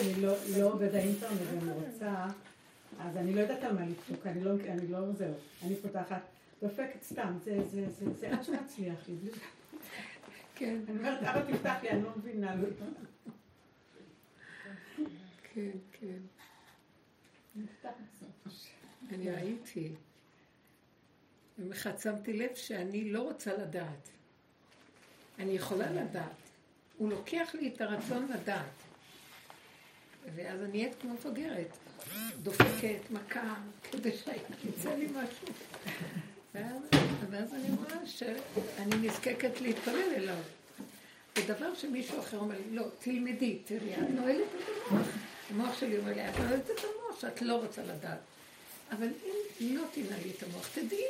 שאני לא, לא עובד האינטרנט ואני רוצה, אז אני לא יודעת על מה לדפוק, אני לא, אני לא, זהו. אני פותחת, דופקת סתם, זה, זה, זה, זה עד שמצליח לי. כן. אני אומרת, אבא תפתח לי, אני לא מבינה. כן, כן. אני ראיתי. יום אחד שמתי לב שאני לא רוצה לדעת. אני יכולה לדעת. הוא לוקח לי את הרצון לדעת. ואז אני נהיית כמו מפגרת. דופקת, מכה, כדי שיצא לי משהו. ואז, אני רואה שאני נזקקת להתפלל אליו. זה דבר שמישהו אחר אומר לי, לא, תלמדי, תראי, את נועלת את המוח. המוח שלי אומר לי, את נועלת את המוח שאת לא רוצה לדעת. אבל אם לא תנעלי את המוח, תדעי.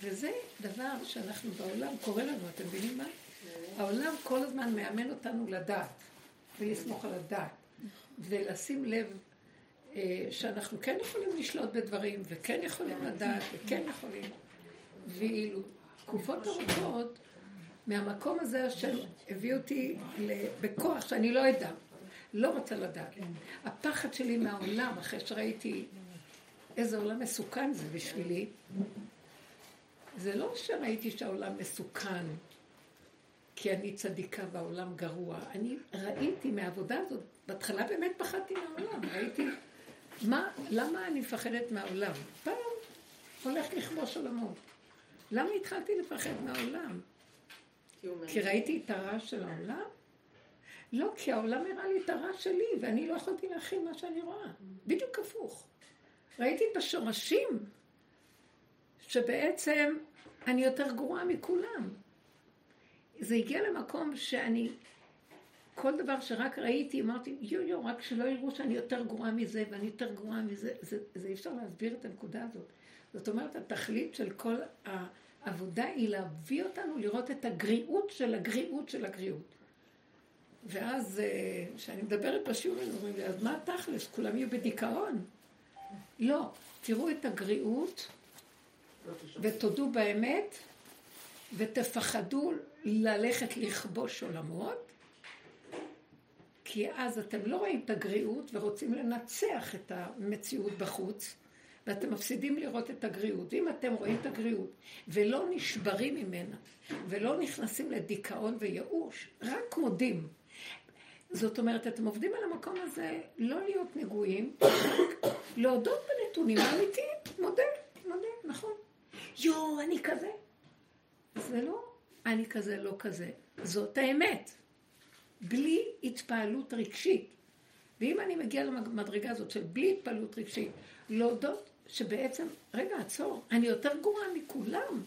וזה דבר שאנחנו בעולם, קורה לנו, אתם מבינים מה? העולם כל הזמן מאמן אותנו לדעת, ולסמוך על הדעת, ולשים לב אה, שאנחנו כן יכולים לשלוט בדברים, וכן יכולים לדעת, וכן יכולים. ואילו תקופות ארוכות, מהמקום הזה השם הביא אותי בכוח שאני לא אדע, לא רוצה לדעת. הפחד שלי מהעולם, אחרי שראיתי איזה עולם מסוכן זה בשבילי, זה לא שראיתי שהעולם מסוכן, כי אני צדיקה והעולם גרוע. אני ראיתי מהעבודה הזאת, בהתחלה באמת פחדתי מהעולם, ראיתי, מה, למה אני מפחדת מהעולם? פעם הולך לכבוש עולמות. למה התחלתי לפחד מהעולם? כי ראיתי את הרע של העולם? לא, כי העולם הראה לי את הרע שלי, ואני לא יכולתי להכין מה שאני רואה. בדיוק הפוך. ראיתי את השורשים, שבעצם אני יותר גרועה מכולם. זה הגיע למקום שאני, כל דבר שרק ראיתי, אמרתי, יו יו, רק שלא יראו שאני יותר גרועה מזה, ואני יותר גרועה מזה, זה, זה אי אפשר להסביר את הנקודה הזאת. זאת אומרת, התכלית של כל העבודה היא להביא אותנו לראות את הגריעות של הגריעות של הגריעות. ואז אה, כשאני מדברת בשיעורים, אומרים לי, אז מה התכלס? כולם יהיו בדיכאון? לא, תראו את הגריעות ותודו באמת ותפחדו ללכת לכבוש עולמות, כי אז אתם לא רואים את הגריעות ורוצים לנצח את המציאות בחוץ, ואתם מפסידים לראות את הגריעות. ואם אתם רואים את הגריעות ולא נשברים ממנה, ולא נכנסים לדיכאון וייאוש, רק מודים. זאת אומרת, אתם עובדים על המקום הזה לא להיות נגועים, להודות בנתונים האמיתיים, מודה, מודה, נכון. יואו, אני כזה. זה לא אני כזה, לא כזה. זאת האמת. בלי התפעלות רגשית. ואם אני מגיעה למדרגה הזאת של בלי התפעלות רגשית, להודות שבעצם, רגע, עצור, אני יותר גרועה מכולם.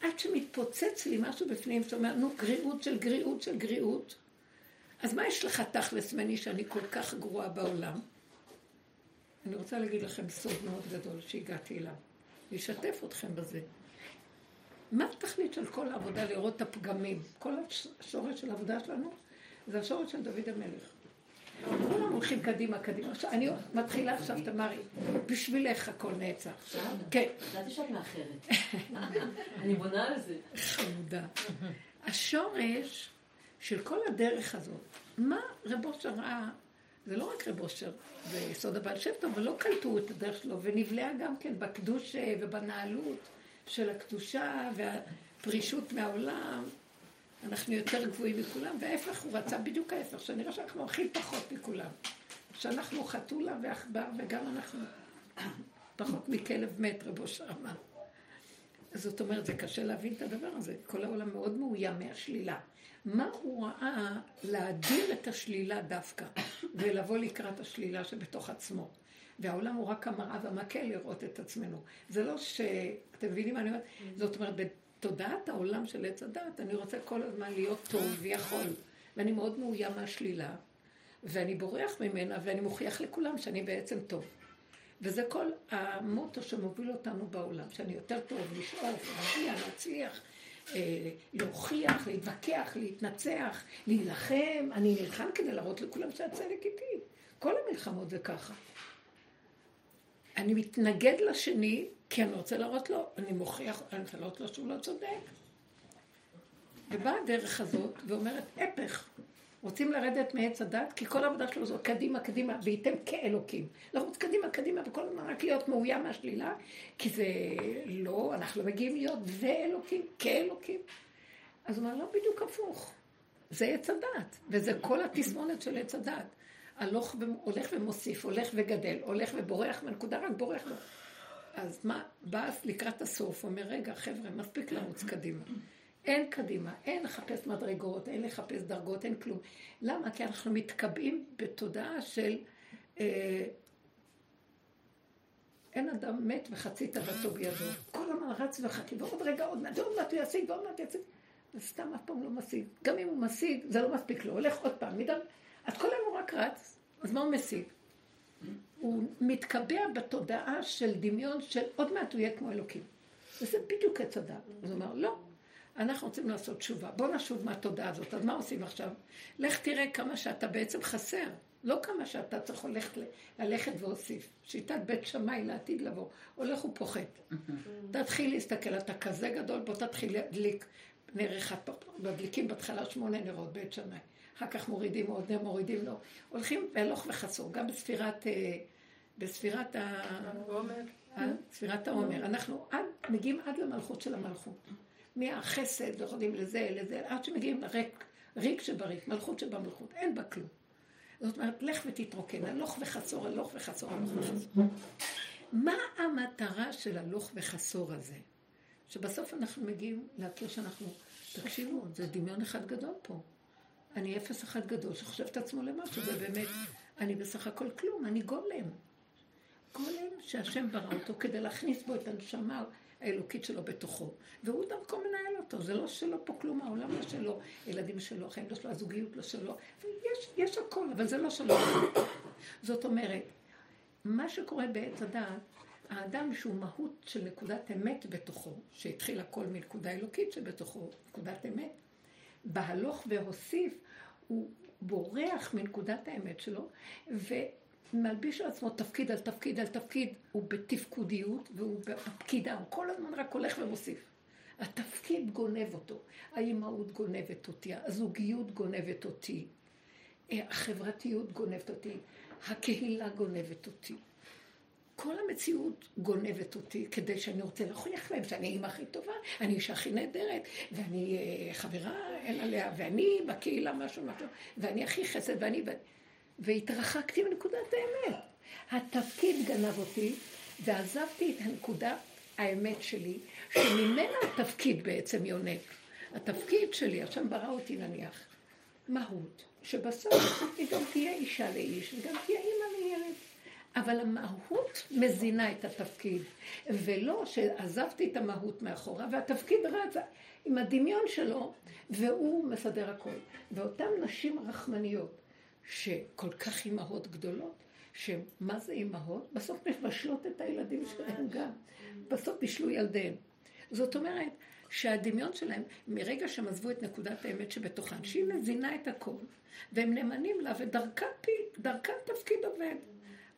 עד שמתפוצץ לי משהו בפנים, זאת אומרת, נו, גריעות של גריעות של גריעות. אז מה יש לך תכלס ממני שאני כל כך גרועה בעולם? אני רוצה להגיד לכם סוד מאוד גדול שהגעתי אליו, לשתף אתכם בזה. מה התכלית של כל העבודה לראות את הפגמים? כל השורש של העבודה שלנו זה השורש של דוד המלך. כולם הולכים קדימה, קדימה. עכשיו, אני מתחילה עכשיו, תמרי, בשבילך הכל נעצר. כן. ידעתי שאת מאחרת. אני בונה על זה. חמודה. השורש של כל הדרך הזאת, מה רב אושר ראה, זה לא רק רב אושר, זה יסוד הבעל שם טוב, אבל לא קלטו את הדרך שלו, ונבלעה גם כן בקדוש ובנעלות של הקדושה והפרישות מהעולם. אנחנו יותר גבוהים מכולם, וההפך הוא רצה בדיוק ההפך, שנראה שאנחנו הכי פחות מכולם. שאנחנו חתולה ועכבר, וגם אנחנו פחות מכלב מת, רבו שאמר. זאת אומרת, זה קשה להבין את הדבר הזה. כל העולם מאוד מאוים מהשלילה. מה הוא ראה להדיר את השלילה דווקא, ולבוא לקראת השלילה שבתוך עצמו. והעולם הוא רק המראה והמקל לראות את עצמנו. זה לא ש... אתם מבינים מה אני אומרת? זאת אומרת, בתודעת העולם של עץ הדת, אני רוצה כל הזמן להיות טוב ויכול. ואני מאוד מאוים מהשלילה, ואני בורח ממנה, ואני מוכיח לכולם שאני בעצם טוב. וזה כל המוטו שמוביל אותנו בעולם, שאני יותר טוב לשאוף, להגיע, להצליח, אה, להוכיח, להתווכח, להתנצח, להילחם. אני נלחם כדי להראות לכולם שהצדק איתי. כל המלחמות זה ככה. אני מתנגד לשני, כי אני רוצה להראות לו, אני מוכיח, אני רוצה להראות לו שהוא לא צודק. ובאה הדרך הזאת ואומרת, הפך, רוצים לרדת מעץ הדת, כי כל העבודה שלו זו קדימה, קדימה, וייתם כאלוקים. לרוץ קדימה, קדימה, וכל הזמן רק להיות מאוים מהשלילה, כי זה לא, אנחנו לא מגיעים להיות ואלוקים, כאלוקים. אז הוא אומר, לא בדיוק הפוך. זה עץ הדת, וזה כל התסמונת של עץ הדת. הלוך הולך ומוסיף, הולך וגדל, הולך ובורח מהנקודה, רק בורח. אז מה, בא לקראת הסוף, אומר, רגע, חבר'ה, מספיק לרוץ קדימה. אין קדימה, אין לחפש מדרגות, אין לחפש דרגות, אין כלום. למה? כי אנחנו מתקבעים בתודעה של אה, אין אדם מת וחצי תוותו בידו. כל הזמן רץ וחכי, ועוד רגע, עוד מעט, ועוד מעט הוא ישיג, ועוד מעט ישיג. וסתם אף פעם לא משיג. גם אם הוא משיג, זה לא מספיק לו, הולך עוד פעם. מדם... אז כל היום הוא רק רץ, אז מה הוא משיג? הוא מתקבע בתודעה של דמיון של עוד מעט הוא יהיה כמו אלוקים. וזה בדיוק עץ. אז הוא אומר, לא, אנחנו רוצים לעשות תשובה. בוא נשוב מהתודעה הזאת. אז מה עושים עכשיו? לך תראה כמה שאתה בעצם חסר. לא כמה שאתה צריך ללכת, ללכת והוסיף. שיטת בית שמאי לעתיד לבוא. הולך ופוחת. תתחיל להסתכל, אתה כזה גדול, בוא תתחיל להדליק נר אחד. מדליקים בהתחלה שמונה נרות בית שמאי. אחר כך מורידים עוד נר, מורידים לו. הולכים והלוך וחסור. גם בספירת, אה, בספירת ה... אה? ספירת העומר. אנחנו עד, מגיעים עד למלכות של המלכות. מהחסד, יורדים לזה, לזה, עד שמגיעים לריק, ריק שבריק, מלכות שבמלכות, אין בה כלום. זאת אומרת, לך ותתרוקן, הלוך וחסור, הלוך וחסור, הלוך וחסור. מה המטרה של הלוך וחסור הזה? שבסוף אנחנו מגיעים להכיר שאנחנו, תקשיבו, זה דמיון אחד גדול פה. אני אפס אחד גדול שחושב את עצמו למשהו, ובאמת, אני בסך הכל כלום, אני גולם. גולם שהשם ברא אותו כדי להכניס בו את הנשמה האלוקית שלו בתוכו, והוא דרכו מנהל אותו, זה לא שלו פה כלום, העולם לא שלו, ילדים שלו, החיים לא שלו, הזוגיות לא שלו, יש, יש הכל, אבל זה לא שלו. זאת אומרת, מה שקורה בעץ הדעת, האדם שהוא מהות של נקודת אמת בתוכו, שהתחיל הכל מנקודה אלוקית שבתוכו, נקודת אמת, בהלוך והוסיף, הוא בורח מנקודת האמת שלו, ו... מלביש על עצמו תפקיד על תפקיד על תפקיד, הוא בתפקודיות והוא בפקידה, הוא כל הזמן רק הולך ומוסיף. התפקיד גונב אותו, האימהות גונבת אותי, הזוגיות גונבת אותי, החברתיות גונבת אותי, הקהילה גונבת אותי. כל המציאות גונבת אותי כדי שאני רוצה להוכיח להם שאני האימא הכי טובה, אני אישה הכי נהדרת, ואני אה, חברה אין עליה, ואני בקהילה משהו משהו, ואני הכי חסד, ואני... והתרחקתי מנקודת האמת. התפקיד גנב אותי, ועזבתי את הנקודה האמת שלי, שממנה התפקיד בעצם יונק. התפקיד שלי, השם ברא אותי נניח, מהות, שבסוף היא גם תהיה אישה לאיש, וגם תהיה אימא לילד. אבל המהות מזינה את התפקיד, ולא שעזבתי את המהות מאחורה, והתפקיד רץ עם הדמיון שלו, והוא מסדר הכל. ואותן נשים רחמניות, שכל כך אימהות גדולות, שמה זה אימהות? בסוף מבשלות את הילדים שלהם גם. בסוף בישלו ילדיהם. זאת אומרת, שהדמיון שלהם, מרגע שהם עזבו את נקודת האמת שבתוכן, שהיא מזינה את הכל, והם נאמנים לה, ודרכה תפקיד עובד.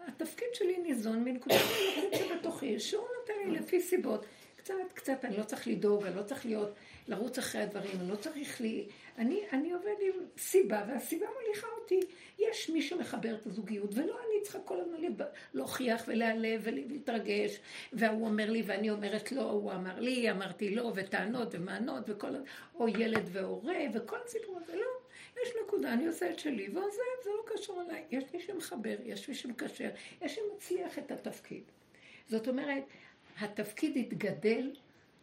התפקיד שלי ניזון מנקודת האמת שבתוכי, שהוא נותן לי לפי סיבות. קצת, קצת, אני לא צריך לדאוג, אני לא צריך להיות, לרוץ אחרי הדברים, אני לא צריך לי... אני, אני עובד עם סיבה, והסיבה מוליכה אותי. יש מי שמחבר את הזוגיות, ולא אני צריכה כל הזמן להוכיח ולהיעלב ולהתרגש, והוא אומר לי ואני אומרת לא, הוא אמר לי, אמרתי לא, וטענות ומענות, וכל... או ילד והורה, וכל הסיפור הזה, לא. יש נקודה, אני עושה את שלי, ועוזב, זה לא קשור אליי. יש מי שמחבר, יש מי שמקשר, יש מי שמצליח את התפקיד. זאת אומרת, התפקיד התגדל,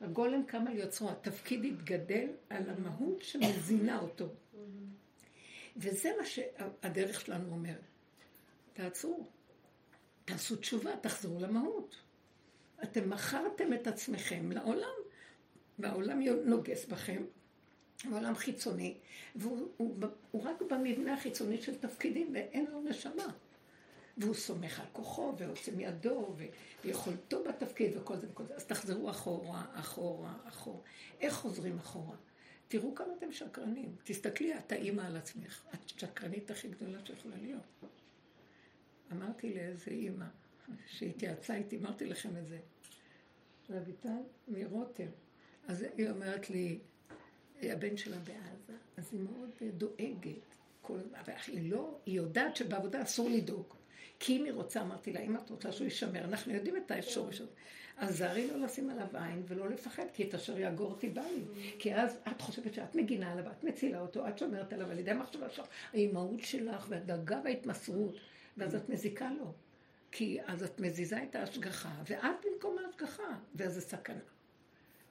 הגולם קם על יוצרו, התפקיד התגדל על המהות שמזינה אותו. וזה מה שהדרך שלנו אומרת. תעצרו, תעשו תשובה, תחזרו למהות. אתם מכרתם את עצמכם לעולם, והעולם נוגס בכם, העולם חיצוני, והוא הוא, הוא רק במבנה החיצוני של תפקידים, ואין לו נשמה. והוא סומך על כוחו ועוצם ידו ויכולתו בתפקיד וכל זה וכל זה. אז תחזרו אחורה, אחורה, אחורה. איך חוזרים אחורה? תראו כמה אתם שקרנים. תסתכלי, את האימא על עצמך. את שקרנית הכי גדולה שיכולה להיות. אמרתי לאיזה אימא שהתייעצה איתי, אמרתי לכם את זה. רויטל מרותם. אז היא אומרת לי, הבן שלה בעזה, אז היא מאוד דואגת. כל... היא לא, היא יודעת שבעבודה אסור לדאוג. כי אם היא רוצה, אמרתי לה, אם את רוצה שהוא יישמר, אנחנו יודעים את השורש הזה. אז זהרי לא לשים עליו עין ולא לפחד, כי את אשר יגור תיבא לי. כי אז את חושבת שאת מגינה עליו, את מצילה אותו, את שומרת עליו על ידי המחשבה שלך, האימהות שלך והדאגה וההתמסרות, ואז את מזיקה לו. כי אז את מזיזה את ההשגחה, ואת במקום ההשגחה, ואז זה סכנה.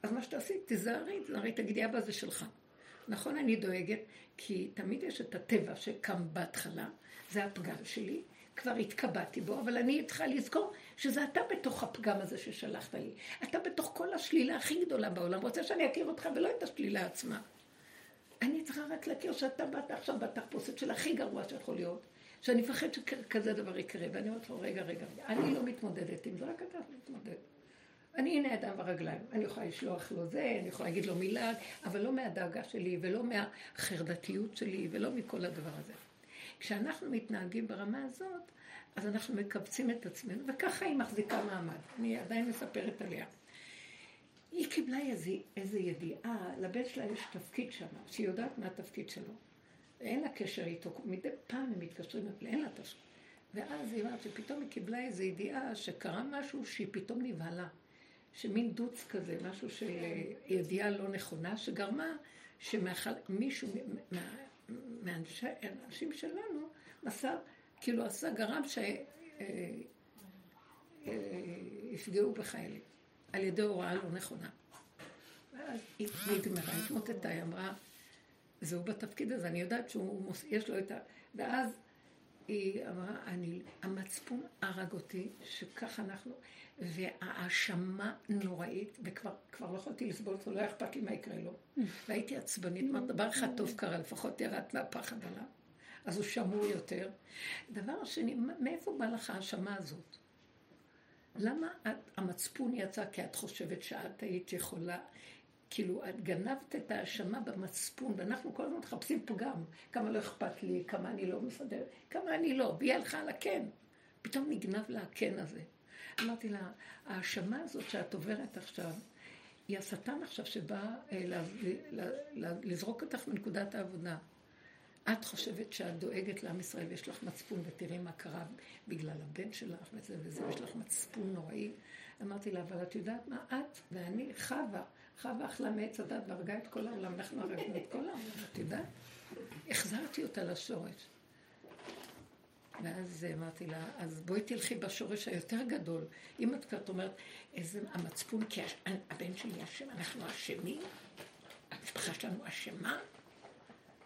אז מה שתעשי, תיזהרי, תיזהרי, תגידי, אבא זה שלך. נכון, אני דואגת, כי תמיד יש את הטבע שקם בהתחלה, זה הפגם שלי, כבר התקבעתי בו, אבל אני צריכה לזכור שזה אתה בתוך הפגם הזה ששלחת לי. אתה בתוך כל השלילה הכי גדולה בעולם. רוצה שאני אכיר אותך ולא את השלילה עצמה. אני צריכה רק להכיר שאתה באת עכשיו בתחפושת של הכי גרוע שיכול להיות, שאני מפחד שכזה דבר יקרה, ואני אומרת לו, רגע, רגע, אני לא מתמודדת עם זה, רק אתה מתמודד. אני הנה אדם ברגליים, אני יכולה לשלוח לו זה, אני יכולה להגיד לו מילה, אבל לא מהדאגה שלי, ולא מהחרדתיות שלי, ולא מכל הדבר הזה. כשאנחנו מתנהגים ברמה הזאת, אז אנחנו מקבצים את עצמנו, וככה היא מחזיקה מעמד. אני עדיין מספרת עליה. היא קיבלה איזה, איזה ידיעה, לבן שלה יש תפקיד שם, שהיא יודעת מה התפקיד שלו. אין לה קשר איתו, מדי פעם הם מתקשרים, אבל אין לה תפקיד. ואז היא אומרת שפתאום היא קיבלה איזו ידיעה שקרה משהו שהיא פתאום נבהלה. שמין דוץ כזה, משהו של ידיעה לא נכונה, שגרמה שמישהו מהאנשים שלנו מסר, כאילו עשה, גרם שיפגעו בחיילים על ידי הוראה לא נכונה. ואז היא נגמרה, התמוטטה, היא אמרה, זהו בתפקיד הזה, אני יודעת שיש לו את ה... ואז היא אמרה, אני, המצפון הרג אותי, שכך אנחנו, והאשמה נוראית, וכבר לא יכולתי לסבול אותו, לא היה אכפת לי מה יקרה לו. והייתי עצבנית, אמרת, דבר אחד טוב קרה, לפחות ירדת מהפחד עליו. אז הוא שמור יותר. דבר שני, מאיפה בא לך האשמה הזאת? למה את, המצפון יצא כי את חושבת שאת היית יכולה, כאילו, את גנבת את האשמה במצפון, ואנחנו כל הזמן מחפשים פגם, כמה לא אכפת לי, כמה אני לא מסדר, כמה אני לא, והיא הלכה על הכן. פתאום נגנב לה הכן הזה. אמרתי לה, ההאשמה הזאת שאת עוברת עכשיו, היא השטן עכשיו שבא אה, לזרוק אותך מנקודת העבודה. את חושבת שאת דואגת לעם ישראל ויש לך מצפון ותראי מה קרה בגלל הבן שלך וזה וזה, ויש לך מצפון נוראי. אמרתי לה, אבל את יודעת מה? את ואני, חווה, חווה אכלה מעץ הדת והרגה את כל העולם, אנחנו הרגנו את כל העולם, את יודעת? החזרתי אותה לשורש. ואז אמרתי לה, אז בואי תלכי בשורש היותר גדול. אם את כבר אומרת, איזה המצפון, כי הבן שלי אשם, אנחנו אשמים? המשפחה שלנו אשמה?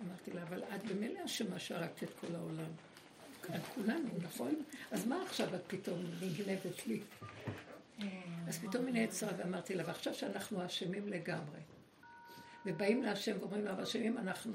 אמרתי לה, אבל את במילא אשמה שהרגת את כל העולם. כולנו, נכון? אז מה עכשיו את פתאום נגנבת לי? אז פתאום היא נעצרה ואמרתי לה, ועכשיו שאנחנו אשמים לגמרי. ובאים להשם ואומרים לו, אבל אשמים אנחנו.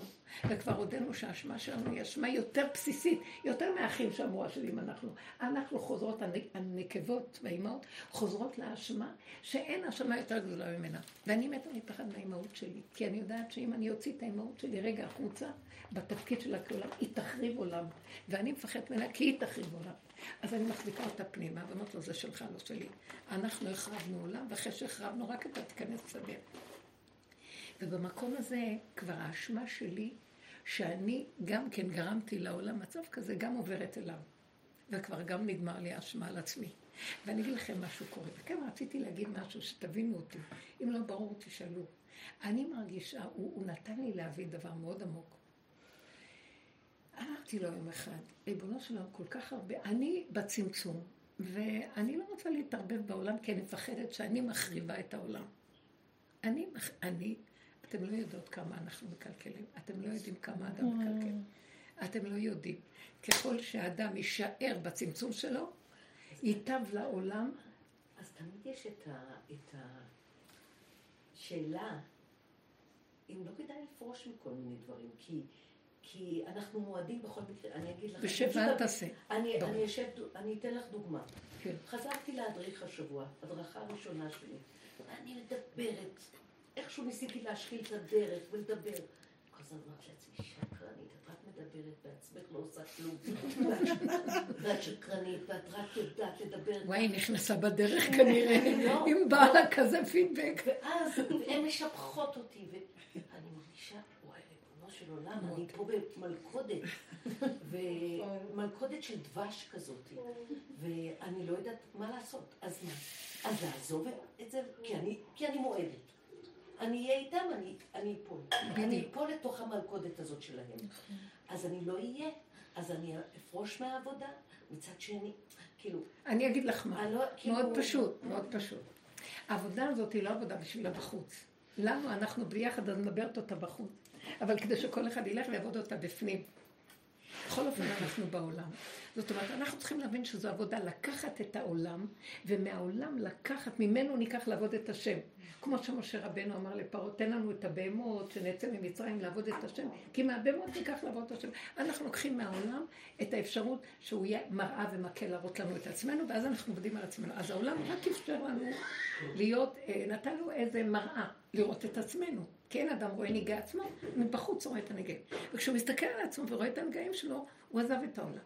וכבר הודינו שהאשמה שלנו היא אשמה יותר בסיסית, יותר מהאחים שאמרו אשמים אנחנו. אנחנו חוזרות, הנקבות והאימהות חוזרות לאשמה שאין אשמה יותר גדולה ממנה. ואני מתה מפחד מהאימהות שלי, כי אני יודעת שאם אני אוציא את האימהות שלי רגע החוצה, בתפקיד שלה כעולם, היא תחריב עולם. ואני מפחדת ממנה כי היא תחריב עולם. אז אני מחזיקה אותה פנימה ואומרת לו, זה שלך, לא שלי. אנחנו החרבנו עולם, ואחרי שהחרבנו, רק אתה תיכנס לסדר. ובמקום הזה כבר האשמה שלי, שאני גם כן גרמתי לעולם מצב כזה, גם עוברת אליו. וכבר גם נגמר לי האשמה על עצמי. ואני אגיד לכם משהו קורה. וכן, רציתי להגיד משהו שתבינו אותי. אם לא ברור, תשאלו. אני מרגישה, הוא, הוא נתן לי להבין דבר מאוד עמוק. אמרתי לו יום אחד, ריבונו שלנו, כל כך הרבה, אני בצמצום, ואני לא רוצה להתערבב בעולם כי אני מפחדת שאני מחריבה את העולם. אני, אני אתם לא יודעות כמה אנחנו מקלקלים. אתם לא יודעים כמה אדם. מקלקל. אתם לא יודעים. ככל שהאדם יישאר בצמצום שלו, ייטב לעולם. אז תמיד יש את, ה, את השאלה, אם לא כדאי לפרוש מכל מיני דברים, כי, כי אנחנו מועדים בכל מקרה, אני אגיד לך... אל תעשה. אני, אני, אשב, אני אתן לך דוגמה. כן. חזרתי להדריך השבוע, הדרכה ראשונה שלי, ואני מדברת איכשהו ניסיתי להשחיל את הדרך ולדבר. כל הזמן אמרתי לעצמי, שקרנית, את רק מדברת בעצמך, לא עושה כלום. ואת שקרנית, ואת רק יודעת לדבר. וואי, נכנסה בדרך כנראה, לא. עם בעלה כזה פידבק. ואז הן משבחות אותי, ואני מרגישה, וואי, ריבונו של עולם, אני פה במלכודת, ומלכודת של דבש כזאת, ואני לא יודעת מה לעשות. אז מה? אז לעזוב את זה, כי אני, כי אני מועדת. אני אהיה איתם, אני, אני אפול. אני אפול לתוך המלכודת הזאת שלהם. אז אני לא אהיה, אז אני אפרוש מהעבודה, מצד שני, כאילו... אני אגיד לך מה, לא, כאילו... מאוד פשוט, מאוד פשוט. העבודה הזאת היא לא עבודה בשביל הבחוץ. לנו, אנחנו ביחד, אז נדברת אותה בחוץ. אבל כדי שכל אחד ילך ויעבוד אותה בפנים. בכל אופן אנחנו בעולם. זאת אומרת, אנחנו צריכים להבין שזו עבודה לקחת את העולם, ומהעולם לקחת, ממנו ניקח לעבוד את השם. כמו שמשה רבנו אמר לפרעה, תן לנו את הבהמות, שנצא ממצרים לעבוד את השם, כי מהבהמות ניקח לעבוד את השם. אנחנו לוקחים מהעולם את האפשרות שהוא יהיה מראה ומקל להראות לנו את עצמנו, ואז אנחנו עובדים על עצמנו. אז העולם רק אפשר לנו להיות, אה, נתן לו איזה מראה, לראות את עצמנו. אין אדם רואה נגעי עצמו, מבחוץ רואה את הנגעים. וכשהוא מסתכל על עצמו ורואה את הנגעים שלו, הוא עזב את העולם.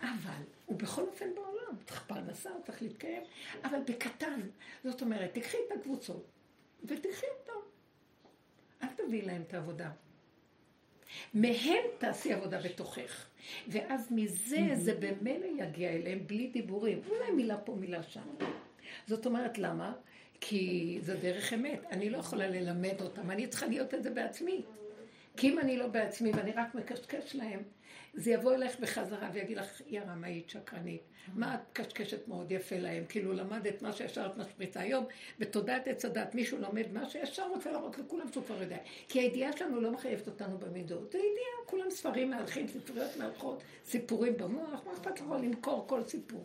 אבל הוא בכל אופן בעולם, צריך פרנסה, צריך להתקיים, אבל בקטן. זאת אומרת, תקחי את הקבוצות ותקחי אותם. אל תביאי להם את העבודה. מהם תעשי עבודה בתוכך. ואז מזה זה במילא יגיע אליהם בלי דיבורים. אולי מילה פה, מילה שם. זאת אומרת, למה? כי זו דרך אמת. אני לא יכולה ללמד אותם, אני צריכה להיות את זה בעצמי. כי אם אני לא בעצמי ואני רק מקשקש להם, זה יבוא אליך בחזרה ויגיד לך, יא רמאית שקרנית, מה את קשקשת מאוד יפה להם? כאילו למדת מה שישר את משפריצה היום, בתודעת עץ הדת, מישהו לומד מה שישר רוצה להראות לכולם שהוא כבר יודע. כי הידיעה שלנו לא מחייבת אותנו במידות. זה ידיעה, כולם ספרים מהלכים, ספריות מהלכות, סיפורים במוח, מה אכפת לך למכור כל סיפור?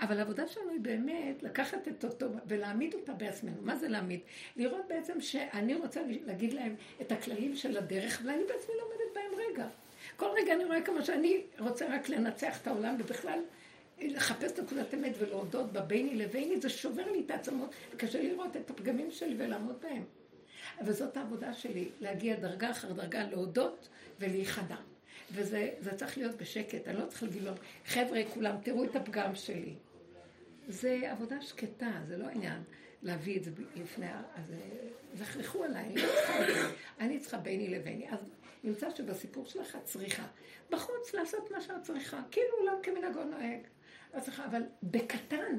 אבל העבודה שלנו היא באמת לקחת את אותו ולהעמיד אותה בעצמנו. מה זה להעמיד? לראות בעצם שאני רוצה להגיד להם את הכללים של הדרך, ואני בעצמי לומדת בהם רגע. כל רגע אני רואה כמה שאני רוצה רק לנצח את העולם, ובכלל לחפש נקודת אמת ולהודות בביני לביני, זה שובר לי את העצמות, וקשה לראות את הפגמים שלי ולעמוד בהם. אבל זאת העבודה שלי, להגיע דרגה אחר דרגה, להודות ולהיכנע. וזה צריך להיות בשקט, אני לא צריכה להגיד לו, חבר'ה, כולם, תראו את הפגם שלי. זה עבודה שקטה, זה לא עניין להביא את זה לפני, אז זכרחו עליי, אני צריכה ביני לביני. אז נמצא שבסיפור שלך את צריכה. בחוץ לעשות מה שאת צריכה, כאילו עולם כמנהגו נוהג. אבל בקטן.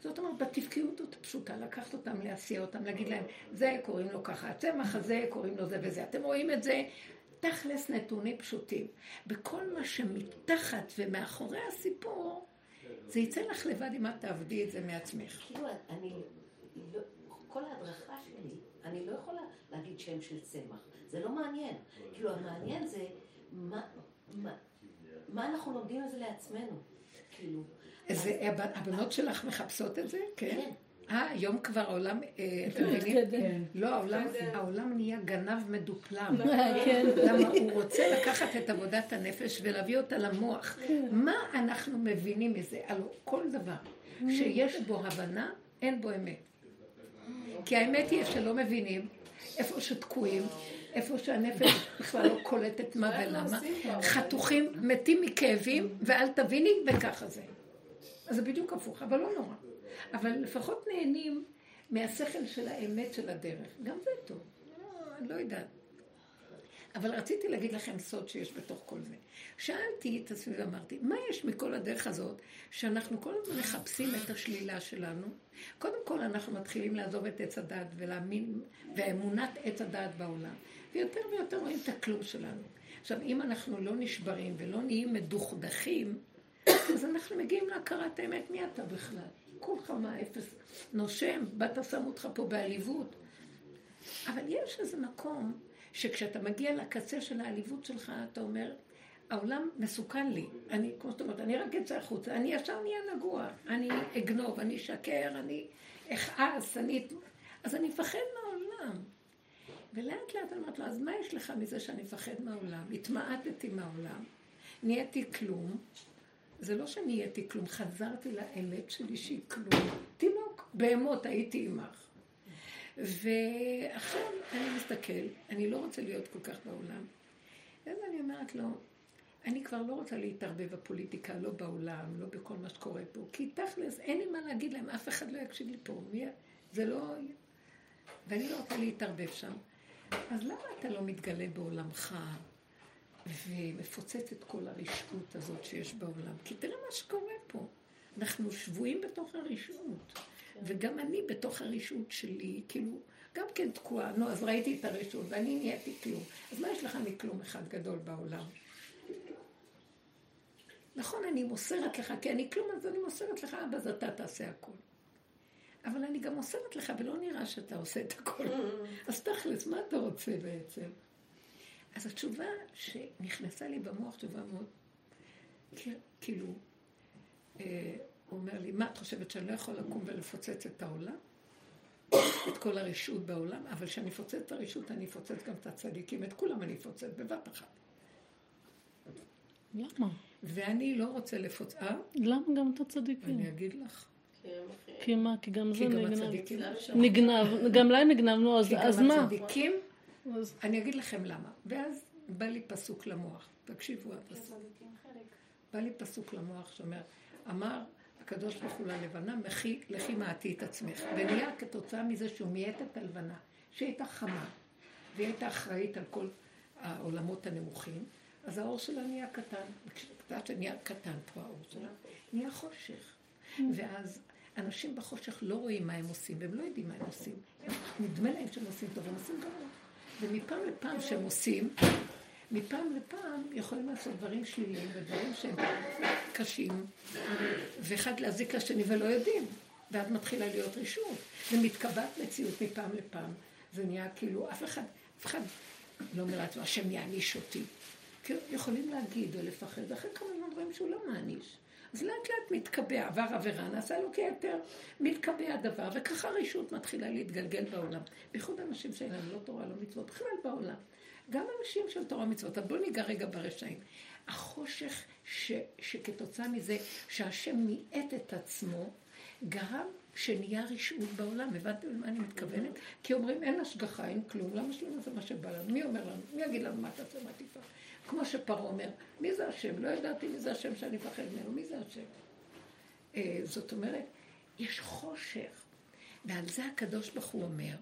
זאת אומרת, בתפקיות הפשוטה, לקחת אותם, להסיע אותם, להגיד להם, זה קוראים לו ככה, הצמח הזה קוראים לו זה וזה. אתם רואים את זה? תכלס נתונים פשוטים. בכל מה שמתחת ומאחורי הסיפור, זה יצא לך לבד אם את תעבדי את זה מעצמך. כאילו, אני, לא, כל ההדרכה שלי, אני לא יכולה להגיד שם של צמח. זה לא מעניין. כאילו, המעניין זה מה, מה, מה אנחנו לומדים על זה לעצמנו. כאילו. זה, הבנות שלך מחפשות את זה? כן. כן. אה, היום כבר העולם, אה, אתם מבינים? כן. לא, העולם נהיה גנב מדופלם. כן. למה הוא רוצה לקחת את עבודת הנפש ולהביא אותה למוח. כן. מה אנחנו מבינים מזה? על כל דבר שיש בו הבנה, אין בו אמת. כי האמת היא שלא מבינים, איפה שתקועים, איפה שהנפש בכלל לא קולטת מה ולמה, חתוכים, מתים מכאבים, ואל תביני, וככה זה. אז זה בדיוק הפוך, אבל לא נורא. אבל לפחות נהנים מהשכל של האמת של הדרך. גם זה טוב. לא, אני לא יודעת. אבל רציתי להגיד לכם סוד שיש בתוך כל זה. שאלתי את עצמי ואמרתי, מה יש מכל הדרך הזאת, שאנחנו כל הזמן מחפשים את השלילה שלנו? קודם כל אנחנו מתחילים לעזוב את עץ הדת ולהאמין, ואמונת עץ הדת בעולם. ויותר ויותר רואים את הכלום שלנו. עכשיו, אם אנחנו לא נשברים ולא נהיים מדוכדכים, אז אנחנו מגיעים להכרת האמת, מי אתה בכלל? כולך מה אפס נושם, באת שם אותך פה בעליבות. אבל יש איזה מקום שכשאתה מגיע לקצה של העליבות שלך, אתה אומר, העולם מסוכן לי. אני, כמו שאת אומרת, אני רק אצא החוצה, אני ישר נהיה נגוע, אני אגנוב, אני אשקר, אני אכעס, אני... אז אני אפחד מהעולם. ולאט לאט אני אומרת לו, אז מה יש לך מזה שאני מפחד מהעולם? התמעטתי מהעולם, נהייתי כלום, זה לא שנהייתי כלום, חזרתי לאמת שלי שהיא כלום. תינוק, בהמות הייתי עמך. ועכשיו אני מסתכל, אני לא רוצה להיות כל כך בעולם. ואז אני אומרת לו, אני כבר לא רוצה להתערבב בפוליטיקה, לא בעולם, לא בכל מה שקורה פה, כי תכלס, אין לי מה להגיד להם, אף אחד לא יקשיב לי פה. מי... זה לא... ואני לא רוצה להתערבב שם. אז למה אתה לא מתגלה בעולמך ומפוצץ את כל הרשעות הזאת שיש בעולם? כי תראה מה שקורה פה. אנחנו שבויים בתוך הרשעות. וגם אני בתוך הרשעות שלי, כאילו, גם כן תקועה. נו, אז ראיתי את הרשעות, ואני נהייתי כלום. אז מה יש לך מכלום אחד גדול בעולם? נכון, אני מוסרת לך, כי אני כלום, אז אני מוסרת לך, אבא, אז אתה תעשה הכל. אבל אני גם מוסרת לך, ולא נראה שאתה עושה את הכל. אז תכלס, מה אתה רוצה בעצם? אז התשובה שנכנסה לי במוח, תשובה מאוד, כאילו, אה, הוא אומר לי, מה את חושבת שאני לא יכול לקום ולפוצץ את העולם? את כל הרשות בעולם, אבל כשאני אפוצץ את הרשות, אני אפוצץ גם את הצדיקים, את כולם אני אפוצץ בבת אחת. למה? ואני לא רוצה לפוצץ... אה? למה גם את הצדיקים? אני אגיד לך. כי מה? כי גם זה נגנב. נגנב, גם להם נגנב, נו, אז מה? כי גם הצדיקים, אני אגיד לכם למה. ואז בא לי פסוק למוח, תקשיבו הפסוק. בא לי פסוק למוח שאומר, אמר הקדוש ברוך הוא ללבנה, לכי מעטי את עצמך. ונהיה כתוצאה מזה שהוא מייט את הלבנה, שהיא הייתה חמה, והיא הייתה אחראית על כל העולמות הנמוכים, אז האור שלה נהיה קטן. יודעת שנהיה קטן פה האור שלה, נהיה חושך. ואז אנשים בחושך לא רואים מה הם עושים, והם לא יודעים מה הם עושים. נדמה להם שהם עושים טוב, הם עושים גרוע. ומפעם לפעם שהם עושים, מפעם לפעם יכולים לעשות דברים שליליים ודברים שהם קשים, ואחד להזיק לשני ולא יודעים. ואז מתחילה להיות רישות, ומתקבעת מציאות מפעם לפעם. זה נהיה כאילו, אף אחד, אף אחד לא אומר לעצמו, השם יעניש אותי. יכולים להגיד או לפחד, ואחרי כמה זמן רואים שהוא לא מעניש. אז לאט לאט מתקבע, עבר עבירה, נעשה לו כיתר, מתקבע הדבר, וככה הרשות מתחילה להתגלגל בעולם. בייחוד אנשים שאין להם לא תורה, לא מצוות, בכלל בעולם. גם אנשים של תורה מצוות. אבל בואו ניגע רגע ברשעים. החושך ש, שכתוצאה מזה שהשם מיעט את עצמו, גרם שנהיה רשעות בעולם. הבנתם למה אני מתכוונת? כי אומרים אין השגחה, אין כלום, למה שלא נעשה מה שבא לנו? מי אומר לנו? מי יגיד לנו מה תעשה, מה תפעל? כמו שפרעה אומר, מי זה השם? לא ידעתי מי זה השם שאני מפחד ממנו, מי זה השם? אה, זאת אומרת, יש חושך. ועל זה הקדוש ברוך הוא אומר,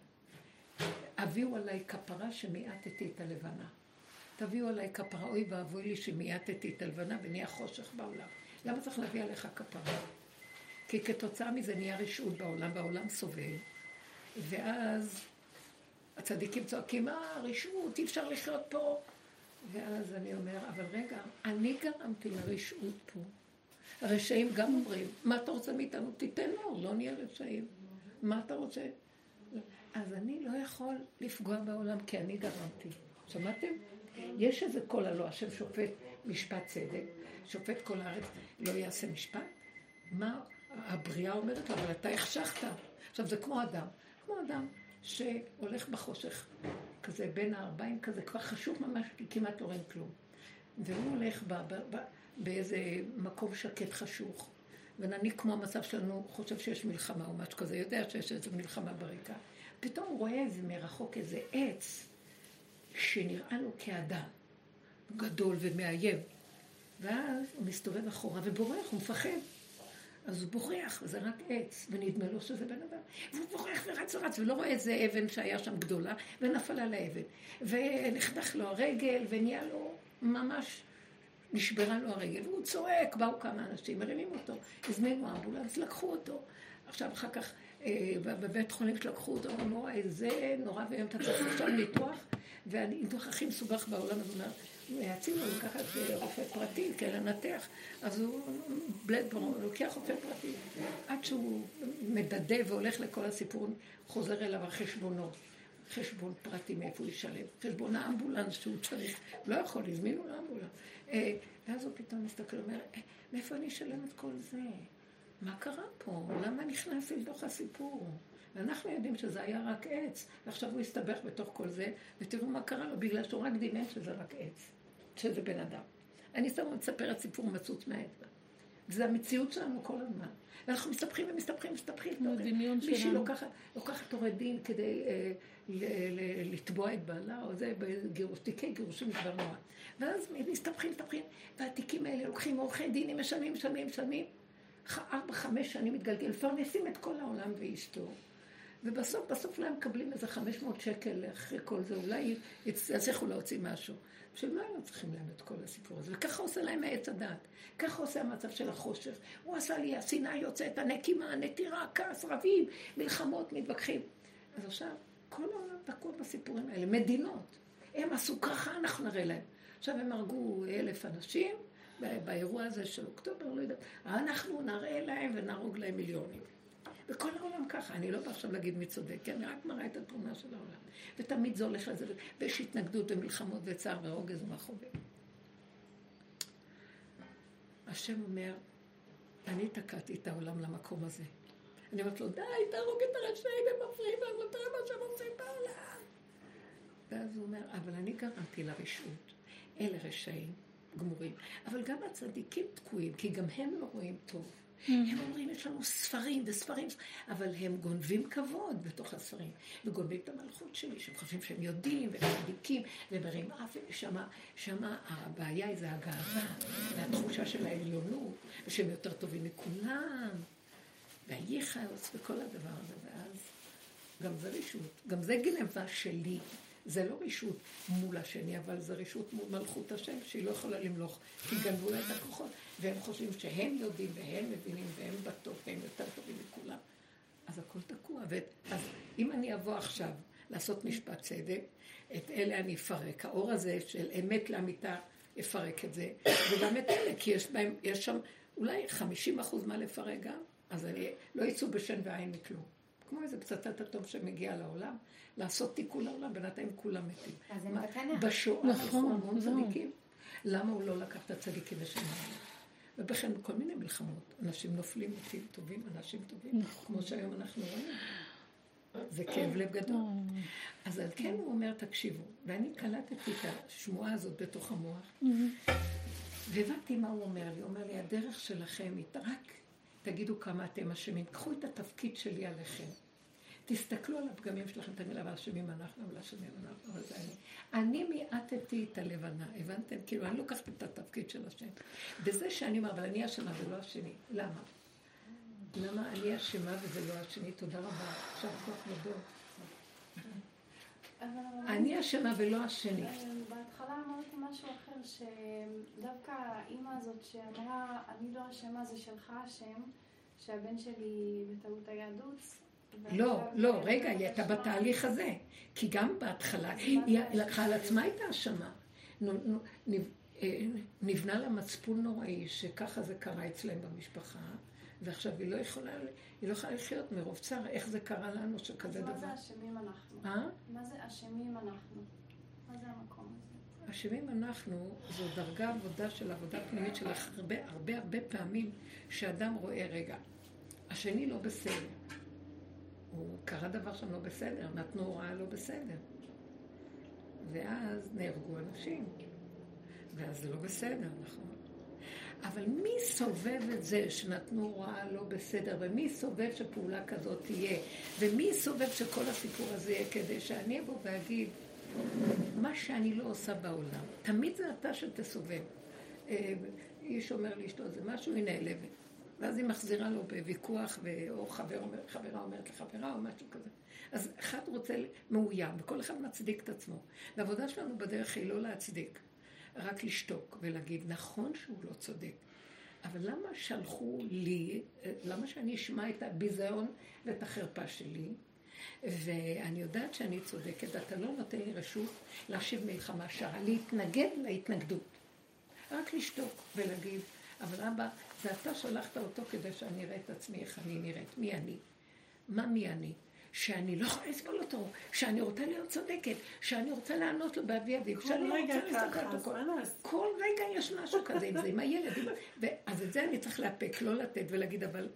הביאו עליי כפרה שמיעטתי את הלבנה. תביאו עליי כפרה, אוי ואבוי לי שמיעטתי את הלבנה ונהיה חושך בעולם. למה צריך להביא עליך כפרה? כי כתוצאה מזה נהיה רשעות בעולם, והעולם סובל, ואז הצדיקים צועקים, אה, רשעות, אי אפשר לחיות פה. ואז אני אומר, אבל רגע, אני גרמתי לרשעות פה. הרשעים גם אומרים, מה אתה רוצה מאיתנו? תיתן אור, לא נהיה רשעים. מה אתה רוצה? אז אני לא יכול לפגוע בעולם כי אני גרמתי. שמעתם? יש איזה קול הלא, השם שופט משפט צדק, שופט כל הארץ, לא יעשה משפט? מה הבריאה אומרת לו? אבל אתה החשכת. עכשיו זה כמו אדם, כמו אדם שהולך בחושך, כזה בין הארבעים כזה, כבר חשוך ממש, כי כמעט לא רואים כלום. והוא הולך ב, ב, ב, באיזה מקום שקט חשוך, ונניח כמו המצב שלנו, חושב שיש מלחמה או משהו כזה, יודע שיש איזו מלחמה ברקע. פתאום הוא רואה איזה מרחוק איזה עץ שנראה לו כאדם, גדול ומאיים. ואז הוא מסתובב אחורה ובורח, הוא מפחד. אז הוא בורח, וזה רק עץ, ונדמה לו שזה בן אדם. והוא בורח ורץ ורץ, ולא רואה איזה אבן שהיה שם גדולה, ונפל על האבן. ונחתך לו הרגל, ונהיה לו ממש, נשברה לו הרגל. והוא צועק, באו כמה אנשים, מרימים אותו, הזמינו אמבולנס, לקחו אותו. עכשיו, אחר כך, אה, בבית חולים שלקחו אותו, אמרו, איזה נורא ואיום, אתה צריך עכשיו ניתוח, והניתוח הכי מסובך בעולם, אז הוא אומר, יציעו לו לקחת רופא פרטי, כן, לנתח. אז הוא, בלדבורן, הוא לוקח רופא פרטי. עד שהוא מדדה והולך לכל הסיפור, חוזר אליו החשבונות. חשבון פרטי מאיפה הוא ישלם. חשבון האמבולנס שהוא צריך. לא יכול, הזמינו לאמבולנס. אה, ואז הוא פתאום מסתכל ואומר, אה, מאיפה אני אשלם את כל זה? מה קרה פה? למה נכנסתי לתוך הסיפור? ואנחנו יודעים שזה היה רק עץ, ועכשיו הוא הסתבך בתוך כל זה, ותראו מה קרה לו, בגלל שהוא רק דימן שזה רק עץ, שזה בן אדם. אני סתם מספרת סיפור מצוץ מהעץ. וזה המציאות שלנו כל הזמן. ואנחנו מסתבכים ומסתבכים ומסתבכים. הדמיון שלנו. מישהי לוקחת, עורך דין כדי אה, לתבוע את בעלה, או זה תיקי גירושים כבר נורא. ואז מסתבכים, מסתבכים, והתיקים האלה לוקחים עורכי דינים, משלמים, משלמים, משלמים. ארבע, חמש שנים מתגלגל, מפרנסים את כל העולם ואשתו. ובסוף, בסוף אולי מקבלים איזה 500 שקל אחרי כל זה, אולי יצליחו להוציא משהו. שהם לא היו צריכים להם את כל הסיפור הזה, וככה עושה להם העץ הדת. ככה עושה המצב של החושך. הוא עשה לי, השנאה יוצאת, הנקימה, הנטירה, כעס, רבים, מלחמות, מתווכחים. אז עכשיו, כל העולם תקוע בסיפורים האלה. מדינות. הם עשו ככה, אנחנו נראה להם. עכשיו הם הרגו אלף אנשים, באירוע הזה של אוקטובר, לא יודעת, אנחנו נראה להם ונהרוג להם מיליונים. וכל העולם ככה, אני לא בא עכשיו להגיד מי צודק, כי אני רק מראה את התמונה של העולם. ותמיד זה הולך לזה, ויש התנגדות ומלחמות וצער ורוגז ומחובים. השם אומר, אני תקעתי את העולם למקום הזה. אני אומרת לו, די, תהרוג את הרשעים, הם מפריעים לנו, תראה מה שהם עושים בעולם. ואז הוא אומר, אבל אני גרמתי לרשות. אלה רשעים, גמורים. אבל גם הצדיקים תקועים, כי גם הם לא רואים טוב. הם אומרים, יש לנו ספרים וספרים, אבל הם גונבים כבוד בתוך הספרים, וגונבים את המלכות שלי, שהם חושבים שהם יודעים, והם צדיקים, ומרים אף, שמה, שמה הבעיה זה הגאווה, והתחושה של העליונות, ושהם יותר טובים מכולם, והייחס, וכל הדבר הזה, ואז גם זה רישות, גם זה גנבה שלי. זה לא רישות מול השני, אבל זה רישות מול מלכות השם, שהיא לא יכולה למלוך, כי גנבו לה את הכוחות, והם חושבים שהם יודעים והם מבינים והם בטוב והם יותר טובים מכולם. אז הכל תקוע. אז אם אני אבוא עכשיו לעשות משפט צדק, את אלה אני אפרק. האור הזה של אמת לאמיתה יפרק את זה, וגם את אלה, כי יש בהם, יש שם אולי 50 אחוז מה לפרק גם, אז אני, לא יצאו בשן ועין מכלום. כמו איזה פצצת אטום שמגיע לעולם, לעשות תיקון לעולם, בינתיים כולם מתים. אז הם בתנ"ך. בשואה נכון, המון צדיקים. למה הוא לא לקח את הצדיקים ושמע ובכן, כל מיני מלחמות. אנשים נופלים, מתים טובים, אנשים טובים, נכון. כמו שהיום אנחנו רואים. זה כאב לב גדול. אז על כן הוא אומר, תקשיבו, ואני קלטתי את השמועה הזאת בתוך המוח, והבנתי מה הוא אומר לי. הוא אומר לי, הדרך שלכם היא רק תגידו כמה אתם אשמים. קחו את התפקיד שלי עליכם. תסתכלו על הפגמים שלכם, תמיד אבל אשמים אנחנו, אבל אשמים אנחנו, אבל זה אני. אני מיעטתי את הלבנה, הבנתם? כאילו, אני לוקחת את התפקיד של השם. בזה שאני אומר, אבל אני אשמה ולא השני. למה? למה אני אשמה וזה לא השני? תודה רבה. עכשיו כוח גדול. אני אשמה ולא השני. בהתחלה אמרתי משהו אחר, שדווקא האימא הזאת שאמרה, אני לא אשמה, זה שלך השם, שהבן שלי בטעות היה דוץ. לא, לא, רגע, היא הייתה בתהליך הזה. כי גם בהתחלה, היא לקחה על עצמה את האשמה. אה, נבנה לה מצפון נוראי שככה זה קרה אצלם במשפחה. ועכשיו היא לא יכולה, היא לא יכולה לחיות מרוב צער, איך זה קרה לנו שכזה דבר. אז מה זה אשמים אנחנו? אה? מה זה אשמים אנחנו? מה זה המקום הזה? אשמים אנחנו, זו דרגה עבודה של עבודה פנימית של הרבה הרבה הרבה פעמים שאדם רואה, רגע, השני לא בסדר. הוא קרה דבר שם לא בסדר, נתנו הוראה לא בסדר. ואז נהרגו אנשים. ואז זה לא בסדר, נכון? אבל מי סובב את זה שנתנו הוראה לא בסדר, ומי סובב שפעולה כזאת תהיה, ומי סובב שכל הסיפור הזה יהיה כדי שאני אבוא ואגיד, מה שאני לא עושה בעולם, תמיד זה אתה שתסובב. אה, איש אומר לאשתו זה משהו, היא נעלבת. ואז היא מחזירה לו בוויכוח, או חבר אומר, חברה אומרת לחברה, או משהו כזה. אז אחד רוצה מאוים, וכל אחד מצדיק את עצמו. והעבודה שלנו בדרך היא לא להצדיק. רק לשתוק ולהגיד, נכון שהוא לא צודק, אבל למה שלחו לי, למה שאני אשמע את הביזיון ואת החרפה שלי? ואני יודעת שאני צודקת, אתה לא נותן לי רשות להשיב מלחמה שרה, להתנגד להתנגדות. רק לשתוק ולהגיד, אבל אבא, זה אתה שלחת אותו כדי שאני אראה את עצמי, איך אני נראית, מי אני? מה מי אני? שאני לא יכולה לסבול אותו, שאני רוצה להיות צודקת, שאני רוצה לענות לו באבי אביב, שאני לא רוצה לסבול אותו. כל רגע יש משהו כזה עם זה, עם הילד. אז את זה אני צריך לאפק, לא לתת ולהגיד, אבל...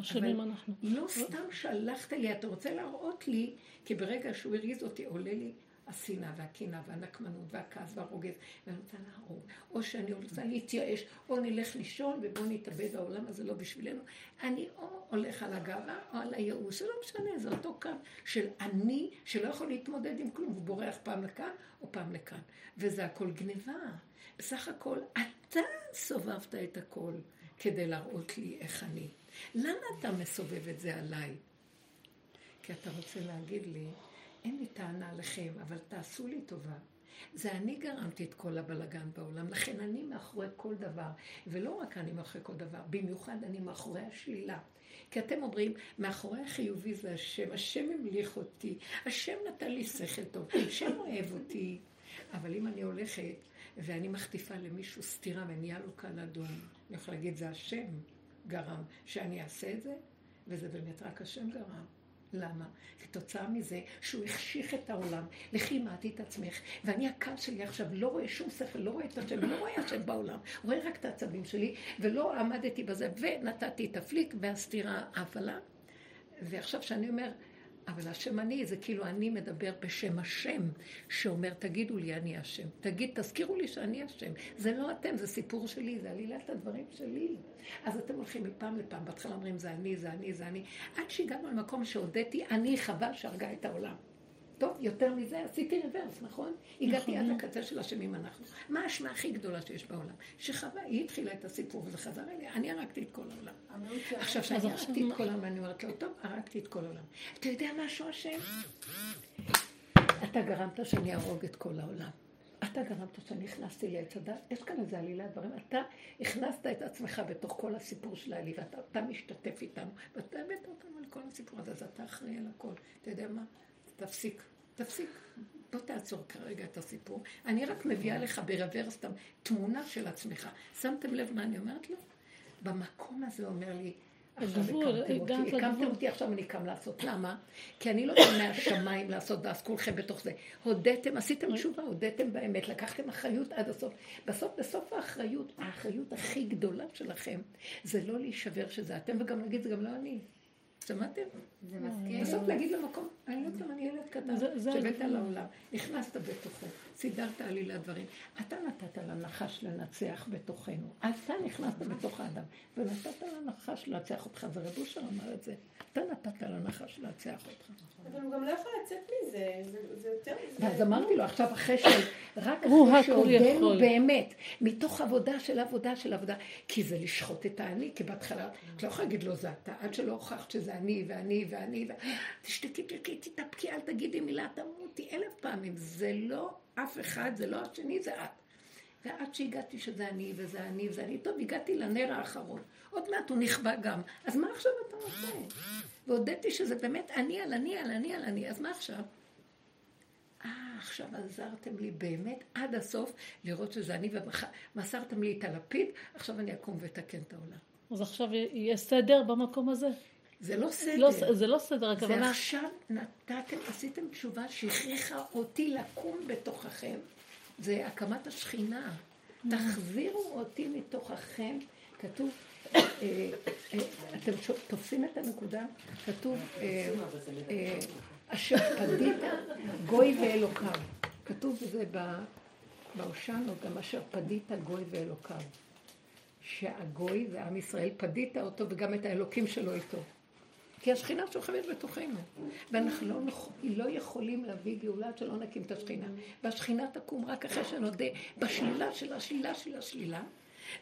אשמים אנחנו. לא סתם שלחת לי, אתה רוצה להראות לי, כי ברגע שהוא הרגיז אותי, עולה לי השנאה והקנאה והנקמנות והכעס והרוגז, ואני רוצה להרוג, או שאני רוצה להתייאש, או נלך לישון ובואו נתאבד, העולם הזה לא בשבילנו. אני או הולך על הגאווה או על הייאוש, זה לא משנה, זה אותו קו של אני שלא יכול להתמודד עם כלום, הוא בורח פעם לכאן או פעם לכאן. וזה הכל גניבה. בסך הכל, אתה סובבת את הכל כדי להראות לי איך אני. למה אתה מסובב את זה עליי? כי אתה רוצה להגיד לי, אין לי טענה עליכם, אבל תעשו לי טובה. זה אני גרמתי את כל הבלגן בעולם, לכן אני מאחורי כל דבר, ולא רק אני מאחורי כל דבר, במיוחד אני מאחורי השלילה. כי אתם אומרים, מאחורי החיובי זה השם, השם המליך אותי, השם נתן לי שכל טוב, השם אוהב אותי. אבל אם אני הולכת ואני מחטיפה למישהו סתירה ונהיה לו כאן אדום, אני יכולה להגיד, זה השם גרם שאני אעשה את זה, וזה באמת רק השם גרם. למה? כתוצאה מזה שהוא החשיך את העולם, לכי מעטי את עצמך, ואני הקו שלי עכשיו לא רואה שום שכל, לא רואה את השם, לא רואה השם בעולם, רואה רק את העצבים שלי, ולא עמדתי בזה, ונתתי את הפליק והסתירה ההפעלה. ועכשיו שאני אומר, אבל השם אני זה כאילו אני מדבר בשם השם, שאומר תגידו לי אני השם. תגיד, תזכירו לי שאני השם. זה לא אתם, זה סיפור שלי, זה עלילת הדברים שלי. אז אתם הולכים מפעם לפעם, בהתחלה אומרים זה אני, זה אני, זה אני, עד שהגענו למקום שהודיתי, אני חבל שהרגה את העולם. טוב, יותר מזה, עשיתי רוורס, נכון? הגעתי עד לקצה של אשמים אנחנו. מה האשמה הכי גדולה שיש בעולם? שחווה, היא התחילה את הסיפור וזה חזר אליה, אני הרגתי את כל העולם. עכשיו, כשאני הרגתי את כל העולם, אני אומרת לו, טוב, הרגתי את כל העולם. אתה יודע משהו, השם? אתה גרמת שאני אהרוג את כל העולם. אתה גרמת שאני הכנסתי לעץ הדת, יש כאן איזה עלילת דברים, אתה הכנסת את עצמך בתוך כל הסיפור של העלילה, אתה משתתף איתנו, ואתה הבאת אותנו על כל הסיפור הזה, אז אתה אחראי על הכל. אתה יודע מה? תפסיק, תפסיק. בוא תעצור כרגע את הסיפור. אני רק מביאה לך ברוורס תמונה של עצמך. שמתם לב מה אני אומרת לו? במקום הזה אומר לי, עכשיו הקמתם אותי, הקמתם אותי, עכשיו אני קם לעשות. למה? כי אני לא באה מהשמיים לעשות, ואז כולכם בתוך זה. הודיתם, עשיתם תשובה, הודיתם באמת, לקחתם אחריות עד הסוף. בסוף, בסוף האחריות, האחריות הכי גדולה שלכם, זה לא להישבר שזה אתם, וגם להגיד, זה גם לא אני. שמעתם? זה מזכיר. בסוף להגיד למקום, אני לא יודעת, אני ילד קטן, שבאת לעולם, נכנסת בתוכו, סידרת עלילת דברים. אתה נתת לנחש לנצח בתוכנו. אתה נכנסת בתוך האדם, ונתת לנחש לנצח אותך, ורב אושר אמר את זה. אתה נתת לנחש לנצח אותך. אבל הוא גם לא יכול לצאת מזה, זה יותר... ואז אמרתי לו, עכשיו אחרי ש... רק אחרי שהודנו באמת, מתוך עבודה של עבודה של עבודה, כי זה לשחוט את האני, כי בהתחלה, את לא יכולה להגיד לו זה אתה, עד שלא הוכחת שזה אני ואני ואני, תשתקי, תשתקי, תתאפקי, אל תגידי מילה, תמותי אלף פעמים. זה לא אף אחד, זה לא השני, זה את. ועד שהגעתי שזה אני וזה אני וזה אני, טוב, הגעתי לנר האחרון. עוד מעט הוא נכבה גם. אז מה עכשיו אתה עושה? והודיתי שזה באמת אני על אני על אני על אני, אז מה עכשיו? אה, עכשיו עזרתם לי באמת עד הסוף לראות שזה אני, ומסרתם לי את הלפיד, עכשיו אני אקום ואתקן את העולם. אז עכשיו יהיה סדר במקום הזה? זה לא סדר. לא, זה לא סדר, הכוונה... זה עכשיו נתתם, עשיתם תשובה שהכריחה אותי לקום בתוככם. זה הקמת השכינה. תחזירו אותי מתוככם. כתוב, אה, אה, אתם תופסים את הנקודה? כתוב, אה, אשר פדית גוי ואלוקיו. כתוב בזה בהושענו גם אשר פדית גוי ואלוקיו. שהגוי זה עם ישראל, פדית אותו וגם את האלוקים שלו איתו. כי השכינה שוכבת בתוכנו. ואנחנו לא, לא יכולים להביא גאולה עד שלא נקים את השכינה. והשכינה תקום רק אחרי שנודה בשלילה של השלילה של השלילה,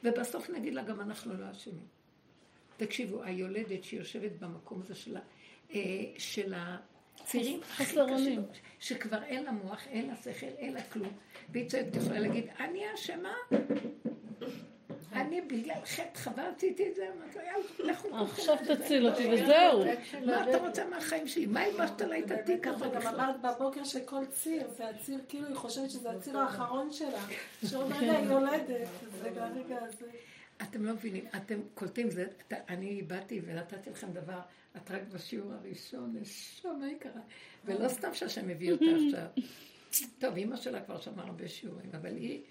ובסוף נגיד לה גם אנחנו לא אשמים. תקשיבו, היולדת שיושבת במקום הזה שלה, אה, של הצירים הכי קשים, שכבר אין לה מוח, אין לה שכל, אין לה כלום, והיא צועקת יכולה להגיד, אני אשמה, אני בגלל חטא חבל עשיתי את זה, אמרתי לו, יאללה, לכו עכשיו תציל אותי וזהו. מה אתה רוצה מהחיים שלי? מה הלבשת עליי את התיק הזה בכלל? גם אמרת בבוקר שכל ציר, זה הציר, כאילו היא חושבת שזה הציר האחרון שלה, שעוד רגע היא יולדת, זה ברגע הזה. אתם לא מבינים, אתם קולטים, אני באתי ונתתי לכם דבר, את רק בשיעור הראשון, נשמה יקרה, ולא סתם שהשם הביא אותה עכשיו. טוב, אימא שלה כבר שמעה הרבה שיעורים, אבל היא,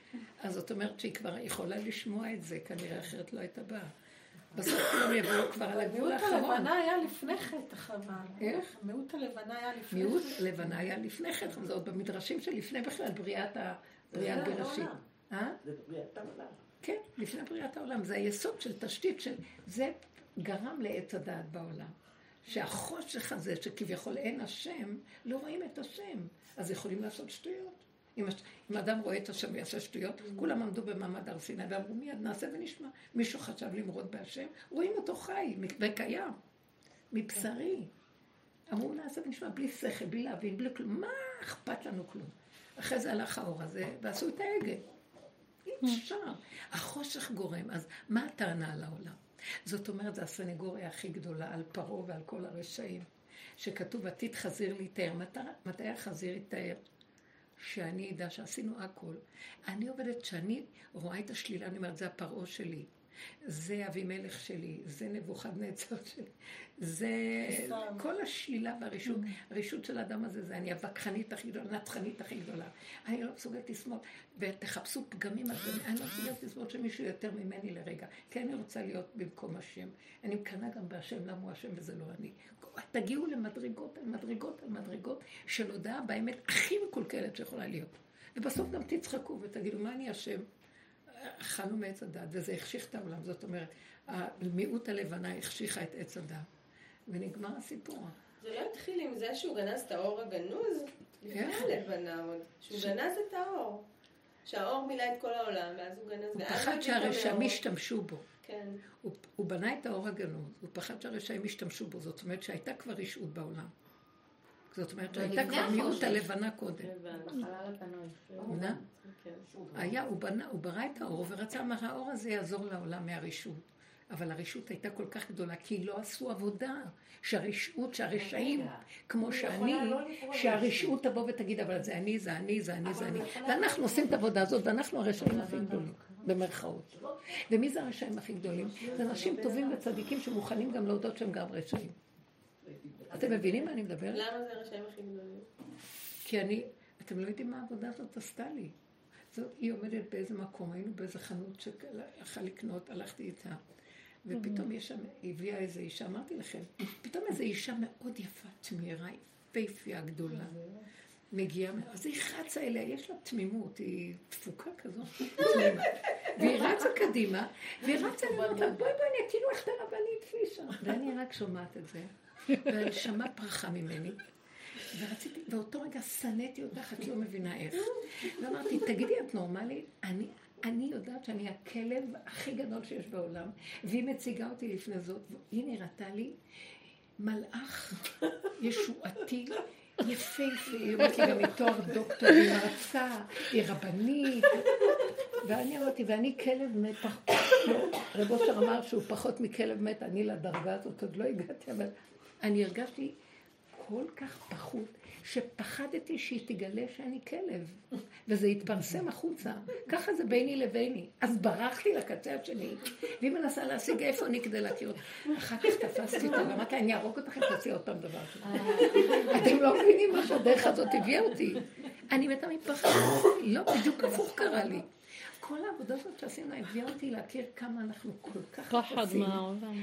אז זאת אומרת שהיא כבר יכולה לשמוע את זה, כנראה אחרת לא הייתה באה. בסוף כולם יבואו כבר על הגבול האחרון. מיעוט הלבנה היה לפני חטא חבל. איך? מיעוט הלבנה היה לפני חטא. מיעוט הלבנה היה לפני חטא, זה עוד במדרשים של לפני בכלל בריאת בריאת בראשית. אה? זה בריאת העולם. כן, לפני בריאת העולם. זה היסוד של תשתית של... זה גרם לעץ הדעת בעולם. שהחושך הזה, שכביכול אין השם, לא רואים את השם. אז יכולים לעשות שטויות. אם, אם אדם רואה את השם ויעשה שטויות, mm. כולם עמדו במעמד הר סיני ואמרו מיד נעשה ונשמע. מישהו חשב למרוד בהשם, רואים אותו חי וקיים, מבשרי. אמרו נעשה ונשמע בלי שכל, בלי להבין, בלי כלום, מה אכפת לנו כלום? אחרי זה הלך האור הזה, ועשו את ההגה. אי אפשר. החושך גורם, אז מה הטענה על העולם? זאת אומרת, זו הסנגוריה הכי גדולה על פרעה ועל כל הרשעים. שכתוב, עתיד חזיר להיטהר. מתי, החזיר יתאר? שאני אדע שעשינו הכל. אני עובדת, שאני רואה את השלילה, אני אומרת, זה הפרעה שלי. זה אבימלך שלי, זה נבוכדנצר שלי, זה כל השלילה והרישות, הרישות של האדם הזה זה אני הווכחנית הכי גדולה, הנצחנית הכי גדולה. אני לא מסוגלת לסמול, ותחפשו פגמים על זה, אני לא מסוגלת לסמול שמישהו יותר ממני לרגע, כי אני רוצה להיות במקום השם. אני מקנאה גם בהשם, למה הוא השם וזה לא אני. תגיעו למדרגות על מדרגות על מדרגות של הודעה באמת הכי מקולקלת שיכולה להיות. ובסוף גם תצחקו ותגידו, מה אני אשם? אכלנו מעץ הדת, וזה החשיך את העולם. זאת אומרת, מיעוט הלבנה החשיכה את עץ הדת. ונגמר הסיפור. זה לא התחיל עם זה שהוא גנז את האור הגנוז? לפני הלבנה עוד. שהוא גנז את האור. שהאור מילא את כל העולם, ואז הוא גנז... הוא פחד שהרשעים ישתמשו בו. כן. הוא, הוא בנה את האור הגנוז, הוא פחד שהרשעים ישתמשו בו. זאת אומרת שהייתה כבר רשעות בעולם. זאת אומרת שהייתה כבר מיעוט הלבנה קודם. בחלל הפנוי. היה, הוא בנה, הוא ברא את האור ורצה, אמר, האור הזה יעזור לעולם מהרשות. אבל הרשות הייתה כל כך גדולה, כי לא עשו עבודה. שהרשעות, שהרשעים, כמו שאני, לא שהרשעות תבוא ותגיד, אבל זה אני, זה אני, זה אני, זה אני. ואנחנו עושים את העבודה הזאת, ואנחנו הרשעים הכי גדולים, במרכאות. ומי זה הרשעים הכי גדולים? זה אנשים טובים וצדיקים שמוכנים גם להודות שהם גם רשעים. אתם מבינים מה אני מדברת? למה זה הרשעים הכי גדולים? כי אני, אתם לא יודעים מה העבודה הזאת עשתה לי. זאת, היא עומדת באיזה מקום, היינו באיזה חנות שיכולה לקנות, הלכתי איתה. ופתאום יש שם, הביאה איזה אישה, אמרתי לכם, פתאום איזו אישה מאוד יפה, תמירה, יפייפייה גדולה. מגיעה, אז היא רצה אליה, יש לה תמימות, היא תפוקה כזאת. והיא רצה קדימה, והיא רצה, אני אומרת לה, בואי בואי, כאילו איך את הרבנית פישר. ואני רק שומעת את זה, והנשמה פרחה ממני. ורציתי, באותו רגע שנאתי אותך, את לא מבינה איך. ואמרתי, תגידי, את נורמלית? אני, אני יודעת שאני הכלב הכי גדול שיש בעולם, והיא מציגה אותי לפני זאת, והיא נראתה לי מלאך ישועתי, יפהפה, היא אומרת לי גם היא תואר דוקטור, היא מרצה, היא רבנית, ואני אמרתי, ואני כלב מת, רב אושר אמר שהוא פחות מכלב מת, אני לדרגה הזאת עוד לא הגעתי, אבל אני הרגשתי כל כך פחות, שפחדתי שהיא תגלה שאני כלב, וזה יתפרסם החוצה. ככה זה ביני לביני. אז ברחתי לקצה השני, והיא מנסה להשיג איפה אני כדי להכיר אותה. אחר כך תפסתי אותה, ואמרתי, אני אהרוג אותך אם תעשי עוד פעם דבר כזה. אתם לא מבינים מה שהדרך הזאת הביאה אותי. אני מתה מפחד. לא, בדיוק הפוך קרה לי. כל העבודה הזאת שעשינו הביאה אותי להכיר כמה אנחנו כל כך חפצים,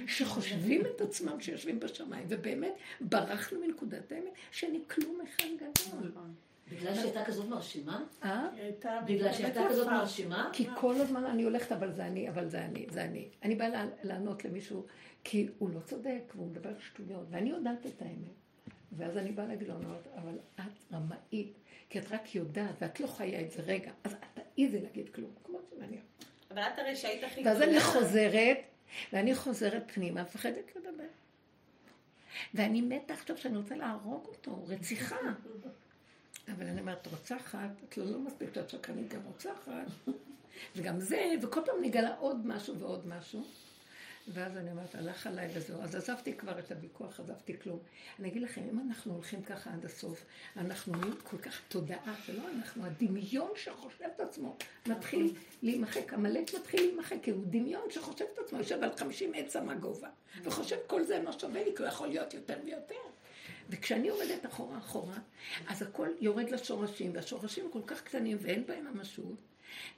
שחושבים את עצמם שיושבים בשמיים, ובאמת ברחנו מנקודת האמת שאני כלום אחד גדול. בגלל שהייתה כזאת מרשימה? אה? בגלל שהייתה כזאת מרשימה? כי כל הזמן אני הולכת, אבל זה אני, אבל זה אני, זה אני. אני באה לענות למישהו, כי הוא לא צודק, והוא מדבר שטויות, ואני יודעת את האמת. ואז אני באה להגיד לו, אבל את רמאית, כי את רק יודעת, ואת לא חיה את זה רגע, אז את תעיזי להגיד כלום, כמו שמעניין. אבל את הרשאית הכי גדולה. ואז אני חוזרת, ואני חוזרת פנימה, מפחדת לדבר. ואני מתה עכשיו שאני רוצה להרוג אותו, רציחה. אבל אני אומרת, רוצחת, את לא מספיק שאת שקרנית, גם רוצחת, וגם זה, וכל פעם נגלה עוד משהו ועוד משהו. ואז אני אומרת, הלך עליי וזהו. אז עזבתי כבר את הוויכוח, עזבתי כלום. אני אגיד לכם, אם אנחנו הולכים ככה עד הסוף, אנחנו נהיים כל כך תודעה, ולא אנחנו, הדמיון שחושב את עצמו מתחיל להימחק, עמלק מתחיל להימחק, כי הוא דמיון שחושב את עצמו, יושב על חמישים עץ סמה גובה, וחושב כל זה מה שווה לי, כי הוא יכול להיות יותר ויותר. וכשאני עומדת אחורה אחורה, אז הכל יורד לשורשים, והשורשים כל כך קטנים ואין בהם ממשות,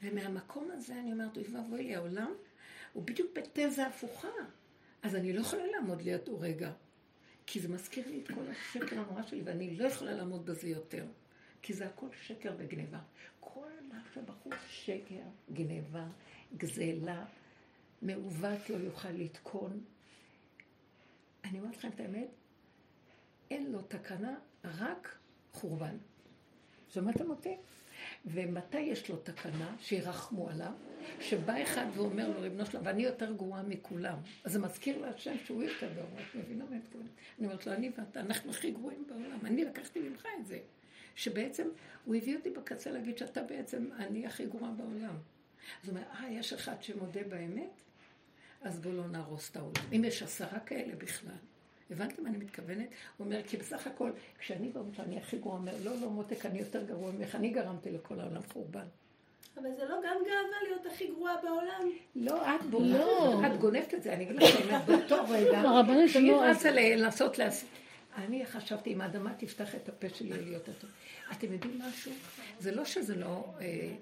ומהמקום הזה אני אומרת, אוי ואבוי לי, העולם הוא בדיוק בתזה הפוכה. אז אני לא יכולה לעמוד לידו רגע, כי זה מזכיר לי את כל השקר הנורא שלי, ואני לא יכולה לעמוד בזה יותר. כי זה הכל שקר וגניבה. כל מה שבחוץ שקר, גניבה, גזלה, מעוות לא יוכל לתקון. אני אומרת לכם את האמת, אין לו תקנה, רק חורבן. שמעתם אותי? ומתי יש לו תקנה שירחמו עליו? שבא אחד ואומר לו, ריבונו שלום, ואני יותר גרועה מכולם. אז זה מזכיר להשם שהוא יותר גרוע, את מבינה מה מתכוונת? אני אומרת לו, אני ואתה, אנחנו הכי גרועים בעולם. אני לקחתי ממך את זה. שבעצם הוא הביא אותי בקצה להגיד שאתה בעצם אני הכי גרועה בעולם. אז הוא אומר, אה, יש אחד שמודה באמת? אז בואו לא נהרוס את העולם. אם יש עשרה כאלה בכלל. הבנתם מה אני מתכוונת? הוא אומר, כי בסך הכל, כשאני באומרת שאני הכי גרוע, אומר, לא, לא, מותק, אני יותר גרוע ממך, אני גרמתי לכל העולם חורבן. אבל זה לא גם גאווה להיות הכי גרועה בעולם. לא, את בו, לא. את גונבת את זה, אני אגיד לך, באותו רגע, הרבנית, שהיא. רצה לנסות להס... אני חשבתי, אם האדמה תפתח את הפה שלי, יותר טוב. אתם יודעים משהו? זה לא שזה לא... אה,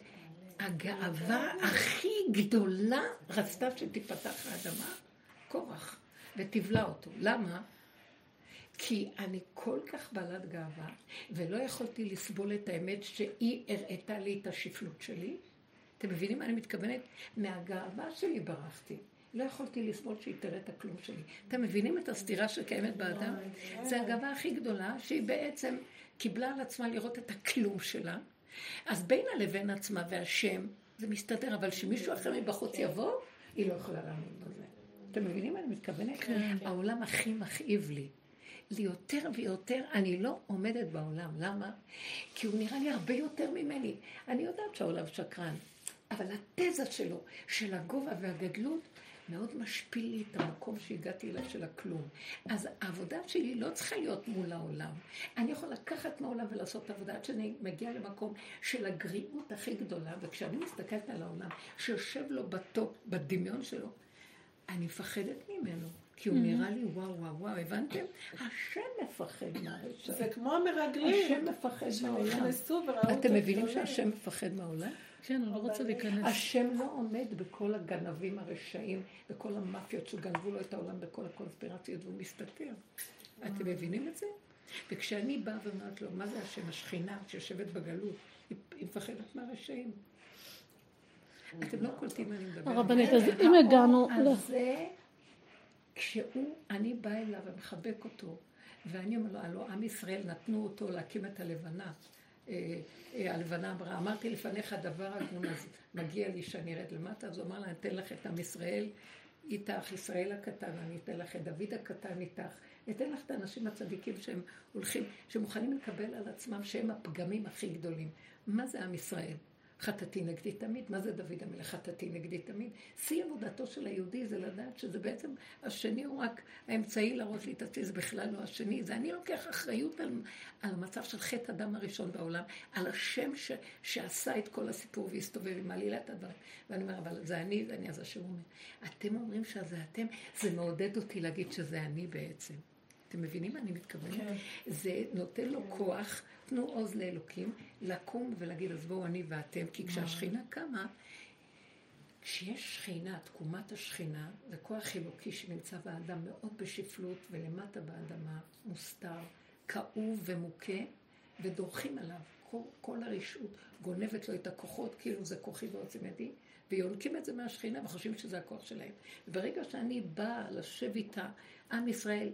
הגאווה הכי גדולה רצתה שתיפתח האדמה, קורח, ותבלע אותו. למה? כי אני כל כך בעלת גאווה, ולא יכולתי לסבול את האמת שהיא הראתה לי את השפלות שלי. אתם מבינים מה אני מתכוונת? מהגאווה שלי ברחתי. לא יכולתי לסבול שהיא תראה את הכלום שלי. אתם מבינים את הסתירה שקיימת באדם? זה הגאווה הכי גדולה, שהיא בעצם קיבלה על עצמה לראות את הכלום שלה. אז בינה לבין עצמה והשם, זה מסתדר, אבל שמישהו אחר מבחוץ יבוא, היא לא יכולה לעמוד בזה. אתם מבינים מה אני מתכוונת? כן. העולם הכי מכאיב לי. לי יותר ויותר אני לא עומדת בעולם. למה? כי הוא נראה לי הרבה יותר ממני. אני יודעת שהעולם שקרן, אבל התזה שלו, של הגובה והגדלות, מאוד משפיל לי את המקום שהגעתי אליו של הכלום. אז העבודה שלי לא צריכה להיות מול העולם. אני יכולה לקחת מהעולם ולעשות עבודה עד שאני מגיעה למקום של הגריעות הכי גדולה, וכשאני מסתכלת על העולם, שיושב לו בטופ, בדמיון שלו, אני מפחדת ממנו. כי הוא mm-hmm. נראה לי וואו וואו וואו, הבנתם? השם מפחד מהרשע. זה כמו המרגלים. השם מפחד מהעולם. אתם מבינים שהשם מפחד מהעולם? כן, הוא לא רוצה להיכנס. השם לא עומד בכל הגנבים הרשעים, בכל המאפיות שגנבו לו את העולם בכל הקונספירציות, והוא מסתתר. אתם מבינים את זה? וכשאני באה ואומרת לו, מה זה השם? השכינה שיושבת בגלות, היא מפחדת מהרשעים. אתם לא קולטים מה אני מדברת. הרבנית, אז אם הגענו... זה, כשהוא, אני באה אליו ומחבק אותו, ואני אומר לו, הלוא עם ישראל נתנו אותו להקים את הלבנה. אה, אה, הלבנה אמרה, אמרתי לפניך דבר הגון, אז מגיע לי שאני ארד למטה, אז הוא אמר לה, אני אתן לך את עם ישראל איתך, ישראל הקטן, אני אתן לך את דוד הקטן איתך, אתן לך את האנשים הצדיקים שהם הולכים, שמוכנים לקבל על עצמם שהם הפגמים הכי גדולים. מה זה עם ישראל? חטאתי נגדי תמיד. מה זה דוד המלך חטאתי נגדי תמיד? שיא עבודתו של היהודי זה לדעת שזה בעצם, השני הוא רק האמצעי להראות לי את עצמי, זה בכלל לא השני. זה אני לוקח אחריות על, על המצב של חטא אדם הראשון בעולם, על השם ש, שעשה את כל הסיפור והסתובב עם עלילת הדברים. ואני אומר, אבל זה אני, זה אני, אז השם אומר, אתם אומרים שזה אתם, זה מעודד אותי להגיד שזה אני בעצם. אתם מבינים מה אני מתכוונת? כן. זה נותן לו כן. כוח. תנו עוז לאלוקים, לקום ולהגיד, אז בואו אני ואתם, כי כשהשכינה קמה, כשיש שכינה, תקומת השכינה, זה כוח אלוקי שנמצא באדם מאוד בשפלות ולמטה באדמה, מוסתר, כאוב ומוכה, ודורכים עליו. כל, כל הרשעות גונבת לו את הכוחות, כאילו זה כוחי ועוצם ידי, ויונקים את זה מהשכינה וחושבים שזה הכוח שלהם. וברגע שאני באה לשב איתה, עם ישראל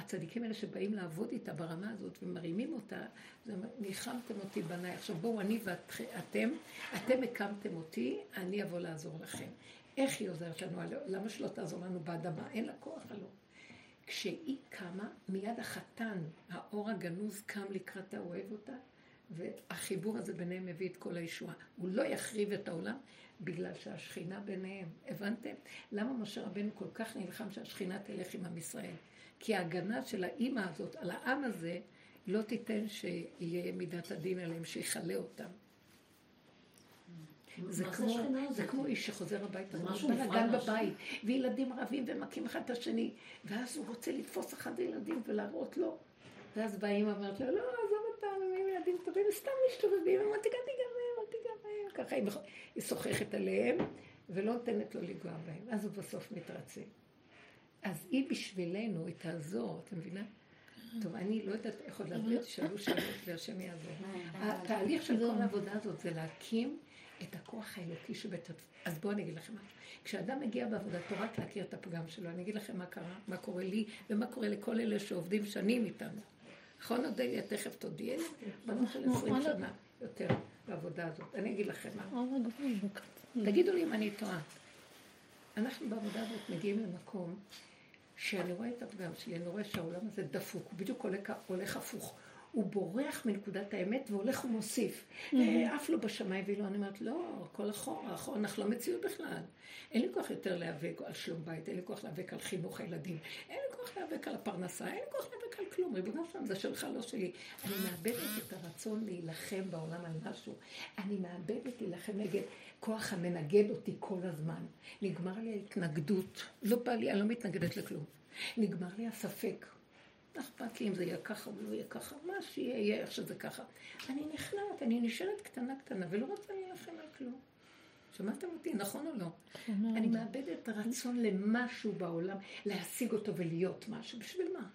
הצדיקים האלה שבאים לעבוד איתה ברמה הזאת ומרימים אותה, זה אומר, ניחמתם אותי בניי. עכשיו בואו, אני ואתם, אתם הקמתם אותי, אני אבוא לעזור לכם. איך היא עוזרת לנו? למה שלא תעזור לנו באדמה? אין לה כוח הלא. כשהיא קמה, מיד החתן, האור הגנוז, קם לקראתה, אוהב אותה, והחיבור הזה ביניהם מביא את כל הישועה. הוא לא יחריב את העולם בגלל שהשכינה ביניהם. הבנתם? למה משה רבנו כל כך נלחם שהשכינה תלך עם עם ישראל? כי ההגנה של האימא הזאת על העם הזה לא תיתן שיהיה מידת הדין עליהם, שיכלה אותם. זה כמו, זה כמו איש שחוזר הביתה, זה בלאגן בבית, וילדים רבים ומכים אחד את השני, ואז הוא רוצה לתפוס אחד הילדים ולהראות לו. ואז באה אימא ואומרת לו, לא, עזוב אותנו, הם ילדים טובים, סתם משתובבים, אמרתי, תיגע בהם. ככה היא סוחכת עליהם, ולא נותנת לו לנגוע בהם. אז הוא בסוף מתרצה. אז היא בשבילנו, היא תעזור, את מבינה? טוב, אני לא יודעת איך עוד להסביר, תשאלו שאלות והשם יעזור. התהליך של כל העבודה הזאת זה להקים את הכוח האלוקי שבתת... אז בואו אני אגיד לכם משהו. כשאדם מגיע בעבודתו רק להכיר את הפגם שלו, אני אגיד לכם מה קרה, מה קורה לי ומה קורה לכל אלה שעובדים שנים איתנו. נכון, אודליה? תכף תודיעי לי. בנות של עשרים שנה יותר בעבודה הזאת. אני אגיד לכם מה. תגידו לי אם אני טועה. אנחנו בעבודה הזאת מגיעים למקום שאני רואה את הפגם שלי, אני רואה שהעולם הזה דפוק, הוא בדיוק הולך, הולך הפוך. הוא בורח מנקודת האמת והולך ומוסיף. עף לו בשמיים ואילו אני אומרת, לא, הכל אחורה, אחורה, אנחנו לא מציאות בכלל. אין לי כוח יותר להיאבק על שלום בית, אין לי כוח להיאבק על חינוך הילדים, אין לי כוח להיאבק על הפרנסה, אין לי כוח להיאבק כלום. ריבונו שלום, זה שלך, לא שלי. אני מאבדת את הרצון להילחם בעולם על משהו. אני מאבדת להילחם נגד כוח המנגד אותי כל הזמן. נגמר לי ההתנגדות. לא בא לי, אני לא מתנגדת לכלום. נגמר לי הספק. לא אכפת לי אם זה יהיה ככה או לא יהיה ככה, מה שיהיה, יהיה איך שזה ככה. אני נכנעת, אני נשארת קטנה קטנה ולא רוצה להילחם על כלום. שמעתם אותי, נכון או לא? אני מאבדת את הרצון למשהו בעולם, להשיג אותו ולהיות משהו. בשביל מה?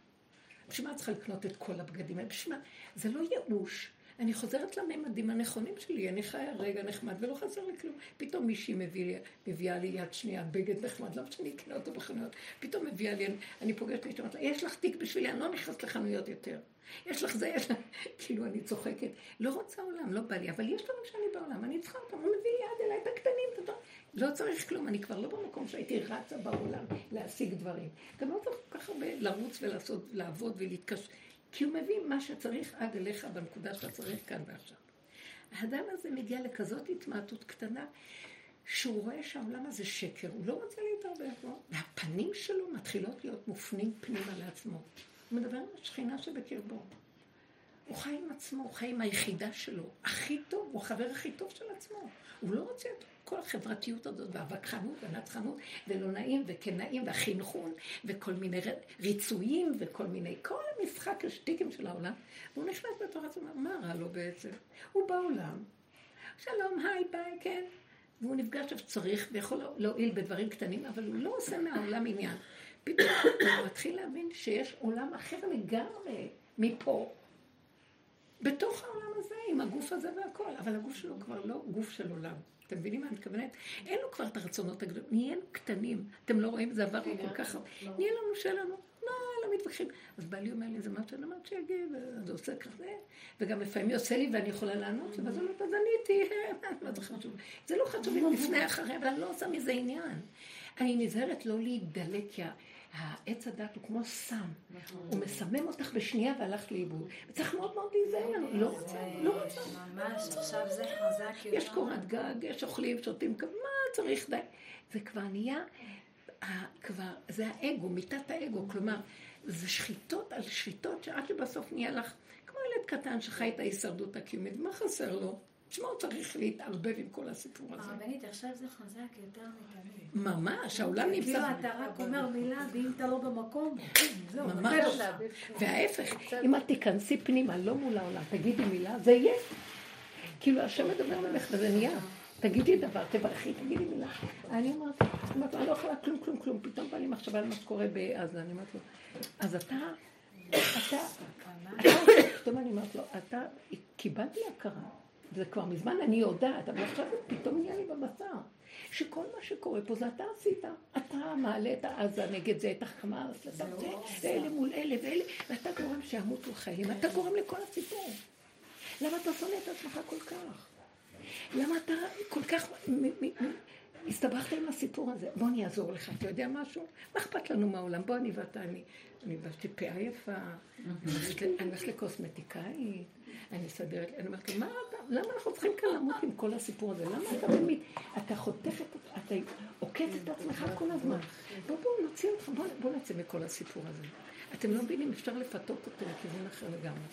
בשביל מה צריכה לקנות את כל הבגדים האלה? בשביל מה? זה לא ייאוש. אני חוזרת לממדים הנכונים שלי, אני חיה רגע נחמד ולא חסר לי כלום. פתאום מישהי מביא, מביאה לי יד שנייה בגד נחמד, למה שאני אקנה אותו בחנויות? פתאום מביאה לי, אני, אני פוגשת מישהו, אומרת לה, יש לך תיק בשבילי, אני לא נכנסת לחנויות יותר. יש לך זה, יש לך... כאילו, אני צוחקת. לא רוצה עולם, לא בא לי, אבל יש דברים שאני בעולם, אני צריכה אותם, הוא מביא יד אליי את הקטנים, אתה. לא צריך כלום, אני כבר לא במקום שהייתי רצה בעולם להשיג דברים. גם לא צריך כל כך הרבה לרוץ ולעשות, לעבוד ולהתקשר. כי הוא מביא מה שצריך עד אליך בנקודה שאתה צריך כאן ועכשיו. האדם הזה מגיע לכזאת התמעטות קטנה, שהוא רואה שהעולם הזה שקר, הוא לא רוצה להתערבב בו, והפנים שלו מתחילות להיות מופנים פנימה לעצמו. הוא מדבר עם השכינה שבקרבו. הוא חי עם עצמו, הוא חי עם היחידה שלו. הכי טוב, הוא החבר הכי טוב של עצמו. הוא לא רוצה את כל החברתיות הזאת, והווכחנות, והנצחנות, ולא נעים, וכנעים, והחינכון, וכל מיני ריצויים, וכל מיני, כל המשחק השטיקים של העולם. והוא נכנס בתור עצמו, מה רע לו בעצם? הוא בעולם. שלום, היי, ביי, כן. והוא נפגש צריך ויכול להועיל בדברים קטנים, אבל הוא לא עושה מהעולם עניין. פתאום הוא מתחיל להבין שיש עולם אחר לגמרי מפה. בתוך העולם הזה, עם הגוף הזה והכל, אבל הגוף שלו כבר לא גוף של עולם. אתם מבינים מה אני מתכוונת? אין לו כבר את הרצונות הגדולים, נהיינו קטנים. אתם לא רואים, זה עבר לי כל כך הרבה. נהיה לנו שלנו, לא, לא מתווכחים. אז בעלי אומר לי, זה מה שאני אמרת שיגיד, זה עושה ככה, וגם לפעמים יוצא לי ואני יכולה לענות, ואז אני אומרת, אז עניתי, מה זה חשוב? זה לא חשוב לפני אחרי, אבל אני לא עושה מזה עניין. אני נזהרת לא להידלק, כי העץ הדת הוא כמו סם. הוא מסמם אותך בשנייה והלך לאיבוד. וצריך מאוד מאוד להיזהר, לא רוצה, לא רוצה. ממש, עכשיו זה חזק יותר. יש קורת גג, יש אוכלים, שותים, מה צריך די? זה כבר נהיה, כבר, זה האגו, מיטת האגו, כלומר, זה שחיטות על שחיטות שעד שבסוף נהיה לך, כמו ילד קטן שחי את ההישרדות הקיומית, מה חסר לו? תשמע, הוא צריך להתערבב עם כל הסיפור הזה. הרבנית, עכשיו זה חזק יותר מתמיד. ממש, העולם נמצא... כאילו אתה רק אומר מילה, ואם אתה לא במקום, זהו, ממש. וההפך, אם את תיכנסי פנימה, לא מול העולם, תגידי מילה, זה יהיה. כאילו, השם מדבר ממך וזה נהיה. תגידי דבר, תברכי, תגידי מילה. אני אומרת, אני לא יכולה כלום, כלום, כלום. פתאום בא לי מחשבה על מה שקורה בעזה. אני אומרת לו, אז אתה, אתה, אתה, פתאום אני אומרת לו, אתה, קיבלתי הכרה. זה כבר מזמן אני יודעת, אבל עכשיו זה פתאום נהיה לי בבשר. שכל מה שקורה פה זה אתה עשית. אתה מעלה את העזה נגד זה, את החמאס, את זה, ואלה מול אלה ואלה, ואתה גורם שימותו חיים, אתה גורם לכל הסיפור. למה אתה שונא את עצמך כל כך? למה אתה כל כך הסתבכת עם הסיפור הזה? בוא אני אעזור לך, אתה יודע משהו? מה אכפת לנו מהעולם? בוא אני ואתה, אני, אני לבשתי פאה יפה, אני הולכת לקוסמטיקאית, אני מסדרת, אני אומרת לו, מה אתה, למה אנחנו צריכים כאן למות עם כל הסיפור הזה? למה אתה באמת, אתה חותך את, אתה עוקץ את עצמך כל הזמן. בוא, בוא נוציא אותך, בוא, בוא נצא מכל הסיפור הזה. אתם לא מבינים, אפשר לפתות אותו לכיוון אחר לגמרי.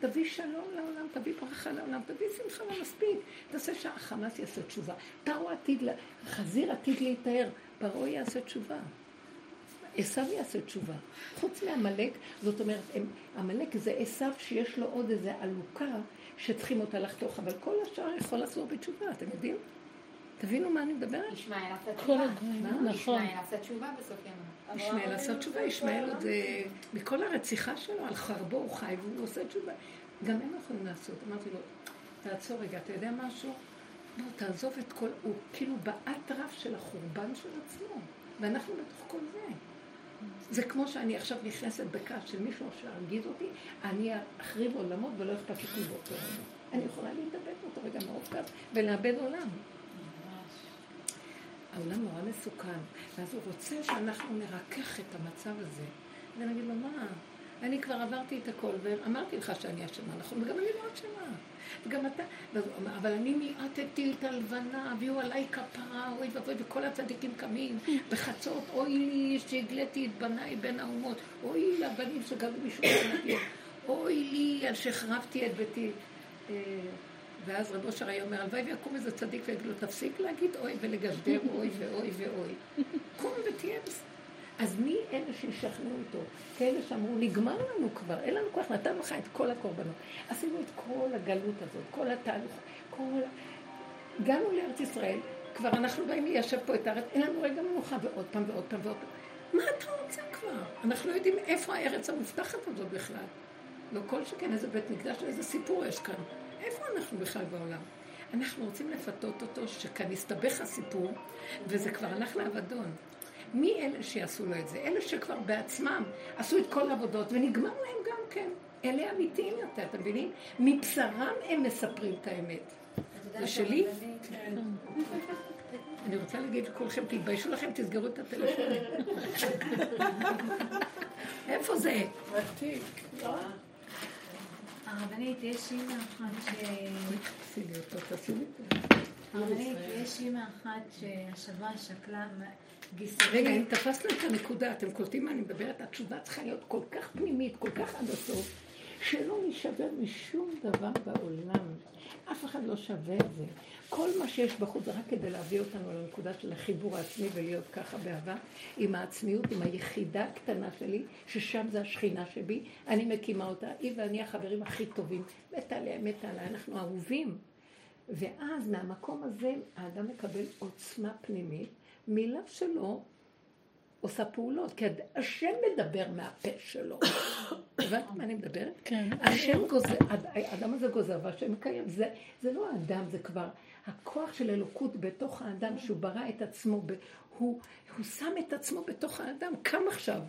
תביא שלום לעולם, תביא ברכה לעולם, תביא שמחה לא מספיק. תעשה שהחמאס יעשה תשובה. פרעה עתיד, חזיר עתיד להיטהר, פרעה יעשה תשובה. עשו יעשה תשובה. חוץ מעמלק, זאת אומרת, עמלק זה עשו שיש לו עוד איזה עלוקה שצריכים אותה לחתוך, אבל כל השאר יכול לחזור בתשובה, אתם יודעים? תבינו מה אני מדברת? ישמעאל עשה תשובה. נכון. ישמעאל עשה תשובה בסוף ימיו. ישמעאל עשה תשובה, ישמעאל עוד מכל הרציחה שלו, על חרבו הוא חי והוא עושה תשובה. גם הם יכולים לעשות. אמרתי לו, תעצור רגע, אתה יודע משהו? לא, תעזוב את כל, הוא כאילו באטרף של החורבן של עצמו, ואנחנו בתוך כל זה. זה כמו שאני עכשיו נכנסת בכעס של מישהו שהרגיז אותי, אני אחריב עולמות ולא אכפת לי באותו רגע. אני יכולה להתאבד באותו רגע מרוב כעס ולאבד עולם. העולם נורא מסוכן, ואז הוא רוצה שאנחנו נרכך את המצב הזה, ונגיד לו, מה? אני כבר עברתי את הכל, ואמרתי לך שאני אשמה, נכון? וגם אני לא אשמה. וגם אתה, אבל אני מיעטתי את הלבנה, הביאו עליי כפרה, אוי ואבוי, וכל הצדיקים קמים בחצות, אוי לי שהגליתי את בניי בין האומות, אוי לבנים שגלו משום אוי לי על שהחרבתי את ביתי. אה, ואז רב אושר היה אומר, הלוואי ויקום איזה צדיק ויגיד לו, תפסיק להגיד אוי ולגשדר אוי ואוי ואוי. קום ותהיה בסדר. אז מי אלה שישכנעו אותו? כאלה שאמרו, נגמר לנו כבר, אין לנו כוח, נתנו לך את כל הקורבנות. עשינו את כל הגלות הזאת, כל התהלוכה, כל... הגענו לארץ ישראל, כבר אנחנו באים ליישב פה את הארץ, אין לנו רגע מנוחה, ועוד פעם ועוד פעם ועוד פעם. מה אתה רוצה כבר? אנחנו לא יודעים איפה הארץ המובטחת הזאת בכלל. לא כל שכן איזה בית מקדש, איזה סיפור יש כאן. איפה אנחנו בכלל בעולם? אנחנו רוצים לפתות אותו, שכאן יסתבך הסיפור, וזה כבר הלך לאבדון. מי אלה שיעשו לו את זה? אלה שכבר בעצמם עשו את כל העבודות ונגמר להם גם כן. אלה אמיתיים יותר, אתם מבינים? מבשרם הם מספרים את האמת. זה שלי? כן. אני רוצה להגיד לכולכם, תתביישו לכם, תסגרו את הטלפון. איפה זה? הרבנית, יש אימא אחת ש... רגע, אם תפסנו את הנקודה, אתם קולטים מה אני מדברת? התשובה צריכה להיות כל כך פנימית, כל כך עד הסוף, שלא נשבר משום דבר בעולם. אף אחד לא שווה את זה. כל מה שיש בחוץ זה רק כדי להביא אותנו לנקודה של החיבור העצמי ולהיות ככה באהבה, עם העצמיות, עם היחידה הקטנה שלי, ששם זה השכינה שבי, אני מקימה אותה, היא ואני החברים הכי טובים, מתה עליה, מתה עליה, אנחנו אהובים. ואז מהמקום הזה האדם מקבל עוצמה פנימית, מילה שלו עושה פעולות, כי השם מדבר מהפה שלו. הבנת מה אני מדברת? כן. השם גוזר, האדם הזה גוזר והשם מקיים. זה, זה לא האדם, זה כבר הכוח של אלוקות בתוך האדם, שהוא ברא את עצמו, הוא, הוא שם את עצמו בתוך האדם. קם עכשיו.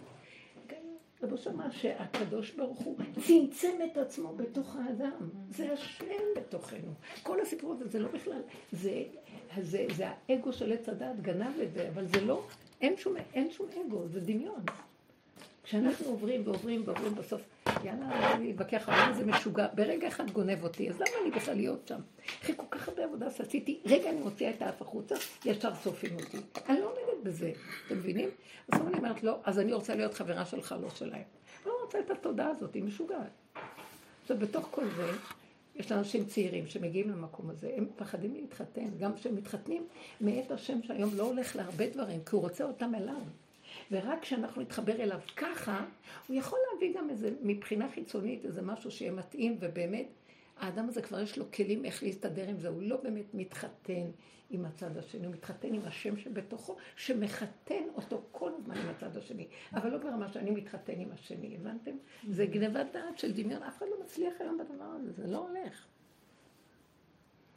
רבו שמע שהקדוש ברוך הוא צמצם את עצמו בתוך האדם. זה השם בתוכנו. כל הסיפור הזה זה לא בכלל, זה, זה, זה האגו של עץ הדעת גנב את זה, אבל זה לא, אין שום, אין שום אגו, זה דמיון. כשאנחנו עוברים ועוברים ועוברים בסוף, יאללה, אני אתווכח, אבל זה משוגע, ברגע אחד גונב אותי, אז למה אני בכלל להיות שם? אחרי כל כך הרבה עבודה שעשיתי, רגע אני מוציאה את האף החוצה, ישר שורפים אותי. אני לא בזה, אתם מבינים? אז אני אומרת, לא, אז אני רוצה להיות חברה שלך, לא שלהם. לא רוצה את התודעה הזאת, היא משוגעת. עכשיו, בתוך כל זה, יש אנשים צעירים שמגיעים למקום הזה, הם מפחדים להתחתן, גם כשהם מתחתנים, מאת השם שהיום לא הולך להרבה דברים, כי הוא רוצה אותם אליו. ורק כשאנחנו נתחבר אליו ככה, הוא יכול להביא גם איזה, מבחינה חיצונית, איזה משהו שיהיה מתאים, ובאמת, האדם הזה כבר יש לו כלים איך להסתדר עם זה, הוא לא באמת מתחתן עם הצד השני, הוא מתחתן עם השם שבתוכו, שמחתן אותו כל הזמן עם הצד השני. אבל לא ברמה שאני מתחתן עם השני, הבנתם? זה גנבת דעת של דמיון, אף אחד לא מצליח היום בדבר הזה, זה לא הולך.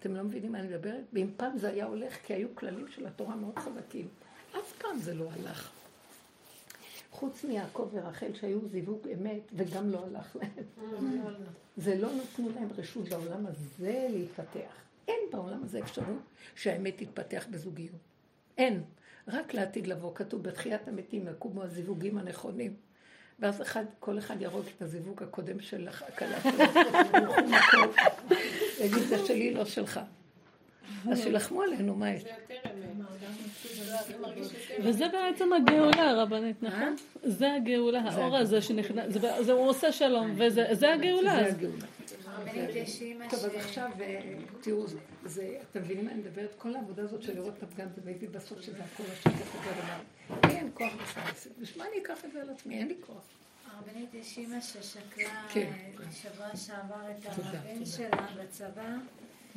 אתם לא מבינים מה אני מדברת? ואם פעם זה היה הולך, כי היו כללים של התורה מאוד חזקים, אף פעם זה לא הלך. חוץ מיעקב ורחל שהיו זיווג אמת, וגם לא הלך להם. זה לא נתנו להם רשות בעולם הזה להתפתח. אין בעולם הזה אפשרות שהאמת תתפתח בזוגיות. אין. רק לעתיד לבוא, כתוב בתחיית המתים יקומו הזיווגים הנכונים. ואז אחד, כל אחד ירוג את הזיווג הקודם של הכלה שלו, יגיד, זה שלי, לא שלך. אז שילחמו עלינו, מה יש? וזה בעצם הגאולה, רבנית, נכון? אה? זה הגאולה, האור הזה שנכנס, הוא עושה שלום, וזה הגאולה. זה הגאולה. טוב, אז עכשיו, אה, תראו, אתם מבינים מה אני מדברת? כל העבודה הזאת של לראות את הפגם זה מביא בסוף שזה הכל השם וחוזר אליו. לי אין כוח בכלל. בשביל מה אני אקח את זה על עצמי? אין לי כוח. הרבנית, יש אימא ששקלה כן. אה, שבוע שעבר את הבן שלה בצבא.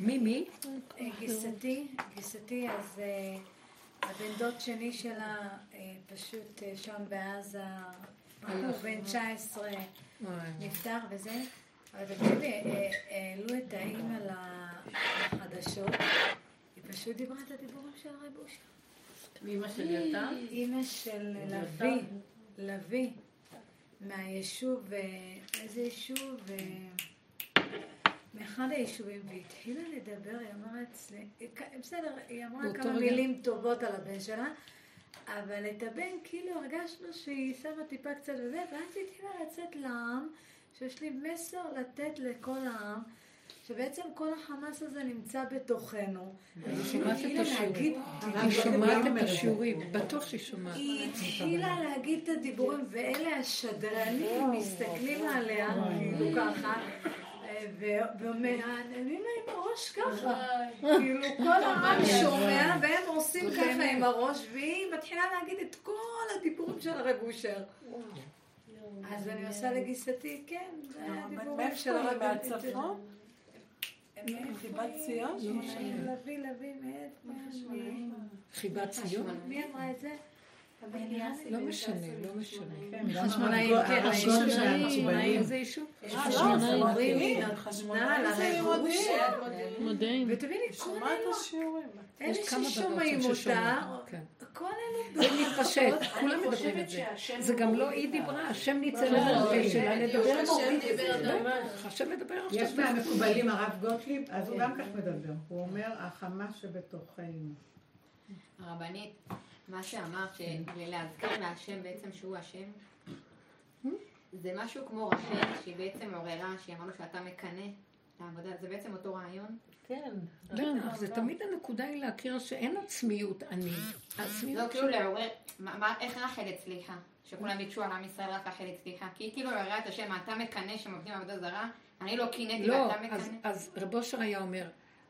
מי, מי? גיסתי, גיסתי, אז הבן דוד שני שלה פשוט שם בעזה, בחור בן 19 נפטר וזה. אבל תקשיבי, העלו את האימא לחדשות, היא פשוט דיברה את הדיבורים של הרב אושר. מאימא של יתה? אימא של לביא, לביא מהיישוב, אה, איזה יישוב? מאחד היישובים, והתחילה לדבר, היא אמרה אצלי, בסדר, היא אמרה כמה רגע. מילים טובות על הבן שלה, אבל את הבן, כאילו הרגשנו שהיא שמה טיפה קצת וזה, ואז היא התחילה לצאת לעם, שיש לי מסר לתת לכל העם. שבעצם כל החמאס הזה נמצא בתוכנו. היא שומעת את השיעורים. היא שומעת את השיעורים, בטוח שהיא שומעת. היא התחילה להגיד את הדיבורים, ואלה השדרנים מסתכלים עליה, כאילו ככה. ומהנהנים לה עם הראש ככה. כאילו כל העם שומע והם עושים ככה עם הראש והיא מתחילה להגיד את כל הדיבורים של הרב אושר. אז אני עושה לגיסתי, כן, זה הדיבורים של הרב אושר. חיבת ציון? לביא, לביא, מאיפה? חיבת ציון? מי אמרה את זה? לא משנה, לא משנה. חשמונאים, כן, חשמונאים זה יישוב? חשמונאים, חשמונאים, מודיעין. ותביני, אלו, אלה ששומעים אותה, כל אלו, זה מתפשט, כולם מדברים את זה. זה גם לא היא דיברה, השם ניצל על הפה שלה לדבר. השם מדבר עכשיו. יש מהמקובלים הרב גוטליב, אז הוא גם כך מדבר. הוא אומר, החמה שבתוכנו. הרבנית. מה שאמרת, שלהזכיר להשם בעצם שהוא השם, זה משהו כמו רחל, שהיא בעצם עוררה, שהיא אמרה לו שאתה מקנא את העבודה, זה בעצם אותו רעיון? כן. בטח, זה תמיד הנקודה היא להכיר שאין עצמיות אני. לא, כאילו לעורר, איך רחל הצליחה? שכולם ביקשו על עם ישראל, רק רחל הצליחה? כי היא כאילו עוררה את השם, אתה מקנא שהם עובדים בעבודה זרה? אני לא קינאתי ואתה מקנא? לא, אז רב אושר היה אומר,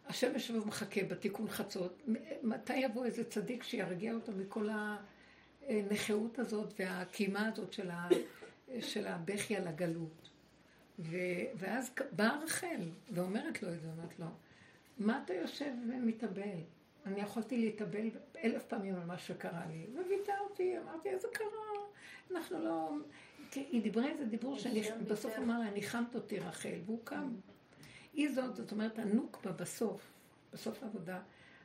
השם יושב ומחכה בתיקון חצות, מתי יבוא איזה צדיק שירגיע אותו מכל הנכאות הזאת והקימה הזאת של, ה, של הבכי על הגלות. ו, ואז באה רחל ואומרת לו את זה, אומרת לו, מה אתה יושב ומתאבל? אני יכולתי להתאבל אלף פעמים על מה שקרה לי, וויתרתי, אמרתי, איזה קרה? אנחנו לא... היא דיברה איזה דיבור שאני בסוף אמר לה, ניחמת אותי רחל, והוא קם. היא זאת, זאת אומרת, הנוקבה בסוף, בסוף העבודה,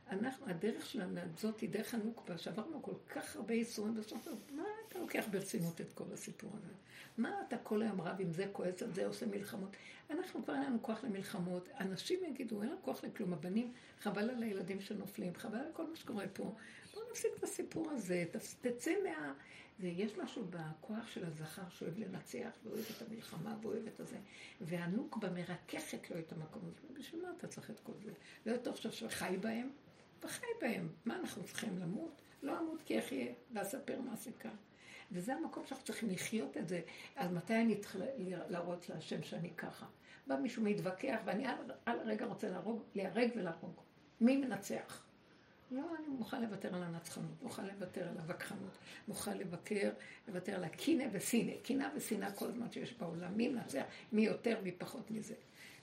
אנחנו, הדרך שלנו זאת היא דרך הנוקבה, שעברנו כל כך הרבה ייסורים בסוף, מה אתה לוקח ברצינות את כל הסיפור הזה? מה אתה כל היום רב עם זה, כועס על זה, עושה מלחמות? אנחנו כבר אין לנו כוח למלחמות, אנשים יגידו, אין לנו כוח לכלום, הבנים, חבל על הילדים שנופלים, חבל על כל מה שקורה פה. בואו נפסיק את הסיפור הזה, תצא מה... זה, יש משהו בכוח של הזכר שאוהב לנצח, ואוהב את המלחמה, ואוהב את הזה. והנוקבה מרככת לו את המקום הזה. בשביל מה אתה צריך את כל זה? לא יותר עכשיו שחי בהם? וחי בהם. מה אנחנו צריכים למות? לא אמות כי אחיה, ואספר מה סיכה. וזה המקום שאנחנו צריכים לחיות את זה. אז מתי אני צריך להראות להשם שאני ככה? בא מישהו מתווכח, ואני על הרגע רוצה להרוג, להרג ולהרוג. מי מנצח? לא, אני מוכן לוותר על הנצחנות, מוכן לוותר על הווכחנות, מוכן לבקר, לוותר על הקינא וסינא, קנאה ושנאה כל הזמן שיש בעולם, מי מנצח, מי יותר, מי פחות מזה.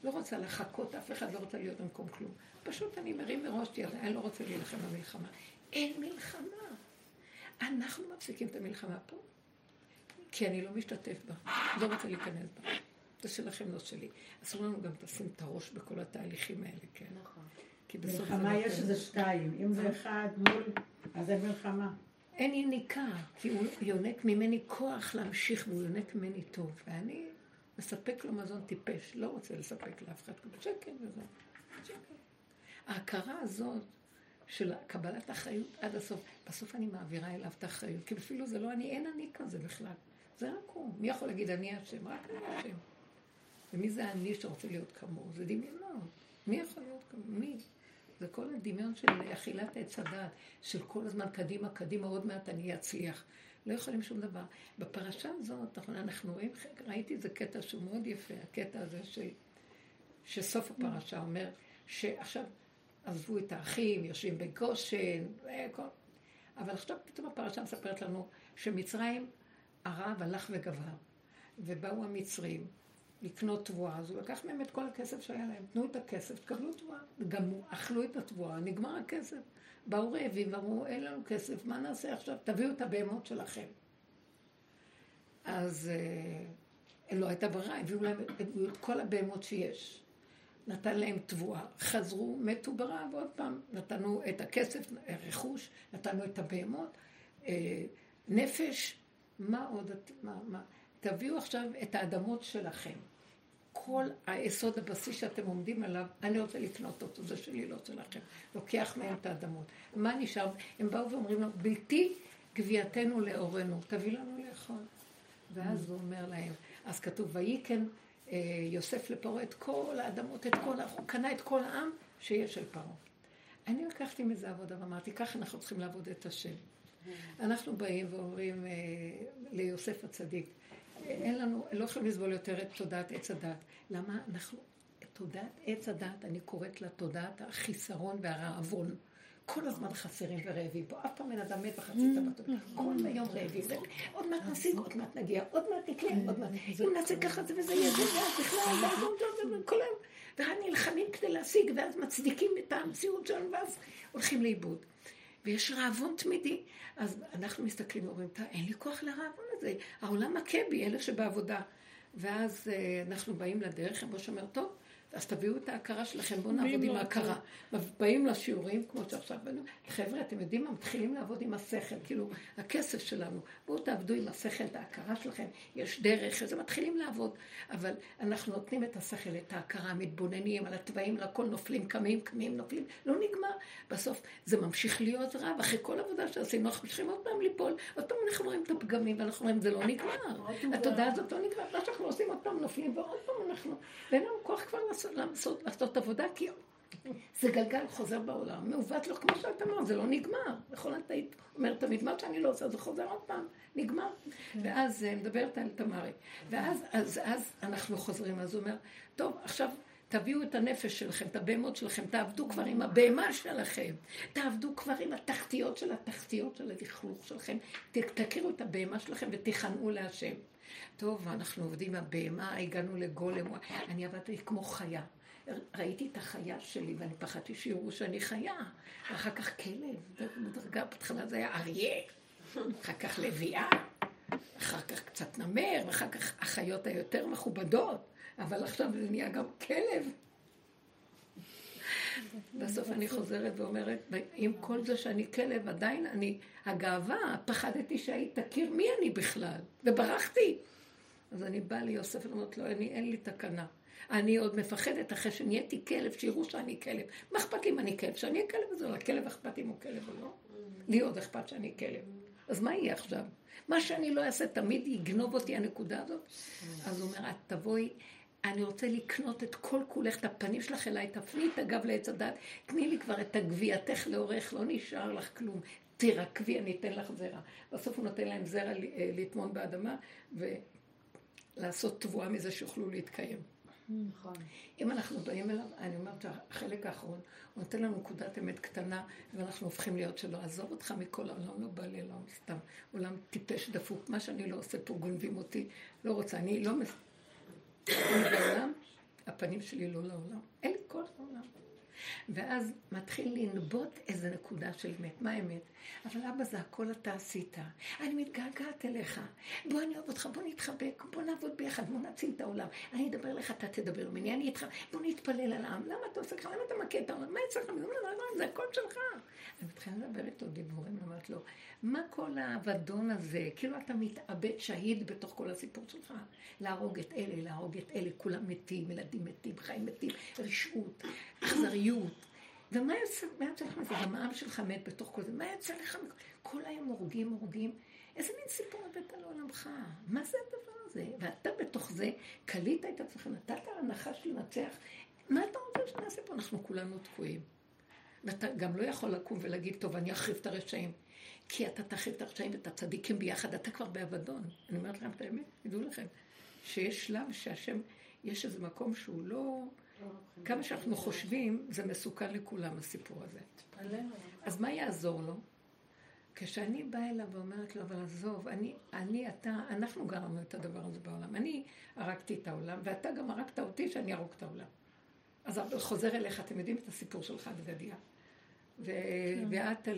לא רוצה לחכות, אף אחד לא רוצה להיות במקום כלום. פשוט אני מרים מראש יד, אני לא רוצה להילחם במלחמה. אין מלחמה. אנחנו מפסיקים את המלחמה פה, כי אני לא משתתף בה, לא רוצה להיכנס בה. זה שלכם, לא שלי. אסור לנו גם לשים את הראש בכל התהליכים האלה, כן. נכון. כי בסוף מלחמה יש איזה שתיים. אם זה אחד מול, אז אין מלחמה. אין יניקה, כי הוא יונק ממני כוח להמשיך, והוא יונק ממני טוב. ואני מספק לו מזון טיפש, לא רוצה לספק לאף אחד כזה. שקר וזהו. ההכרה הזאת של קבלת אחריות עד הסוף, בסוף אני מעבירה אליו את האחריות, כי אפילו זה לא אני, אין אני כזה בכלל. זה רק הוא. מי יכול להגיד אני השם? רק אני השם. ומי זה אני שרוצה להיות כמוהו? זה דמיונות. מי יכול להיות כמוהו? מי? זה כל הדמיון של אכילת עץ הדעת, של כל הזמן קדימה, קדימה, עוד מעט אני אצליח. לא יכולים שום דבר. בפרשה הזאת, אנחנו רואים, ראיתי איזה קטע שהוא מאוד יפה, הקטע הזה של, שסוף הפרשה אומר, שעכשיו עזבו את האחים, יושבים בגושן, וכל... אבל עכשיו פתאום הפרשה מספרת לנו שמצרים, הרב הלך וגבר, ובאו המצרים, לקנות תבואה, אז הוא לקח מהם את כל הכסף שהיה להם. תנו את הכסף, תקבלו תבואה. גם אכלו את התבואה, נגמר הכסף. באו רעבים ואמרו, אין לנו כסף, מה נעשה עכשיו? תביאו את הבהמות שלכם. אז אה, לא הייתה ברירה, הביאו להם את כל הבהמות שיש. נתן להם תבואה, חזרו, מתו ברעב עוד פעם, נתנו את הכסף, רכוש, נתנו את הבהמות, אה, נפש, מה עוד, מה, מה, תביאו עכשיו את האדמות שלכם. כל היסוד הבסיס שאתם עומדים עליו, אני רוצה לקנות אותו, זה שלי, לא שלכם. לוקח מהם את האדמות. מה נשאר? הם באו ואומרים לו, בלתי גבייתנו לאורנו, תביא לנו לאכול. ואז הוא אומר להם, אז כתוב, ויהי כן אה, יוסף לפרעה את כל האדמות, את כל, הוא קנה את כל העם שיש של פרעה. אני לקחתי מזה עבודה ואמרתי, ככה אנחנו צריכים לעבוד את השם. אנחנו באים ואומרים אה, ליוסף הצדיק, אין לנו, לא יכולים לסבול יותר את תודעת עץ הדת. למה אנחנו, תודעת עץ הדת, אני קוראת לה תודעת החיסרון והרעבון. כל הזמן חסרים ורעבים פה, אף פעם אין אדם מת וחצי טבעת. כל היום רעבים. עוד מעט נשיג, עוד מעט נגיע, עוד מעט נקנה, עוד מעט. אם נעשה ככה זה וזה יהיה זה, ואז בכלל, כל היום. ורק נלחמים כדי להשיג, ואז מצדיקים את המציאות שלנו, ואז הולכים לאיבוד. ויש רעבון תמידי. אז אנחנו מסתכלים ואומרים, אין לי כוח לרעבון הזה. העולם מכה בי, אלה שבעבודה. ואז אה, אנחנו באים לדרך, כמו שאומר, טוב, אז תביאו את ההכרה שלכם, בואו נעבוד עם ההכרה. באים לשיעורים, כמו שעכשיו בנו, חבר'ה, אתם יודעים מה? מתחילים לעבוד עם השכל, כאילו, הכסף שלנו. בואו תעבדו עם השכל, את ההכרה שלכם, יש דרך, אז מתחילים לעבוד. אבל אנחנו נותנים את השכל, את ההכרה, מתבוננים על התוואים, לכל נופלים, קמים, קמים, נופלים, לא נגמר. בסוף זה ממשיך להיות רע, ואחרי כל עבודה שעשינו, אנחנו ממשיכים עוד פעם ליפול, עוד פעם אנחנו רואים את הפגמים, ואנחנו אומרים, זה לא נגמר. התודעה הזאת לא נגמר, מה שאנחנו עושים, עוד פעם נופלים, ועוד פעם אנחנו, ואין לנו כוח כבר לעשות, לעשות עבודה, כי זה גלגל חוזר בעולם, מעוות לו, כמו שאת אמרת, זה לא נגמר. נכון, את היית אומרת תמיד, מה שאני לא עושה, זה חוזר עוד פעם, נגמר. כן. ואז אה, מדברת על תמרי. ואז אז, אז אנחנו חוזרים, אז הוא אומר, טוב, עכשיו... תביאו את הנפש שלכם, את הבהמות שלכם, תעבדו כבר עם הבהמה שלכם, תעבדו כבר עם התחתיות של התחתיות של הלכלוך שלכם, תכירו את הבהמה שלכם ותיכנעו להשם. טוב, אנחנו עובדים הבהמה, הגענו לגולם, אני עבדתי כמו חיה. ראיתי את החיה שלי ואני פחדתי שיראו שאני חיה. ואחר כך כלב, בדרגה בהתחלה זה היה אריה, אחר כך לביאה, אחר כך קצת נמר, ואחר כך החיות היותר מכובדות, אבל עכשיו זה נהיה גם כלב. בסוף אני חוזרת ואומרת, עם כל זה שאני כלב, עדיין אני, הגאווה, פחדתי שהיית תכיר מי אני בכלל, וברחתי. אז אני באה ליוסף ואומרת לו, אני, אין לי תקנה. אני עוד מפחדת אחרי שנהייתי כלב, שיראו שאני כלב. מה אכפת לי אם אני כלב? שאני אהיה כלב הזה, או לכלב אכפת אם הוא כלב או לא? לי עוד אכפת שאני כלב. אז מה יהיה עכשיו? מה שאני לא אעשה תמיד יגנוב אותי הנקודה הזאת? אז הוא אומר, את תבואי, אני רוצה לקנות את כל כולך, את הפנים שלך אליי, תפני את הגב לעץ הדת, תני לי כבר את הגבייתך לאורך, לא נשאר לך כלום. תירקבי, אני אתן לך זרע. בסוף הוא נותן להם זרע אה, לטמון באדמה, ולעשות תבואה מזה שיוכלו להתקיים. נכון. אם אנחנו באים אליו, אני אומרת החלק האחרון, הוא נותן לנו נקודת אמת קטנה, ואנחנו הופכים להיות שלו. עזוב אותך מכל העולם, לא בא לי לעולם סתם. עולם טיפש דפוק, מה שאני לא עושה פה, גונבים אותי, לא רוצה, אני לא... אני בעולם, הפנים שלי לא לעולם. אין לי כוח לעולם. ואז מתחיל לנבוט איזה נקודה של אמת. מה האמת? אבל אבא, זה הכל אתה עשית. אני מתגעגעת אליך. בוא אני אוהב אותך, בוא נתחבק, בוא נעבוד ביחד, בוא נציל את העולם. אני אדבר אליך, אתה תדבר ממני, אני איתך, בוא נתפלל על העם. למה אתה עושה ככה? למה אתה מכה את העולם? מה אצלך? זה הכל שלך. אני מתחילה לדבר איתו דיבורים, אומרת לו, מה כל האבדון הזה? כאילו אתה מתאבד שהיד בתוך כל הסיפור שלך. להרוג את אלה, להרוג את אלה, כולם מתים, ילדים מתים, חיים מתים, רשעות, אכזריות. ומה יוצא, מה יוצא לך מזה? גם העם שלך מת בתוך כל זה. מה יוצא לך? כל היום הורגים, הורגים. איזה מין סיפור הבאת לעולמך? מה זה הדבר הזה? ואתה בתוך זה קלית את עצמך, נתת לנחש לנצח. מה אתה רוצה שנעשה פה? אנחנו כולנו תקועים. ואתה גם לא יכול לקום ולהגיד, טוב, אני אחריב את הרשעים. כי אתה תחריב את הרשעים ואת הצדיקים ביחד, אתה כבר באבדון. אני אומרת לכם את האמת, תדעו לכם, שיש שלב שהשם, יש איזה מקום שהוא לא... כמה שאנחנו חושבים, זה מסוכן לכולם, הסיפור הזה. אז מה יעזור לו? כשאני באה אליו ואומרת לו, אבל עזוב, אני, אני, אתה, אנחנו גרמנו את הדבר הזה בעולם. אני הרגתי את העולם, ואתה גם הרגת אותי שאני ארוג את העולם. אז חוזר אליך, אתם יודעים את הסיפור שלך, דגדיה. כן. ואת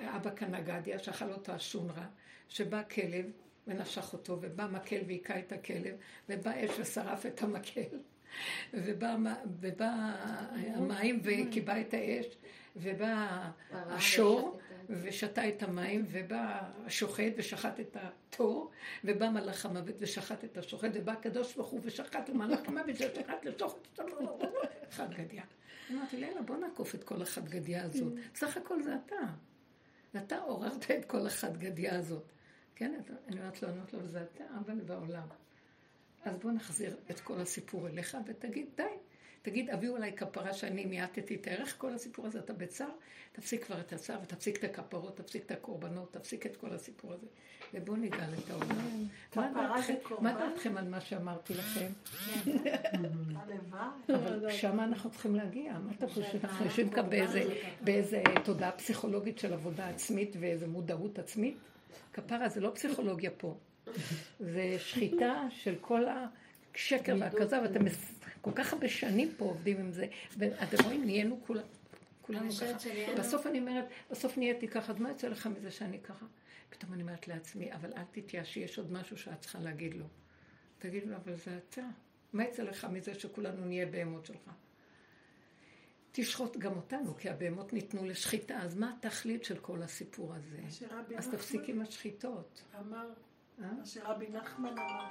לאבא קנגדיה, שאכל אותו השונרה, שבא כלב ונשך אותו, ובא מקל והיכה את הכלב, ובא אש ושרף את המקל, ובא, ובא המים וכיבה את האש, ובא השור ושתה את המים, ובא השוחט ושחט את התור, ובא מלאך המוות ושחט את השוחט, ובא הקדוש ברוך הוא ושחט את מלאך המוות ושחט לשוחט חד גדיה. אמרתי, לילה, בוא נעקוף את כל החד גדיה הזאת. בסך הכל זה אתה. ואתה עוררת את כל החד גדיה הזאת. כן, אני אומרת לו, אומרת לו, זה אתה, אבל בעולם. אז בוא נחזיר את כל הסיפור אליך ותגיד, די. תגיד, הביאו עליי כפרה שאני מיעטתי את הערך, כל הסיפור הזה, אתה בצער, תפסיק כבר את הצער, ותפסיק את הכפרות, תפסיק את הקורבנות, תפסיק את כל הסיפור הזה, ובואו נגאל את העולם. מה דעתכם על מה שאמרתי לכם? אבל שם אנחנו צריכים להגיע. מה אתה חושב? אנחנו יושבים כאן באיזה תודעה פסיכולוגית של עבודה עצמית ואיזה מודעות עצמית? כפרה זה לא פסיכולוגיה פה. זה שחיטה של כל השקר והכזב, אתם כל כך הרבה שנים פה עובדים עם זה, ואתם רואים, נהיינו כולם, כולנו ככה. בסוף אני אומרת, בסוף נהייתי ככה, אז מה יוצא לך מזה שאני ככה? פתאום אני אומרת לעצמי, אבל אל תתייאשי, יש עוד משהו שאת צריכה להגיד לו. תגיד לו, אבל זה אתה. מה יצא לך מזה שכולנו נהיה בהמות שלך? תשחוט גם אותנו, כי הבהמות ניתנו לשחיטה, אז מה התכלית של כל הסיפור הזה? אז תפסיק עם השחיטות. אמר, מה? שרבי נחמן אמר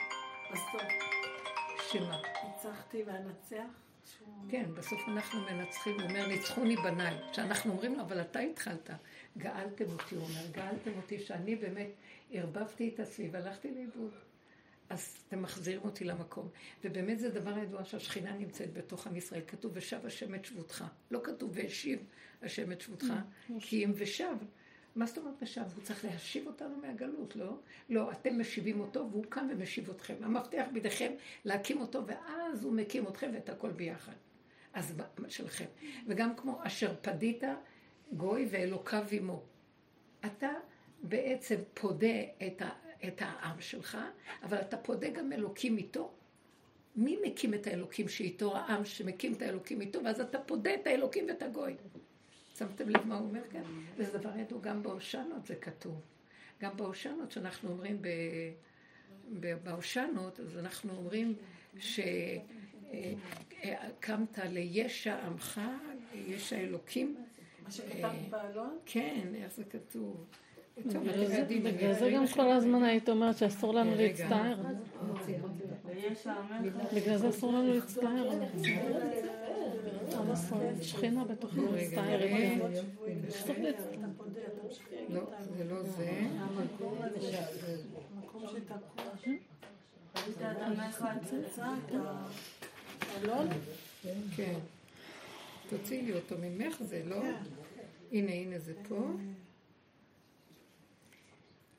בסוף. שמה? ניצחתי ואנצח? כן, בסוף אנחנו מנצחים, הוא אומר, ניצחוני בניי. כשאנחנו אומרים לו, אבל אתה התחלת, גאלתם אותי, הוא אומר, גאלתם אותי, שאני באמת ערבבתי את עצמי והלכתי לאיבוד. אז אתם מחזירים אותי למקום. ובאמת זה דבר ידוע שהשכינה נמצאת בתוך עם ישראל. כתוב, ושב השם את שבותך. לא כתוב, והשיב השם את שבותך, mm, כי אם ושב. מה זאת אומרת ושב? הוא צריך להשיב אותנו מהגלות, לא? לא, אתם משיבים אותו והוא קם ומשיב אתכם. המפתח בידיכם להקים אותו, ואז הוא מקים אתכם ואת הכל ביחד. אז שלכם. וגם כמו אשר פדית גוי ואלוקיו עמו. אתה בעצם פודה את, ה, את העם שלך, אבל אתה פודה גם אלוקים איתו. מי מקים את האלוקים שאיתו? העם שמקים את האלוקים איתו, ואז אתה פודה את האלוקים ואת הגוי. שמתם לב מה הוא אומר כאן? וזה דבר ידוע גם בהושענות זה כתוב. גם בהושענות שאנחנו אומרים בהושענות, אז אנחנו אומרים שקמת לישע עמך, ישע אלוקים. מה שכתב בעלון? כן, איך זה כתוב. בגלל זה גם כל הזמן היית אומרת שאסור לנו להצטער. בגלל זה אסור לנו להצטער. שכינה בתוכנו. לא, זה לא זה. כן. תוציאי לי אותו ממך, זה לא... הנה, הנה זה פה.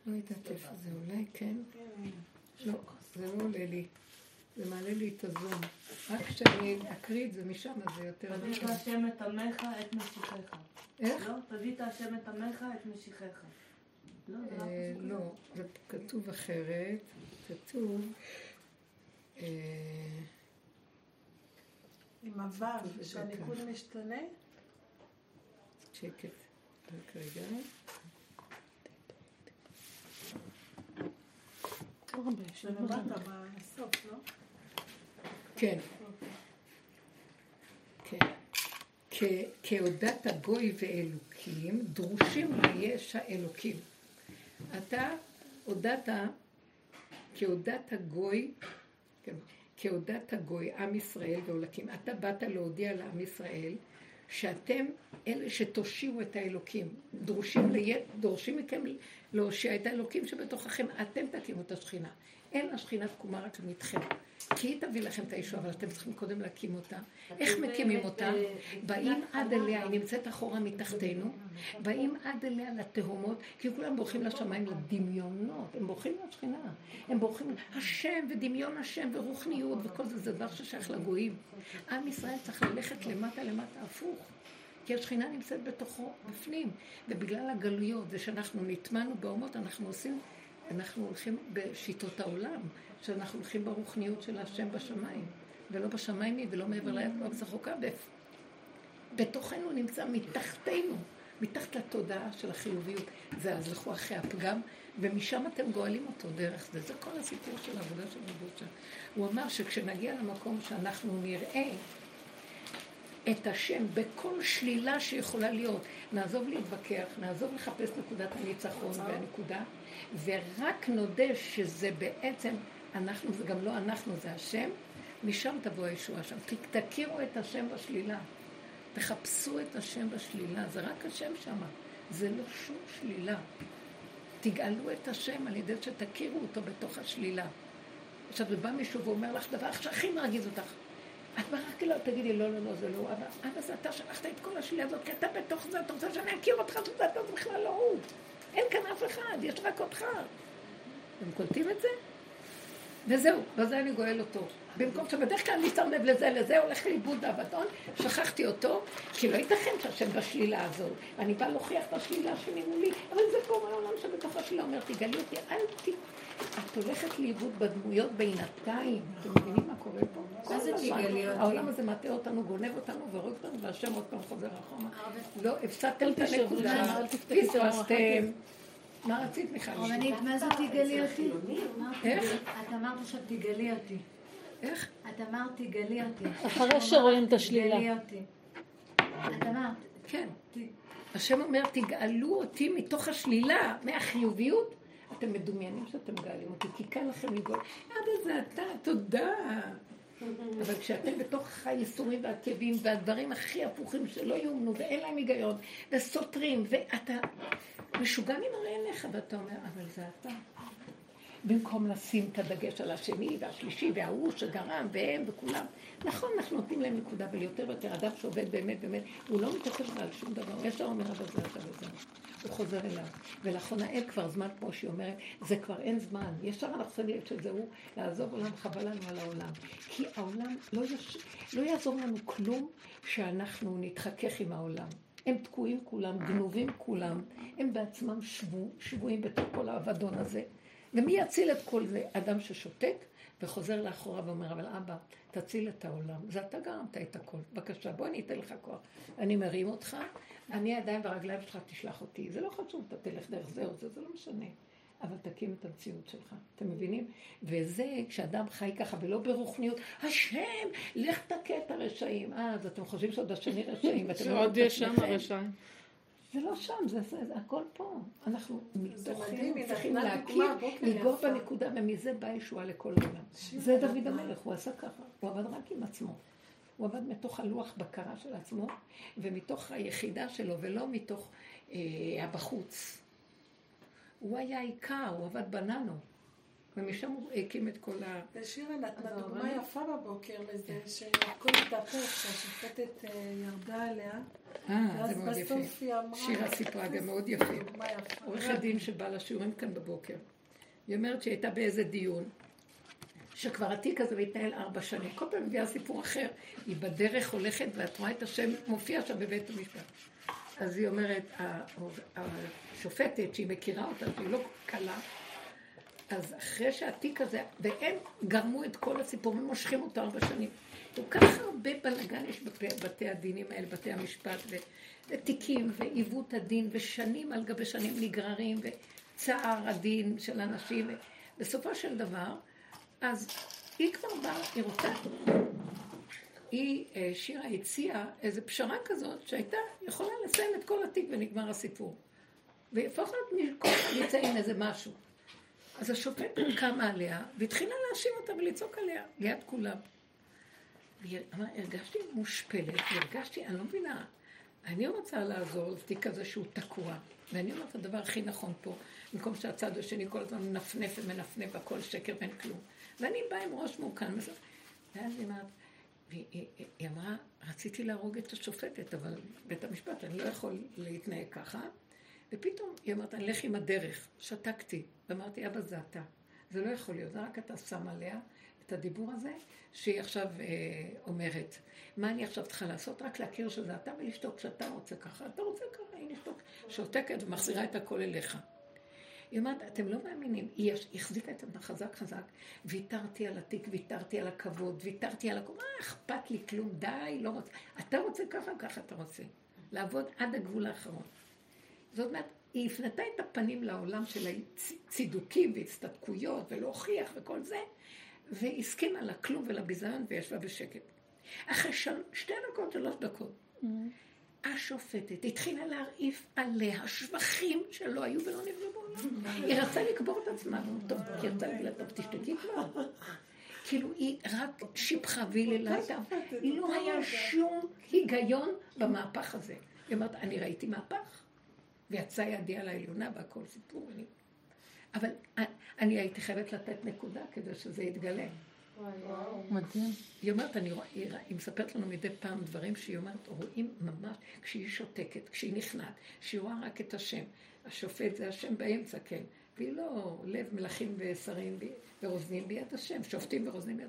לא יודעת איפה זה, אולי כן? לא, זה לא עולה לי. זה מעלה לי את הזום. רק כשאני אקריא את זה משם, זה יותר... תביא את השם את עמך, את משיחיך. איך? לא, תביא את השם את עמך, את משיחיך. לא, זה לא, לא זה כתוב אחרת. כתוב... אה, עם הוו, שהניקוד משתנה? שקט. רק רגע. כן. כן. כעודת הגוי ואלוקים, דרושים ליש האלוקים. אתה הודעת כעודת הגוי, כן, כעודת הגוי, עם ישראל ואלוקים. אתה באת להודיע לעם ישראל שאתם אלה שתושיעו את האלוקים. דורשים, לי, דורשים מכם להושיע את האלוקים שבתוככם, אתם תקימו את השכינה. אין השכינה תקומה רק מאיתכם. כי היא תביא לכם את הישועה, אבל אתם צריכים קודם להקים אותה. איך מקימים אותה? באים עד אליה, היא נמצאת אחורה מתחתנו, באים עד אליה לתהומות, כי כולם בורחים לשמיים לדמיונות, הם בורחים לשכינה, הם בורחים השם ודמיון השם ורוחניות וכל זה, זה דבר ששייך לגויים. עם ישראל צריך ללכת למטה למטה הפוך. כי השכינה נמצאת בתוכו, בפנים, ובגלל הגלויות, ושאנחנו נטמענו באומות, אנחנו עושים, אנחנו הולכים בשיטות העולם, שאנחנו הולכים ברוחניות של השם בשמיים, ולא בשמיים היא ולא מעבר ליד כבר רחוקה. בתוכנו נמצא מתחתנו, מתחת לתודעה של החיוביות. ואז לכו אחרי הפגם, ומשם אתם גואלים אותו דרך זה. זה כל הסיפור של העבודה של רבותיה. הוא אמר שכשנגיע למקום שאנחנו נראה את השם בכל שלילה שיכולה להיות. נעזוב להתווכח, נעזוב לחפש נקודת הניצחון והנקודה, ורק נודה שזה בעצם, אנחנו, זה גם לא אנחנו, זה השם, משם תבוא הישועה שם. תכירו את השם בשלילה. תחפשו את השם בשלילה, זה רק השם שם. זה לא שום שלילה. תגאלו את השם על ידי שתכירו אותו בתוך השלילה. עכשיו, ובא מישהו ואומר לך דבר שהכי מרגיז אותך. את רק אליו, תגידי, לא, לא, לא, זה לא, אבל אבא זה אתה שלחת את כל השלילה הזאת, כי אתה בתוך זה, אתה רוצה שאני אכיר אותך, שזה אתה, בכלל לא הוא. אין כאן אף אחד, יש רק אותך. אתם קולטים את זה? וזהו, בזה אני גואל אותו. במקום שבדרך כלל אני לב לזה, לזה הולך לאיבוד האבדון, שכחתי אותו, כי לא ייתכן שהשם בשלילה הזאת. אני באה להוכיח את השלילה שלי מולי, אבל זה פה מהעולם שבתוך השלילה אומר, תגלי אותי, אל ת... את הולכת לאיבוד בדמויות בינתיים. אתם מבינים מה קורה פה? מה זה תגלי אותי? העולם הזה מטעה אותנו, גונב אותנו והורג אותנו, והשם עוד פעם חוזר אחורה. לא, הפסדתם את הנקודה, פספסתם. מה רצית, מיכל? רבנית, מה זה תגלי אותי? איך? את אמרת עכשיו תגלי אותי. איך? את אמרת תגלי אותי. אחרי שרואים את השלילה. תגלי אותי. את אמרת. כן. השם אומר, תגאלו אותי מתוך השלילה, מהחיוביות. אתם מדומיינים שאתם מגאלים אותי, כי קל לכם לגאול. אבא זה אתה, תודה. אבל כשאתם בתוך הייסורים והכאבים והדברים הכי הפוכים שלא יאומנו ואין להם היגיון וסותרים ואתה משוגע ממראה עיניך ואתה אומר, אבל זה אתה. במקום לשים את הדגש על השני והשלישי וההוא שגרם והם וכולם. נכון, אנחנו נותנים להם נקודה, אבל יותר ויותר אדם שעובד באמת באמת, הוא לא מתייחס על שום דבר, הוא ישר אומר, אבל זה אתה וזה. הוא חוזר אליו. ולאחרונה אין כבר זמן כמו שהיא אומרת, זה כבר אין זמן. ישר אנחנו שמים לב שזהו, לעזוב עולם, חבל לנו על העולם. כי העולם, לא, יש, לא יעזור לנו כלום שאנחנו נתחכך עם העולם. הם תקועים כולם, גנובים כולם, הם בעצמם שבו, שבויים בתוך כל האבדון הזה. ומי יציל את כל זה? אדם ששותק וחוזר לאחורה ואומר, אבל אבא, תציל את העולם. זה אתה גרמת את הכל. בבקשה, בוא אני אתן לך כוח. אני מרים אותך, אני הידיים והרגליים שלך, תשלח אותי. זה לא חשוב, אתה תלך דרך זה או זה, זה לא משנה. אבל תקים את המציאות שלך. אתם מבינים? וזה, כשאדם חי ככה ולא ברוחניות, השם, לך תכה את הרשעים. אה, אז אתם חושבים שעוד השני רשעים, ואתם לא עוד יש שם הרשעים. זה לא שם, זה, זה, זה הכל פה. אנחנו מתוכנו צריכים להכיר, לגור בנקודה, ומזה באה ישועה לכל העולם. זה דוד המלך, הוא עשה ככה, הוא עבד רק עם עצמו. הוא עבד מתוך הלוח בקרה של עצמו, ומתוך היחידה שלו, ולא מתוך אה, הבחוץ. הוא היה עיקר, הוא עבד בננו. ומשם הוא הקים את כל ה... ושירה נתנה דוגמה יפה בבוקר לזה, שהכל התהפך, שהשופטת אה, ירדה עליה. אה, זה מאוד יפה. שירה סיפרה גם מאוד יפה. עורכת דין שבאה לשיעורים כאן בבוקר. היא אומרת שהיא הייתה באיזה דיון, שכבר התיק הזה מתנהל ארבע שנים. כל פעם מביאה סיפור אחר. היא בדרך הולכת ואת רואה את השם מופיע שם בבית המשפט. אז היא אומרת, השופטת שהיא מכירה אותה, שהיא לא קלה, אז אחרי שהתיק הזה, והם גרמו את כל הסיפור ומושכים אותו ארבע שנים. כל כך הרבה בלאגן יש בבתי הדינים האלה, בתי המשפט, ותיקים, ועיוות הדין, ושנים על גבי שנים נגררים, וצער הדין של אנשים. בסופו של דבר, אז היא כבר באה, היא רוצה... היא, אה, שירה הציעה איזו פשרה כזאת שהייתה יכולה לסיים את כל התיק ונגמר הסיפור. ולפחות מכל עם איזה משהו. אז השופטת קמה עליה והתחילה להאשים אותה ולצעוק עליה, ליד כולם. הרגשתי מושפלת, הרגשתי, אני לא מבינה, אני רוצה לעזור לתיק הזה שהוא תקוע, ואני אומרת את הדבר הכי נכון פה, במקום שהצד השני כל הזמן מנפנף ומנפנף והכל שקר ואין כלום. ואני באה עם ראש מורכן, ואז היא אמרת, והיא אמרה, רציתי להרוג את השופטת, אבל בית המשפט, אני לא יכול להתנהג ככה. ופתאום היא אמרת, אני אלך עם הדרך. שתקתי, ואמרתי, אבא זה אתה. זה לא יכול להיות, רק אתה שם עליה את הדיבור הזה, שהיא עכשיו אה, אומרת, מה אני עכשיו צריכה לעשות? רק להכיר שזה אתה ולשתוק שאתה רוצה ככה. אתה רוצה ככה, היא נשתוק. שותקת ומחזירה את הכל אליך. היא אומרת, אתם לא מאמינים, היא החזיקה את עצמה חזק חזק, ויתרתי על התיק, ויתרתי על הכבוד, ויתרתי על הכול, מה אכפת לי כלום, די, לא רוצה. אתה רוצה ככה, ככה אתה רוצה. לעבוד עד הגבול האחרון. זאת אומרת, היא הפנתה את הפנים לעולם של הצידוקים והצטדקויות ולהוכיח וכל זה, והסכימה לכלום ולביזיון וישבה בשקט. אחרי של... שתי דקות, שלוש דקות. השופטת התחילה להרעיף עליה שבחים שלא היו ולא נבראו בעולם. היא רצתה לקבור את עצמה, טוב, כי רצתה להגיד לה, טוב, תשתקי כבר. כאילו היא רק שיבחה והיללה איתה. לא היה שום היגיון במהפך הזה. היא אומרת, אני ראיתי מהפך, ויצא ידי על העליונה והכל סיפור. אבל אני הייתי חייבת לתת נקודה כדי שזה יתגלה. מדהים. היא אומרת, אני רואה, היא מספרת לנו מדי פעם דברים שהיא אומרת, רואים ממש, כשהיא שותקת, כשהיא נכנעת, שהיא רואה רק את השם. השופט זה השם באמצע, כן. והיא לא לב מלכים ושרים ורוזנים ביד השם, שופטים ורוזנים ביד.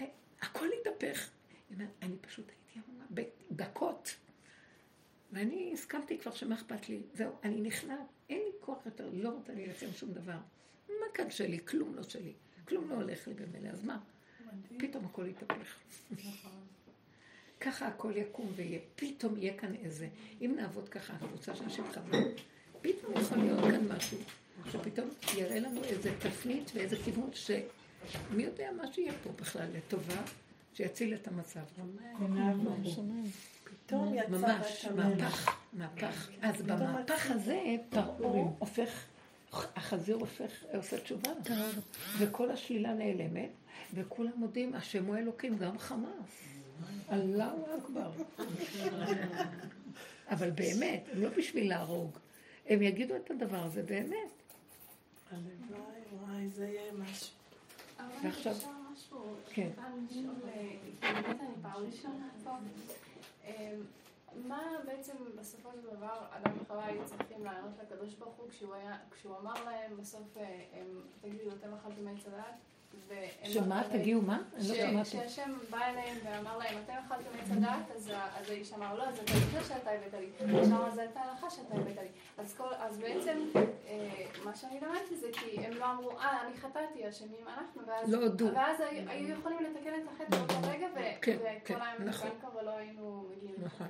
אה, הכל התהפך. היא אומרת, אני פשוט הייתי אמונה בדקות. ואני הסכמתי כבר שמה אכפת לי. זהו, אני נכנעת, אין לי כוח יותר, לא רוצה להילחם שום דבר. מה כאן שלי? כלום לא שלי. כלום לא הולך לי במילא, אז מה? פתאום הכל יתהפך. נכון. ככה הכל יקום ויהיה. פתאום יהיה כאן איזה, אם נעבוד ככה, קבוצה של אנשים חברים, פתאום יכול להיות כאן משהו, שפתאום יראה לנו איזה תפנית ואיזה כיוון שמי יודע מה שיהיה פה בכלל לטובה, שיציל את המצב. פתאום יצא ממש, מהפך, מהפך. אז במהפך הזה פרעה הופך החזיר הופך, עושה תשובה, וכל השלילה נעלמת, וכולם מודים, השם הוא אלוקים, גם חמאס. אללהו אכבר. אבל באמת, לא בשביל להרוג. הם יגידו את הדבר הזה באמת. הלוואי, וואי, זה יהיה משהו. ועכשיו... כן. מה בעצם בסופו של דבר אדם וחווה היו צריכים לענות לקדוש ברוך הוא כשהוא, אמר להם בסוף, אה, תגידו, אתם אכלתם מעץ הדעת? שמה? תגיעו מה? אני לא שמעתי. כשהשם בא אליהם ואמר להם, אתם אכלתם מעץ הדעת, אז האיש אמר, לא, זה לפני שאתה הבאת לי. עכשיו זה הייתה הלכה שאתה הבאת לי. אז בעצם, אה, מה שאני למדתי זה כי הם לא אמרו, אה, אני חטאתי, אשמים אנחנו, ואז לא היו יכולים לתקן את החטא באותו רגע, כן, כן, וכל היום נכון. כבר לא היינו מגיעים. נכון.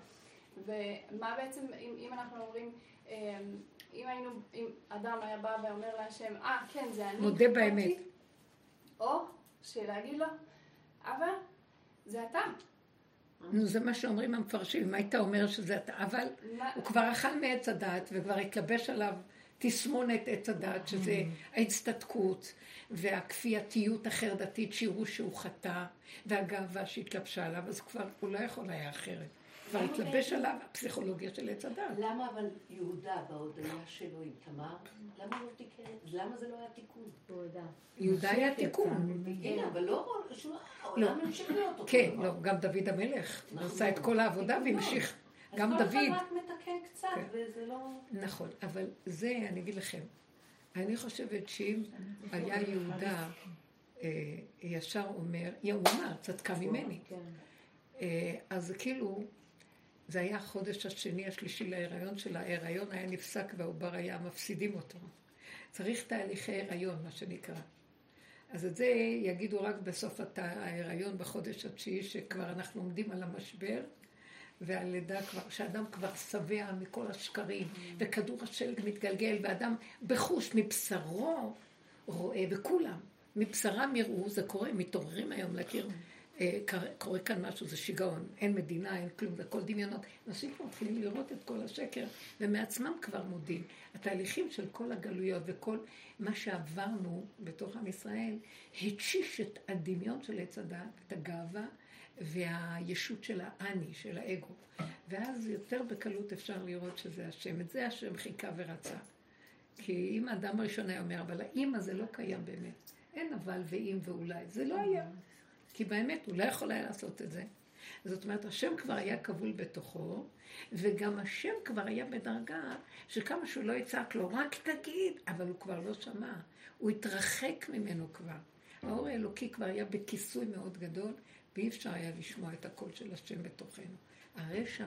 ומה בעצם, אם, אנחנו אומרים, אמ, אם היינו, אם אדם היה בא ואומר להשם, אה, כן, זה אני. מודה באמת. או שלהגיד לו, אבל זה אתה. נו, זה מה שאומרים המפרשים, אם היית אומר שזה אתה, אבל הוא כבר אכל מעץ הדעת וכבר התלבש עליו תסמונת עץ הדעת, שזה ההצטדקות והכפייתיות החרדתית שיראו שהוא חטא, והגאווה שהתלבשה עליו, אז כבר הוא לא יכול היה אחרת. כבר התלבש עליו הפסיכולוגיה של עץ הדת. למה אבל יהודה בהודיה שלו עם תמר, למה לא תיקן? למה זה לא היה תיקון? יהודה היה תיקון. הנה, אבל לא, העולם המשיך להיות אותו כן, לא, גם דוד המלך עשה את כל העבודה והמשיך. גם דוד. אז כל אחד רק מתקן קצת, כן. וזה לא... נכון, אבל זה, אני אגיד לכם, אני חושבת שאם היה יהודה אה, ישר אומר, הוא אמר, צדקה ממני. כן. אה, אז כאילו, זה היה החודש השני, השלישי להיריון של ההיריון היה נפסק והעובר היה מפסידים אותו. צריך תהליכי הריון, מה שנקרא. אז את זה יגידו רק בסוף ההיריון בחודש התשיעי, שכבר אנחנו עומדים על המשבר, והלידה כבר, שאדם כבר שבע מכל השקרים, וכדור השלג מתגלגל, ואדם בחוש מבשרו רואה, וכולם, מבשרם יראו, זה קורה, מתעוררים היום להכיר קורה כאן משהו, זה שיגעון, אין מדינה, אין כלום, זה הכל דמיונות. אנשים כבר מתחילים לראות את כל השקר, ומעצמם כבר מודים. התהליכים של כל הגלויות וכל מה שעברנו בתוך עם ישראל, התשיש את הדמיון של עץ הדת, את הגאווה והישות של האני, של האגו. ואז יותר בקלות אפשר לראות שזה השם. את זה השם חיכה ורצה. כי אם האדם הראשון היה אומר, אבל האם הזה לא קיים באמת. אין אבל ואם ואולי. זה לא היה. כי באמת הוא לא יכול היה לעשות את זה. זאת אומרת, השם כבר היה כבול בתוכו, וגם השם כבר היה בדרגה שכמה שהוא לא יצעק לו, רק תגיד, אבל הוא כבר לא שמע. הוא התרחק ממנו כבר. האור האלוקי כבר היה בכיסוי מאוד גדול, ואי אפשר היה לשמוע את הקול של השם בתוכנו. הרשע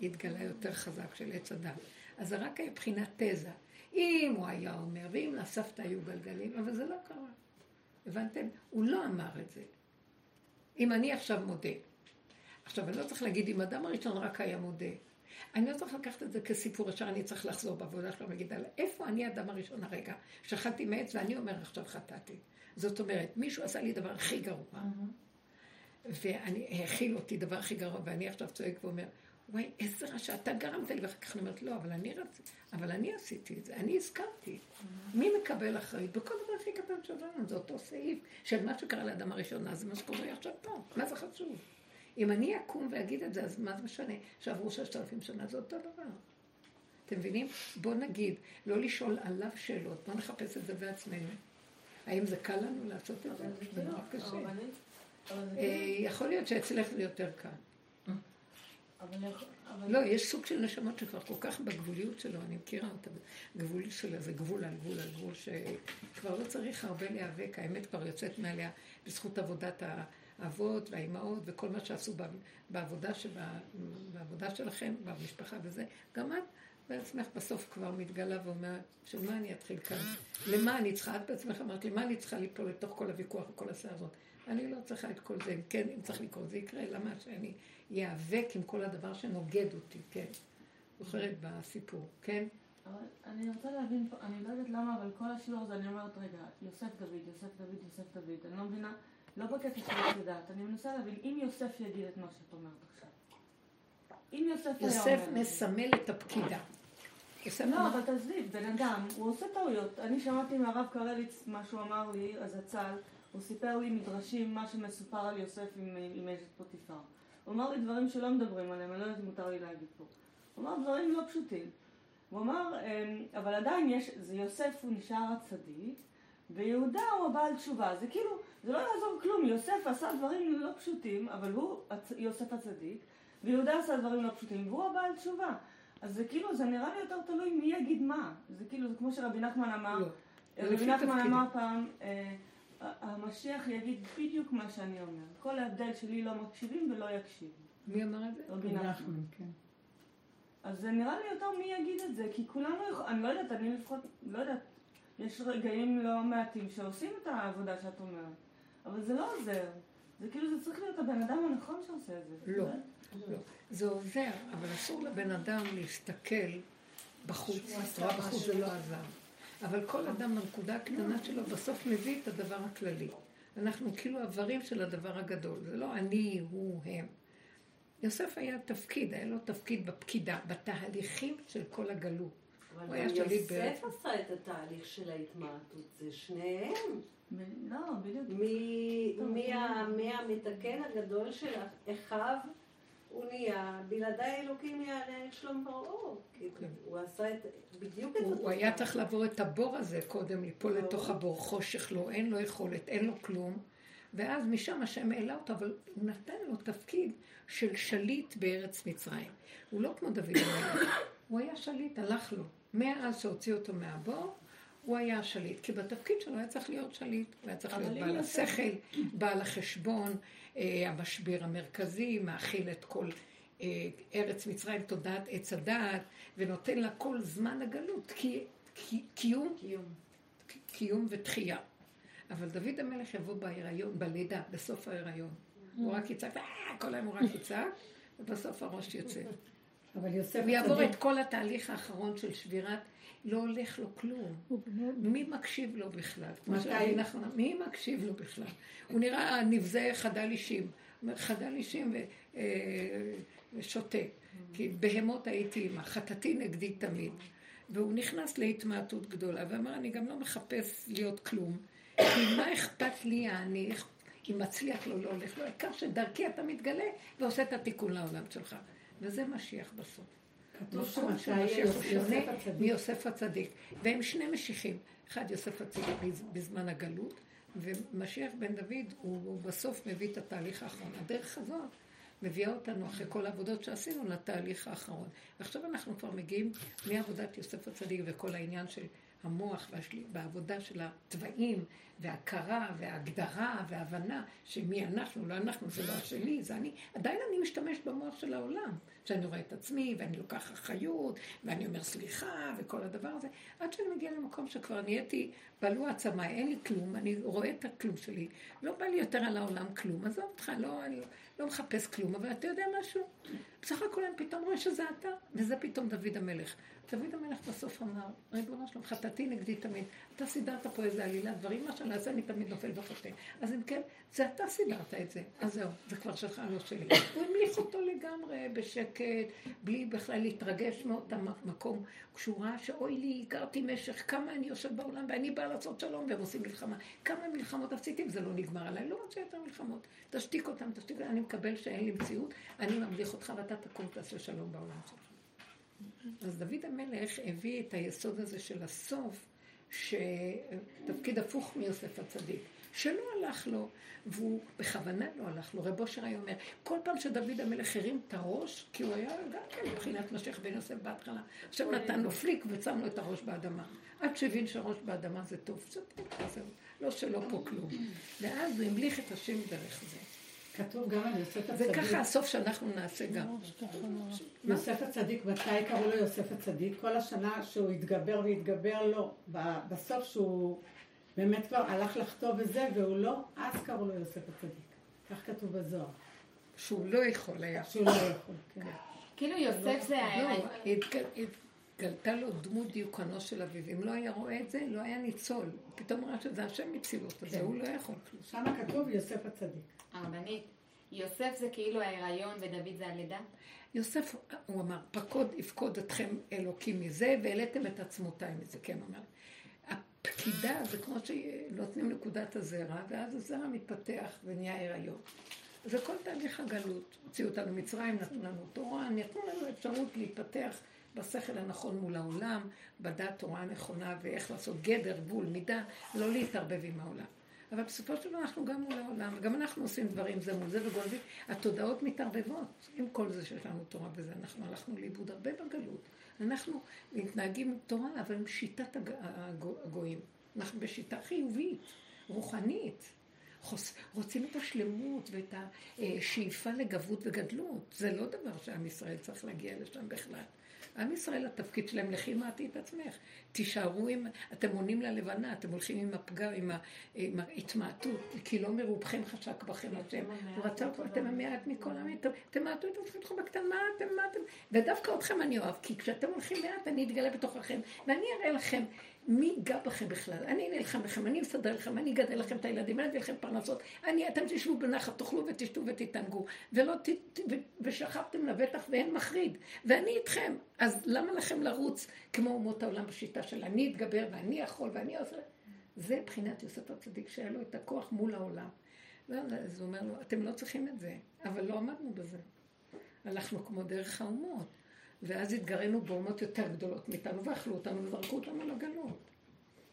התגלה יותר חזק של עץ הדת. אז זה רק היה מבחינת תזה. אם הוא היה אומר, ואם לסבתא היו גלגלים, אבל זה לא קרה. הבנתם? הוא לא אמר את זה. אם אני עכשיו מודה. עכשיו, אני לא צריך להגיד, אם אדם הראשון רק היה מודה. אני לא צריך לקחת את זה כסיפור ישר, אני צריך לחזור בעבודה שלו ולהגיד, איפה אני האדם הראשון הרגע? שאכלתי מעץ ואני אומר עכשיו חטאתי. זאת אומרת, מישהו עשה לי דבר הכי גרוע. ואני, האכיל אותי, דבר הכי גרוע, ואני עכשיו צועק ואומר, וואי, איזה רשע, אתה גרמת לי, ואחר כך אני אומרת, לא, אבל אני רציתי, אבל אני עשיתי את זה, אני הסכמתי. מי מקבל אחריות? בכל דבר הכי קטן שלנו, זה אותו סעיף של מה שקרה לאדם הראשונה, זה מה שקורה עכשיו פה, מה זה חשוב? אם אני אקום ואגיד את זה, אז מה זה משנה? שעברו ששת אלפים שנה, זה אותו דבר. אתם מבינים? בואו נגיד, לא לשאול עליו שאלות, בואו נחפש את זה בעצמנו. האם זה קל לנו לעשות את זה? זה נורא קשה. אה, יכול להיות שאצלך זה יותר קל. לא, יש סוג של נשמות שכבר כל כך בגבוליות שלו, אני מכירה אותה, גבול שלה זה גבול על גבול על גבול, שכבר לא צריך הרבה להיאבק, האמת כבר יוצאת מעליה בזכות עבודת האבות והאימהות וכל מה שעשו בעבודה, שבה, בעבודה שלכם, במשפחה וזה, גם את בעצמך בסוף כבר מתגלה ואומרת, של מה אני אתחיל כאן? למה אני צריכה? את בעצמך אמרת לי, מה אני צריכה ליפול לתוך כל הוויכוח וכל הסעה הזאת? אני לא צריכה את כל זה, אם כן, אם צריך לקרות, זה יקרה, למה שאני ייאבק עם כל הדבר שנוגד אותי, כן? זוכרת בסיפור, כן? אבל אני רוצה להבין, אני לא יודעת למה, אבל כל השיעור הזה אני אומרת, רגע, יוסף דוד, יוסף דוד, יוסף דוד, אני לא מבינה, לא בקטע של לדעת, אני מנסה להבין, אם יוסף יגיד את מה שאת אומרת עכשיו, אם יוסף היה אומר... יוסף מסמל את הפקידה. לא, אבל תעזבי, בן אדם, הוא עושה טעויות. אני שמעתי מהרב קרליץ מה שהוא אמר לי, אז הצל, הוא סיפר לי מדרשים, מה שמסופר על יוסף עם אשת פוטיפר. הוא אמר לי דברים שלא מדברים עליהם, אני לא יודעת אם מותר לי להגיד פה. הוא אמר דברים לא פשוטים. הוא אמר, אמ, אבל עדיין יש, זה יוסף הוא נשאר הצדיק, ויהודה הוא הבעל תשובה. זה כאילו, זה לא יעזור כלום, יוסף עשה דברים לא פשוטים, אבל הוא יוסף הצדיק, ויהודה עשה דברים לא פשוטים, והוא הבעל תשובה. אז זה כאילו, זה נראה לי יותר תלוי מי יגיד מה. זה כאילו, זה כמו שרבי נחמן אמר, לא. רבי נחמן אמר פעם, אה, המשיח יגיד בדיוק מה שאני אומר. כל ההבדל שלי לא מקשיבים ולא יקשיב. מי אמר את זה? רבי נחמן, כן. אז זה נראה לי יותר מי יגיד את זה, כי כולנו, אני לא יודעת, אני לפחות, לא יודעת, יש רגעים לא מעטים שעושים את העבודה שאת אומרת, אבל זה לא עוזר. זה כאילו, זה צריך להיות הבן אדם הנכון שעושה את זה. לא, לא. זה עוזר, אבל אסור לבן אדם להסתכל בחוץ, בחוץ זה לא עזר. אבל כל אדם בנקודה הקטנה שלו בסוף מביא את הדבר הכללי. אנחנו כאילו איברים של הדבר הגדול, זה לא אני, הוא, הם. יוסף היה תפקיד, היה לו תפקיד בפקידה, בתהליכים של כל הגלות. אבל יוסף עשה את התהליך של ההתמעטות, זה שניהם. לא, בדיוק. מי המתקן הגדול של אחיו הוא נהיה, בלעדי אלוקים יעלה את שלום פרעה. כן. הוא עשה את, בדיוק את אותו. הוא היה צריך לעבור את הבור הזה קודם, ליפול לתוך הבור, חושך לו, אין לו יכולת, אין לו כלום. ואז משם השם העלה אותו, אבל הוא נתן לו תפקיד של שליט בארץ מצרים. הוא לא כמו דוד המלך, הוא היה שליט, הלך לו. מאז שהוציא אותו מהבור, הוא היה השליט, כי בתפקיד שלו היה צריך להיות שליט, הוא היה צריך להיות בעל השכל, בעל החשבון, המשבר המרכזי, מאכיל את כל אה, ארץ מצרים, תודעת עץ הדעת, ונותן לה כל זמן הגלות, כי, כי, קיום, קיום. קיום ותחייה. אבל דוד המלך יבוא בהיריון, בלידה, בסוף ההיריון. הוא רק יצעק, אה, כל היום הוא רק יצעק, ובסוף הראש יוצא. אבל יוסף... הוא יעבור את כל התהליך האחרון של שבירת, לא הולך לו כלום. מי מקשיב לו בכלל? מתי? מי מקשיב לו בכלל? הוא נראה נבזה חדל אישים. חדל אישים ושותה. כי בהמות הייתי עימה, חטאתי נגדי תמיד. והוא נכנס להתמעטות גדולה, ואמר, אני גם לא מחפש להיות כלום. כי מה אכפת לי אני, אם מצליח לו, לא הולך לו, העיקר שדרכי אתה מתגלה ועושה את התיקון לעולם שלך. וזה משיח בסוף. כתוב שמשיח הוא שונה מיוסף הצדיק. והם שני משיחים. אחד יוסף הצדיק בזמן הגלות, ומשיח בן דוד הוא בסוף מביא את התהליך האחרון. הדרך הזאת מביאה אותנו אחרי כל העבודות שעשינו לתהליך האחרון. ועכשיו אנחנו כבר מגיעים מעבודת יוסף הצדיק וכל העניין של המוח בעבודה של התוואים והכרה והגדרה והבנה שמי אנחנו, לא אנחנו, זה לא השלי, זה אני. עדיין אני משתמש במוח של העולם, שאני רואה את עצמי ואני לוקח אחריות ואני אומר סליחה וכל הדבר הזה, עד שאני מגיעה למקום שכבר נהייתי בלוע עצמה, אין לי כלום, אני רואה את הכלום שלי, לא בא לי יותר על העולם כלום, עזוב אותך, לא, אני לא מחפש כלום, אבל אתה יודע משהו? בסך הכל הם פתאום רואים שזה אתה, וזה פתאום דוד המלך. דוד המלך בסוף אמר, ריבונו שלום, חטאתי נגדי תמיד. אתה סידרת פה איזה עלילת דברים, מה שאני אעשה, אני תמיד נופל וחוטא. אז אם כן, זה אתה סידרת את זה. אז זהו, זה כבר שלך, לא שלי. הוא המליך אותו לגמרי, בשקט, בלי בכלל להתרגש מאותם מקום. כשהוא ראה שאוי לי, הכרתי משך, כמה אני יושב בעולם, ואני באה לעשות שלום, והם עושים מלחמה. כמה מלחמות עשיתי, וזה לא נגמר עליי. לא רוצה יותר מלחמות. תשתיק אותם, תשתיק אותם. אני מקבל שאין לי מציאות, אני ממליך אותך, ואתה תקום, תעשה שלום בעולם שלך. אז דוד המלך הביא את היסוד הזה של הסוף, שתפקיד הפוך מיוסף הצדיק, שלא הלך לו, והוא בכוונה לא הלך לו. רב אושר היה אומר, כל פעם שדוד המלך הרים את הראש, כי הוא היה גם כן מבחינת משיח בן יוסף בהתחלה, עכשיו נתן לו פליק ושם לו את הראש באדמה. עד שהבין שהראש באדמה זה טוב, טוב, זהו, לא שלא פה כלום. ואז הוא המליך את השם דרך זה. כתוב גם על יוסף הצדיק. וככה הסוף שאנחנו נעשה גם. יוסף הצדיק, מתי קראו לו יוסף הצדיק? כל השנה שהוא התגבר והתגבר לו, בסוף שהוא באמת כבר הלך לחטוא בזה, והוא לא, אז קראו לו יוסף הצדיק. כך כתוב בזוהר. שהוא לא יכול היה. שהוא לא יכול, כן. כאילו יוסף זה... לא, התגלתה לו דמות דיוקנו של אביו. אם לא היה רואה את זה, לא היה ניצול. פתאום ראה שזה השם הציל אותו, זה הוא לא יכול. שם כתוב יוסף הצדיק. הרבנית, יוסף זה כאילו ההיריון ודוד זה הלידה? יוסף, הוא אמר, פקוד יפקוד אתכם אלוקים מזה, והעליתם את עצמותיי מזה, כן, אומר. הפקידה זה כמו שנותנים נקודת הזרע, ואז הזרע מתפתח ונהיה הריון. זה כל תהליך הגלות. הוציאו אותנו ממצרים, נתנו לנו תורה, נתנו לנו אפשרות להתפתח בשכל הנכון מול העולם, בדעת תורה הנכונה ואיך לעשות גדר, גבול, מידה, לא להתערבב עם העולם. אבל בסופו של דבר אנחנו גם מול העולם, וגם אנחנו עושים דברים זה מול זה וגונבים. התודעות מתערבבות. עם כל זה שיש לנו תורה וזה, אנחנו הלכנו לאיבוד הרבה בגלות. אנחנו מתנהגים עם תורה, אבל עם שיטת הגויים. אנחנו בשיטה חיובית, רוחנית. חוס... רוצים את השלמות ואת השאיפה לגבות וגדלות. זה לא דבר שעם ישראל צריך להגיע לשם בכלל. עם ישראל, התפקיד שלהם, לכי מעטי את עצמך. תישארו עם, אתם עונים ללבנה, אתם הולכים עם הפגם, עם, עם ההתמעטות, כי לא מרובכם חשק בכם השם. הוא רצה אתכם, אתם המעט מכל העמים, תמעטו את עצמכם בקטן, מה אתם, אתם, ודווקא אתכם אני אוהב, כי כשאתם הולכים מעט, אני אתגלה בתוככם, ואני אראה לכם מי ייגע בכם בכלל? אני נלחם לכם, אני מסדר לכם, אני אגדל לכם את הילדים, אני אביא לכם פרנסות, אני, אתם תשבו בנחת, תאכלו ותשתו ותתענגו, ולא ת, ו, ושכבתם לבטח ואין מחריד, ואני איתכם. אז למה לכם לרוץ כמו אומות העולם בשיטה של אני אתגבר ואני יכול ואני עושה? זה מבחינת יוסף הצדיק, שהיה לו את הכוח מול העולם. אז הוא אומר לו, אתם לא צריכים את זה, אבל לא עמדנו בזה. הלכנו כמו דרך האומות. ואז התגרנו באומות יותר גדולות מאיתנו, ואכלו אותנו וזרקו אותנו לגלות.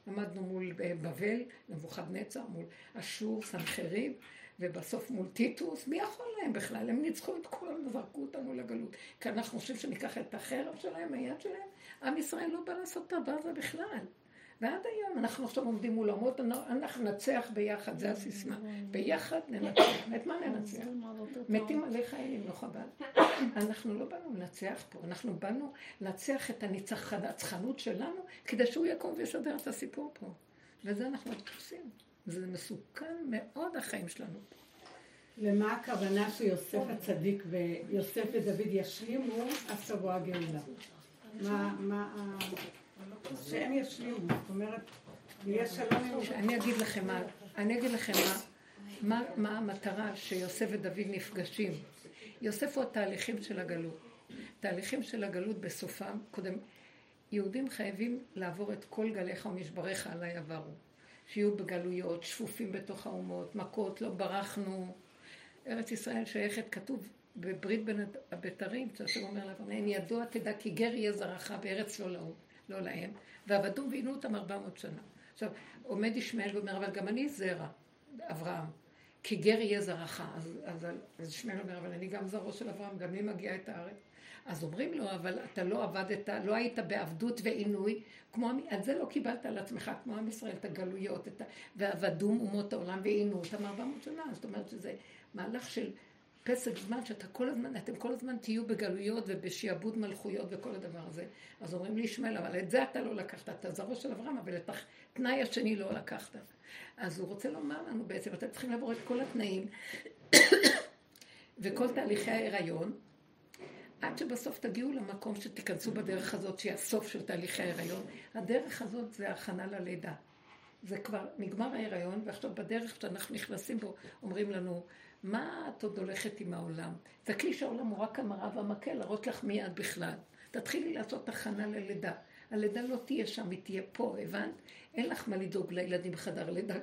עמדנו מול אה, בבל, נבוכדנצר, מול אשור, סנחריב, ובסוף מול טיטוס, מי יכול להם בכלל? הם ניצחו את כולם וזרקו אותנו לגלות. כי אנחנו חושבים שניקח את החרב שלהם, היד שלהם, עם ישראל לא בא לעשות את הדבר הזה בכלל. ועד היום אנחנו עכשיו עומדים מול אומות, אנחנו ננצח ביחד, זה הסיסמה. ביחד ננצח. את מה ננצח? מתים עלי חיילים, לא חבל. אנחנו לא באנו לנצח פה, אנחנו באנו לנצח את הניצחנות שלנו, כדי שהוא יקום ויסדר את הסיפור פה. וזה אנחנו עושים. זה מסוכן מאוד החיים שלנו. למה הכוונה שיוסף הצדיק ויוסף ודוד ישלימו, אז תבוא הגאולה? מה, מה, שהם ישלימו, זאת אומרת, יהיה שלום. אני אגיד לכם מה, אני אגיד לכם מה, מה, מה המטרה שיוסף ודוד נפגשים. יוסף הוא התהליכים של הגלות. תהליכים של הגלות בסופם, קודם, יהודים חייבים לעבור את כל גליך ומשבריך עליי עברו. שיהיו בגלויות, שפופים בתוך האומות, מכות, לא ברחנו. ארץ ישראל שייכת, כתוב בברית בין הבתרים, שהשם אומר לאברהם, ידוע תדע כי גר יהיה זרעך בארץ לא להם. לא להם, ועבדו ועינו אותם ארבע מאות שנה. עכשיו, עומד ישמעאל ואומר, אבל גם אני זרע, אברהם, כי גר יהיה זרעך. אז, אז, אז ישמעאל אומר, אבל אני גם זרעו של אברהם, גם לי מגיע את הארץ. אז אומרים לו, אבל אתה לא עבדת, לא היית בעבדות ועינוי, כמו, על זה לא קיבלת על עצמך, כמו עם ישראל, את הגלויות, את ה... ועבדו אומות העולם ועינו אותם ארבע מאות שנה. זאת אומרת שזה מהלך של פסק זמן שאתה כל הזמן, אתם כל הזמן תהיו בגלויות ובשעבוד מלכויות וכל הדבר הזה. אז אומרים לי, ישמעאל, אבל את זה אתה לא לקחת, אתה זרעו של אברהם, אבל את התנאי השני לא לקחת. אז הוא רוצה לומר לנו בעצם, אתם צריכים לעבור את כל התנאים וכל תהליכי ההיריון, עד שבסוף תגיעו למקום שתיכנסו בדרך הזאת, שהיא הסוף של תהליכי ההיריון. הדרך הזאת זה הכנה ללידה. זה כבר נגמר ההיריון, ועכשיו בדרך שאנחנו נכנסים בו, אומרים לנו, מה את עוד הולכת עם העולם? זה כלי שהעולם הוא רק המראה והמקל, להראות לך מי את בכלל. תתחילי לעשות הכנה ללידה. הלידה לא תהיה שם, היא תהיה פה, הבנת? אין לך מה לדאוג לילדים בחדר לידה,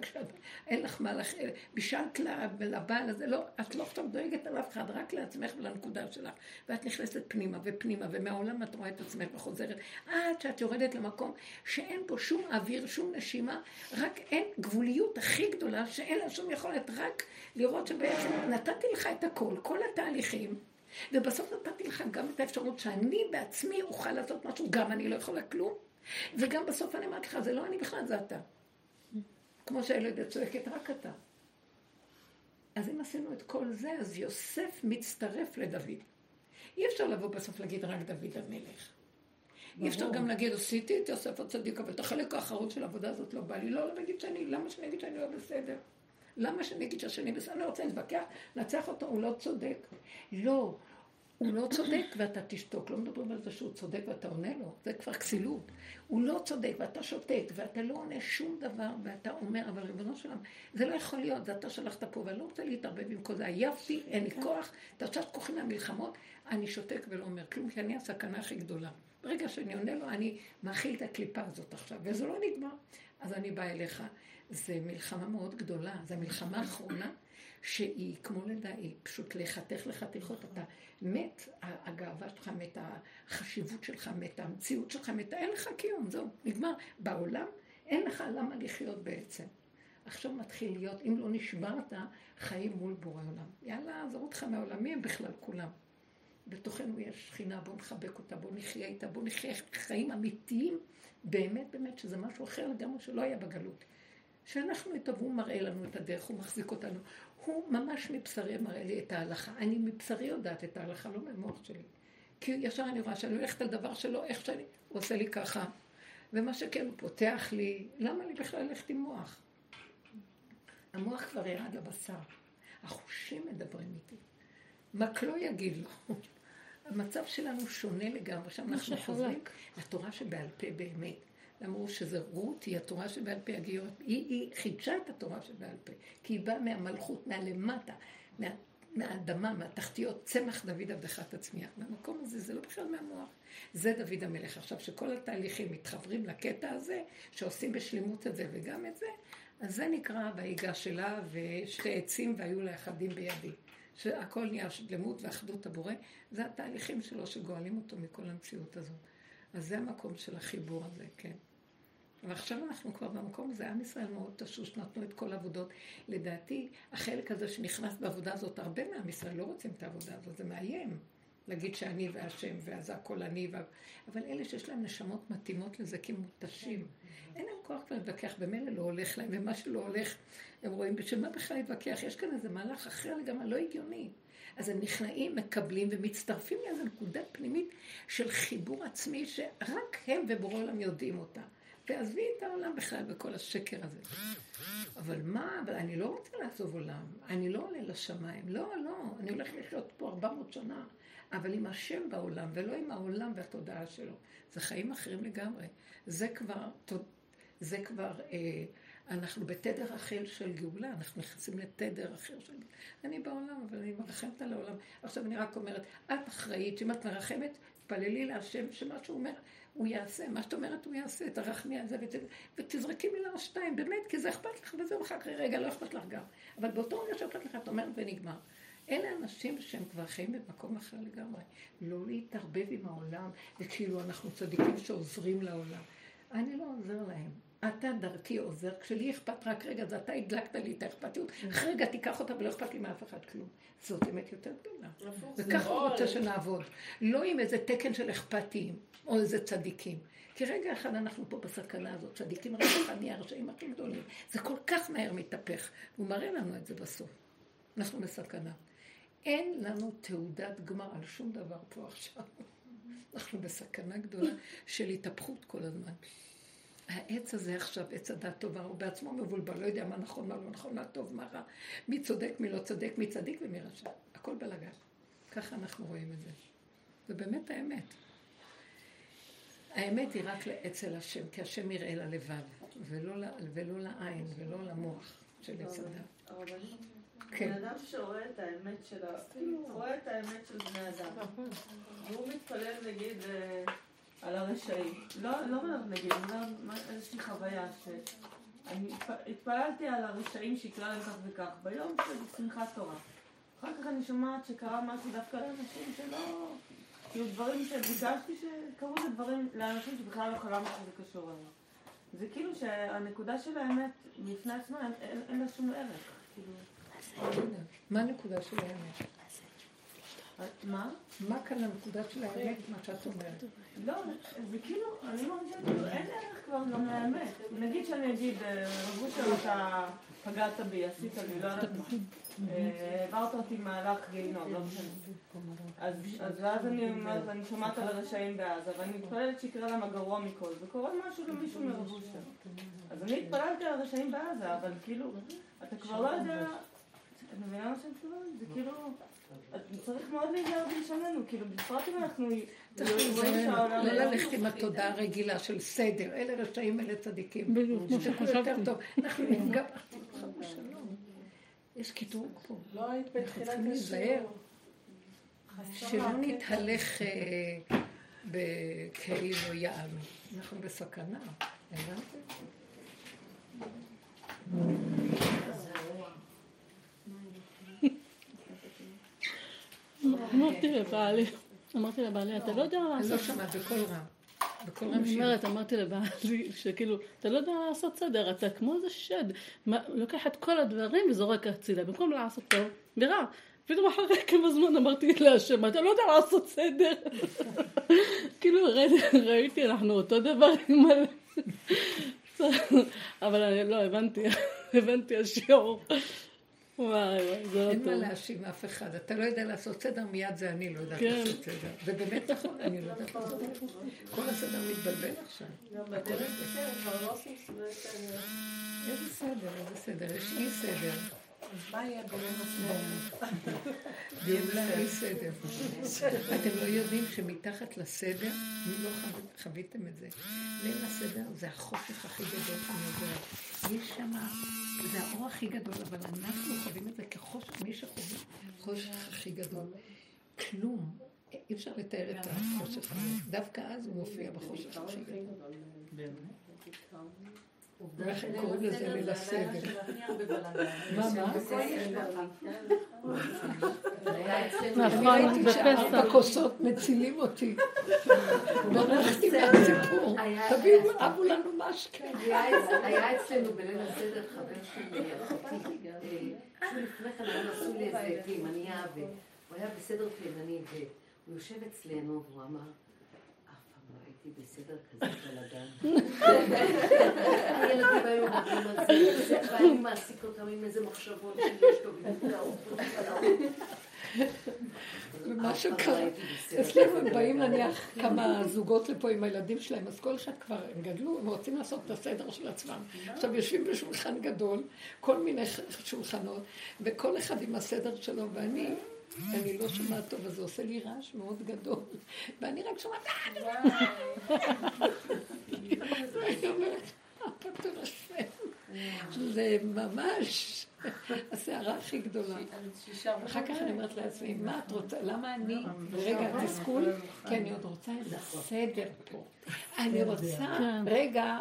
אין לך מה לך, בישלת לה ולבעל הזה, לא, את לא עכשיו דואגת על אף אחד, רק לעצמך ולנקודה שלך. ואת נכנסת פנימה ופנימה, ומהעולם את רואה את עצמך וחוזרת, עד שאת יורדת למקום שאין בו שום אוויר, שום נשימה, רק אין גבוליות הכי גדולה, שאין לה שום יכולת, רק לראות שבעצם נתתי לך את הכל, כל התהליכים. ובסוף נתתי לך גם את האפשרות שאני בעצמי אוכל לעשות משהו, גם אני לא יכולה כלום, וגם בסוף אני אמרתי לך, זה לא אני בכלל, זה אתה. כמו שהילדת צועקת, רק אתה. אז אם עשינו את כל זה, אז יוסף מצטרף לדוד. אי אפשר לבוא בסוף להגיד רק דוד המלך. אי אפשר גם להגיד, עשיתי את יוסף הצדיק, אבל את החלק האחרון של העבודה הזאת לא בא לי. לא, לא להגיד שאני, למה שאני אגיד שאני לא בסדר? למה שאני אגיד שהשני בסדר? אני רוצה להתווכח, לנצח אותו, הוא לא צודק. לא, הוא לא צודק ואתה תשתוק. לא מדברים על זה שהוא צודק ואתה עונה לו, זה כבר כסילות. הוא לא צודק ואתה שותק ואתה לא עונה שום דבר ואתה אומר, אבל ריבונו שלם, זה לא יכול להיות, זה אתה שלחת פה ואני לא רוצה להתערבב עם כל זה. עייפתי, אין לי כן. כוח, עכשיו כוחי מהמלחמות, אני שותק ולא אומר כלום, כי אני הסכנה הכי גדולה. ברגע שאני עונה לו, אני מאכיל את הקליפה הזאת עכשיו, וזה לא נגמר. אז אני באה אליך. זה מלחמה מאוד גדולה, זו המלחמה האחרונה שהיא כמו לידה, היא פשוט לחתך לחתיכות, אתה מת, הגאווה שלך מתה, החשיבות שלך מתה, המציאות שלך מתה, אין לך קיום, זהו, נגמר. בעולם אין לך למה לחיות בעצם. עכשיו מתחיל להיות, אם לא נשברת, חיים מול בורא עולם. יאללה, עזרו אותך מהעולמים בכלל, כולם. בתוכנו יש שכינה, בואו נחבק אותה, בואו נחיה איתה, בואו נחיה חיים אמיתיים, באמת באמת, שזה משהו אחר לגמרי שלא היה בגלות. שאנחנו איתו, והוא מראה לנו את הדרך, הוא מחזיק אותנו. הוא ממש מבשרי מראה לי את ההלכה. אני מבשרי יודעת את ההלכה, לא מהמוח שלי. כי ישר אני רואה שאני הולכת על דבר שלא, איך שאני, הוא עושה לי ככה. ומה שכן, הוא פותח לי, למה לי בכלל ללכת עם מוח? המוח כבר ירד לבשר. החושים מדברים איתי. רק לא יגיד לו. המצב שלנו שונה לגמרי. עכשיו אנחנו חוזרים לתורה שבעל פה באמת. אמרו שזה רות היא התורה שבעל פה הגיור, היא, היא חידשה את התורה שבעל פה, כי היא באה מהמלכות, מהלמטה, מה, מהאדמה, מהתחתיות, צמח דוד עבדך תצמיח. מהמקום הזה, זה לא בכלל מהמוח. זה דוד המלך. עכשיו, שכל התהליכים מתחברים לקטע הזה, שעושים בשלמות את זה וגם את זה, אז זה נקרא ויגש שלה ושתי עצים והיו לה אחדים בידי. שהכל נהיה שלמות ואחדות הבורא, זה התהליכים שלו שגואלים אותו מכל המציאות הזאת. אז זה המקום של החיבור הזה, כן. ועכשיו אנחנו כבר במקום הזה, עם ישראל מאוד תשוש, נתנו את כל העבודות. לדעתי, החלק הזה שנכנס בעבודה הזאת, הרבה מעם ישראל לא רוצים את העבודה הזאת, זה מאיים. להגיד שאני והשם, ואז הכל אני, ו... אבל אלה שיש להם נשמות מתאימות לזה כמותשים. אין להם כוח כבר להתווכח, במילא לא הולך להם, ומה שלא הולך, הם רואים, בשביל מה בכלל להתווכח? יש כאן איזה מהלך אחר לגמרי, לא הגיוני. אז הם נכנעים, מקבלים ומצטרפים לאיזו נקודה פנימית של חיבור עצמי שרק הם ובורא עולם יודעים אותה. ועזבי את העולם בכלל בכל השקר הזה. אבל מה, אבל אני לא רוצה לעזוב עולם, אני לא עולה לשמיים, לא, לא, אני הולך לחיות פה 400 שנה, אבל עם השם בעולם, ולא עם העולם והתודעה שלו. זה חיים אחרים לגמרי. זה כבר, זה כבר, אה, אנחנו בתדר אחר של גאולה, אנחנו נכנסים לתדר אחר של גאולה. אני בעולם, אבל אני מרחמת על העולם. עכשיו אני רק אומרת, את אחראית, שאם את מרחמת, תפללי להשם שמה שהוא אומר, הוא יעשה, מה שאת אומרת הוא יעשה, תרחמי על זה ות, ותזרקי מילה או שתיים, באמת, כי זה אכפת לך וזהו אחר כך, רגע, לא אכפת לך גם. אבל באותו רגע שאכפת לך, את אומרת ונגמר. אלה אנשים שהם כבר חיים במקום אחר לגמרי. לא להתערבב עם העולם, וכאילו אנחנו צדיקים שעוזרים לעולם. אני לא עוזר להם. אתה דרכי עוזר, כשלי אכפת רק רגע, אז אתה הדלקת לי את האכפתיות, אחרי רגע תיקח אותה ולא אכפת לי מאף אחד כלום. זאת אמת יותר גדולה. וככה הוא רוצה שנעבוד. לא עם איזה תקן של אכפתיים, או איזה צדיקים. כי רגע אחד אנחנו פה בסכנה הזאת, צדיקים רגע אחד נהיה הרשעים הכי גדולים. זה כל כך מהר מתהפך, הוא מראה לנו את זה בסוף. אנחנו בסכנה. אין לנו תעודת גמר על שום דבר פה עכשיו. אנחנו בסכנה גדולה של התהפכות כל הזמן. העץ הזה עכשיו, עץ הדת טובה, הוא בעצמו מבולבל, לא יודע מה נכון, מה לא נכון, מה טוב, מה רע, מי צודק, מי לא צודק, מי צדיק ומי רשע. הכל בלגן. ככה אנחנו רואים את זה. זה באמת האמת. האמת היא רק אצל השם, כי השם יראה ללבב, ולא, ולא לעין, ולא למוח של עץ הדת. כן. בן אדם שרואה את האמת של ה... רואה את האמת של בני אדם. והוא מתפלל נגיד אה, על הרשעים. לא, לא נגיד, איזושהי חוויה ש... אני התפללתי על הרשעים שיקרה להם כך וכך, ביום של שמחת תורה. אחר כך אני שומעת שקרה משהו דווקא לאנשים שלא... כאילו דברים שביקשתי שקרו לדברים, לאנשים שבכלל לא חלמתי שזה קשור אליהם. זה כאילו שהנקודה של האמת בפני עצמה אין לה שום ערך. כאילו... מה הנקודה של האמת? מה? מה כאן הנקודה של האמת, מה שאת אומרת? לא, זה כאילו, אני מרגישה כאילו, אין ערך כבר גם לאמת. נגיד שאני אגיד, אה, רבו שם אתה פגעת בי, עשית לי, לא יודעת מה. אה, העברת אותי מהלך גיהינום, לא משנה. אז ואז אני אומרת, אני שומעת על הרשעים בעזה, ואני מתפללת שיקרה להם הגרוע מכל, וקורה משהו למישהו מרבושה. אז אני התפללתי על הרשעים בעזה, אבל כאילו, אתה כבר לא יודע, את מבינה מה שאני מתכוונת? זה כאילו... צריך מאוד להיזהר בלשוננו, כאילו בפרט אם אנחנו לא ללכת עם התודעה הרגילה של סדר, אלה רשעים, אלה צדיקים. בדיוק, כמו שחשבתי. אנחנו נפגע יש קטרוג פה. לא היית בתחילת השיעור. שלא נתהלך אה, בכאילו יענו. אנחנו בסכנה, הבנתם? אמרתי לבעלי, אמרתי לבעלי, אתה לא יודע לעשות... אני לא שומעת בקול רם. בקול רם אני אומרת, אמרתי לבעלי, שכאילו, אתה לא יודע לעשות סדר, אתה כמו איזה שד, לוקח את כל הדברים וזורק הצידה, במקום לעשות טוב, ורע. פתאום אחרי כמה זמן אמרתי להשם, אתה לא יודע לעשות סדר. כאילו ראיתי, אנחנו אותו דבר עם מלא. אבל אני לא, הבנתי, הבנתי השיעור. וואי וואי, זה לא טוב. אין מה להאשים אף אחד. אתה לא יודע לעשות סדר, מיד זה אני לא יודעת כן. לעשות סדר. זה באמת נכון, אני לא יודעת לעשות סדר. כל הסדר מתבלבל עכשיו. לא סדר. איזה סדר, איזה סדר, יש אי סדר. אז מה יהיה בליל הסדר? גאולה אי סדר. אתם לא יודעים שמתחת לסדר, אם לא חוויתם את זה, ליל הסדר זה החושך הכי גדול שאני יודעת. יש שם, זה האור הכי גדול, אבל אנחנו חווים את זה כחושך, מי שחווה חושך הכי גדול. כלום. אי אפשר לתאר את החושך. דווקא אז הוא מופיע בחושך הכי גדול. איך הם קוראים לזה ליל הסדר? מה, מה? נכון, בפסח. בכוסות מצילים אותי. ברחתי מהסיפור. תביאו, אבו לנו משקה. היה אצלנו בליל הסדר חבר של אחותי. שהוא לפני כן היו עשו לי איזה תימניה, והוא היה בסדר תימני, והוא יושב אצלנו, והוא אמר, בסדר כזה בלאגן. הילדים היו מדברים על זה, ואני מעסיק אותם עם איזה מחשבות שיש לו ומה שקרה, אצלנו הם באים נניח כמה זוגות לפה עם הילדים שלהם, אז כל אחד כבר, הם גדלו, הם רוצים לעשות את הסדר של עצמם. עכשיו יושבים בשולחן גדול, כל מיני שולחנות, וכל אחד עם הסדר שלו, ואני אני לא שומעת טוב, אז זה עושה לי רעש מאוד גדול. ואני רק שומעת... אני אומרת, זה ממש הסערה הכי גדולה. אחר כך אני אומרת לעצמי, מה את רוצה? למה אני, רגע, תסכול? כי אני עוד רוצה איזה סדר פה. אני רוצה, רגע,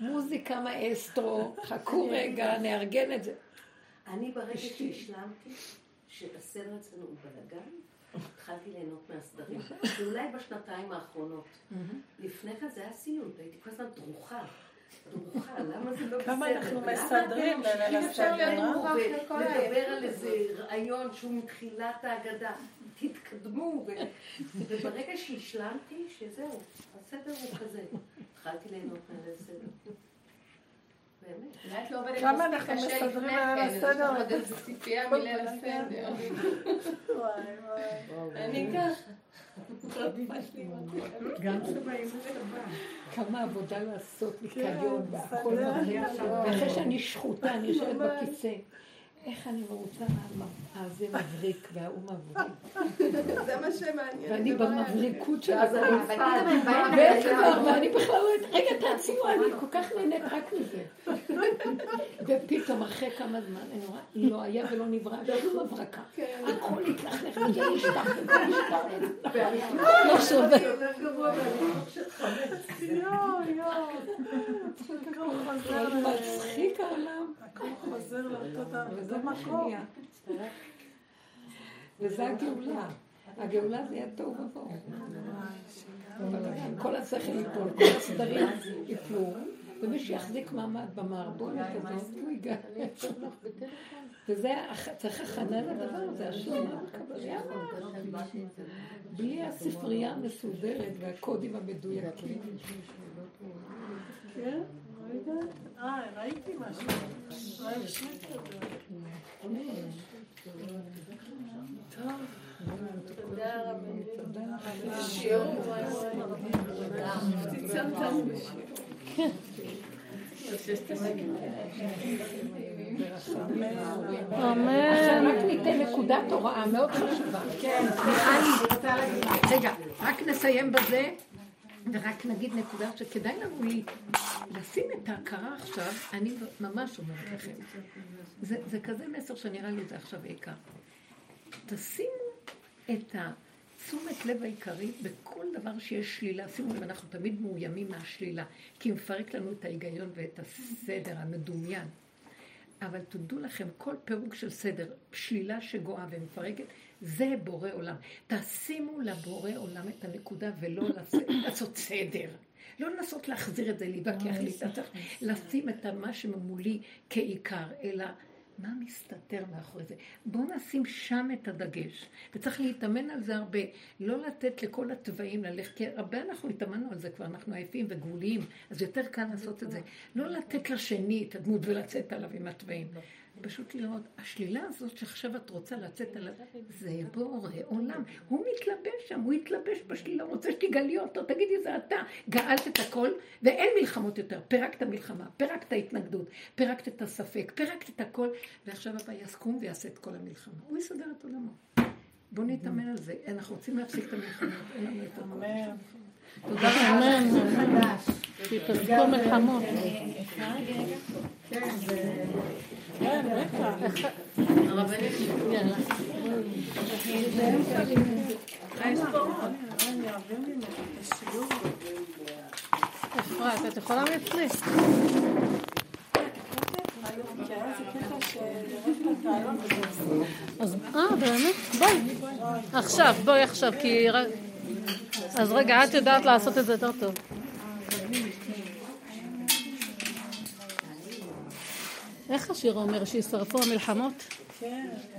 מוזיקה מאסטרו, חכו רגע, נארגן את זה. אני ברגע שהשלמתי, שהסדר אצלנו הוא בלאגן, התחלתי ליהנות מהסדרים. זה אולי בשנתיים האחרונות. לפני כן זה היה סיוט, הייתי כל הזמן דרוכה. דרוכה, למה זה לא בסדר? כמה אנחנו מסדרים בליל הסדר, ולדבר על איזה רעיון שהוא מתחילת ההגדה. תתקדמו, וברגע שהשלמתי, שזהו, הסדר הוא כזה. התחלתי ליהנות מהסדר. כמה אנחנו מסדרים על הסדר? עוד איזה ציפייה מליל הסדר. אני ככה. גם צבעים כמה עבודה לעשות ניקיון והכל מראה ואחרי שאני שחוטה, אני יושבת בכיסא איך אני מרוצה מהזה מבריק וההוא מבריק. זה מה שמעניין. ואני במבריקות של הזה. ואני בכלל לא יודעת, רגע תעצימו, אני כל כך נהנית רק מזה. ופתאום אחרי כמה זמן, אני רואה, לא היה ולא נברא, שום הברקה. הכל התלכלך וזה נשטח וזה נשטח. לא שווה. יואו. מצחיק העולם. הכל חוזר לאותו מקום. וזה הגאולה. הגאולה זה יהיה תוהו ובוהו. כל השכל ייפול, כל הסדרים ייפלו, ומי שיחזיק מעמד במערבולת הזאת, הוא ייגע. וזה, צריך הכנה לדבר הזה, השלמה וקבלה. בלי הספרייה המסודרת והקודים המדויקים. כן? אה, ראיתי משהו. תודה רבה. עכשיו רק ניתן נקודת הוראה מאוד חשובה. כן, רגע, רק נסיים בזה. ורק נגיד נקודה שכדאי לנו לי לשים את ההכרה עכשיו, אני ממש אומרת לכם, זה, זה כזה מסר שנראה לי זה עכשיו העיקר. תשימו את התשומת לב העיקרי בכל דבר שיש שלילה. שימו לב, אנחנו תמיד מאוימים מהשלילה, כי היא מפרק לנו את ההיגיון ואת הסדר המדומיין. אבל תודו לכם, כל פירוק של סדר, שלילה שגואה ומפרקת, זה בורא עולם. תשימו לבורא עולם את הנקודה ולא לעשות סדר. לא לנסות להחזיר את זה, להתווכח לי, אתה צריך לשים את מה שממולי כעיקר, אלא מה מסתתר מאחורי זה? בואו נשים שם את הדגש. וצריך להתאמן על זה הרבה. לא לתת לכל התוואים ללכת, כי הרבה אנחנו התאמנו על זה כבר, אנחנו עייפים וגבוליים, אז יותר קל לעשות את זה. לא לתת לשני את הדמות ולצאת עליו עם התוואים. פשוט לראות, השלילה הזאת שעכשיו את רוצה לצאת עליו, זה בורא עולם. הוא מתלבש שם, הוא התלבש בשלילה, הוא רוצה שתגלי אותו, תגידי זה אתה. גאלת את הכל, ואין מלחמות יותר. פירקת מלחמה, פירקת התנגדות, פירקת את הספק, פירקת את הכל, ועכשיו הבא יקום ויעשה את כל המלחמה. הוא יסדר את עולמו. בואו נתאמן על זה. אנחנו רוצים להפסיק את המלחמות, אין לנו את המלחמות. תודה רבה. תתפסקו מלחמות. כן, כן, בטח. אפרת, את יכולה מאצלי. אז, אה, באמת? בואי. עכשיו, בואי עכשיו, כי... אז רגע, את יודעת לעשות את זה יותר טוב. איך השיר אומר, שישרפו המלחמות? כן.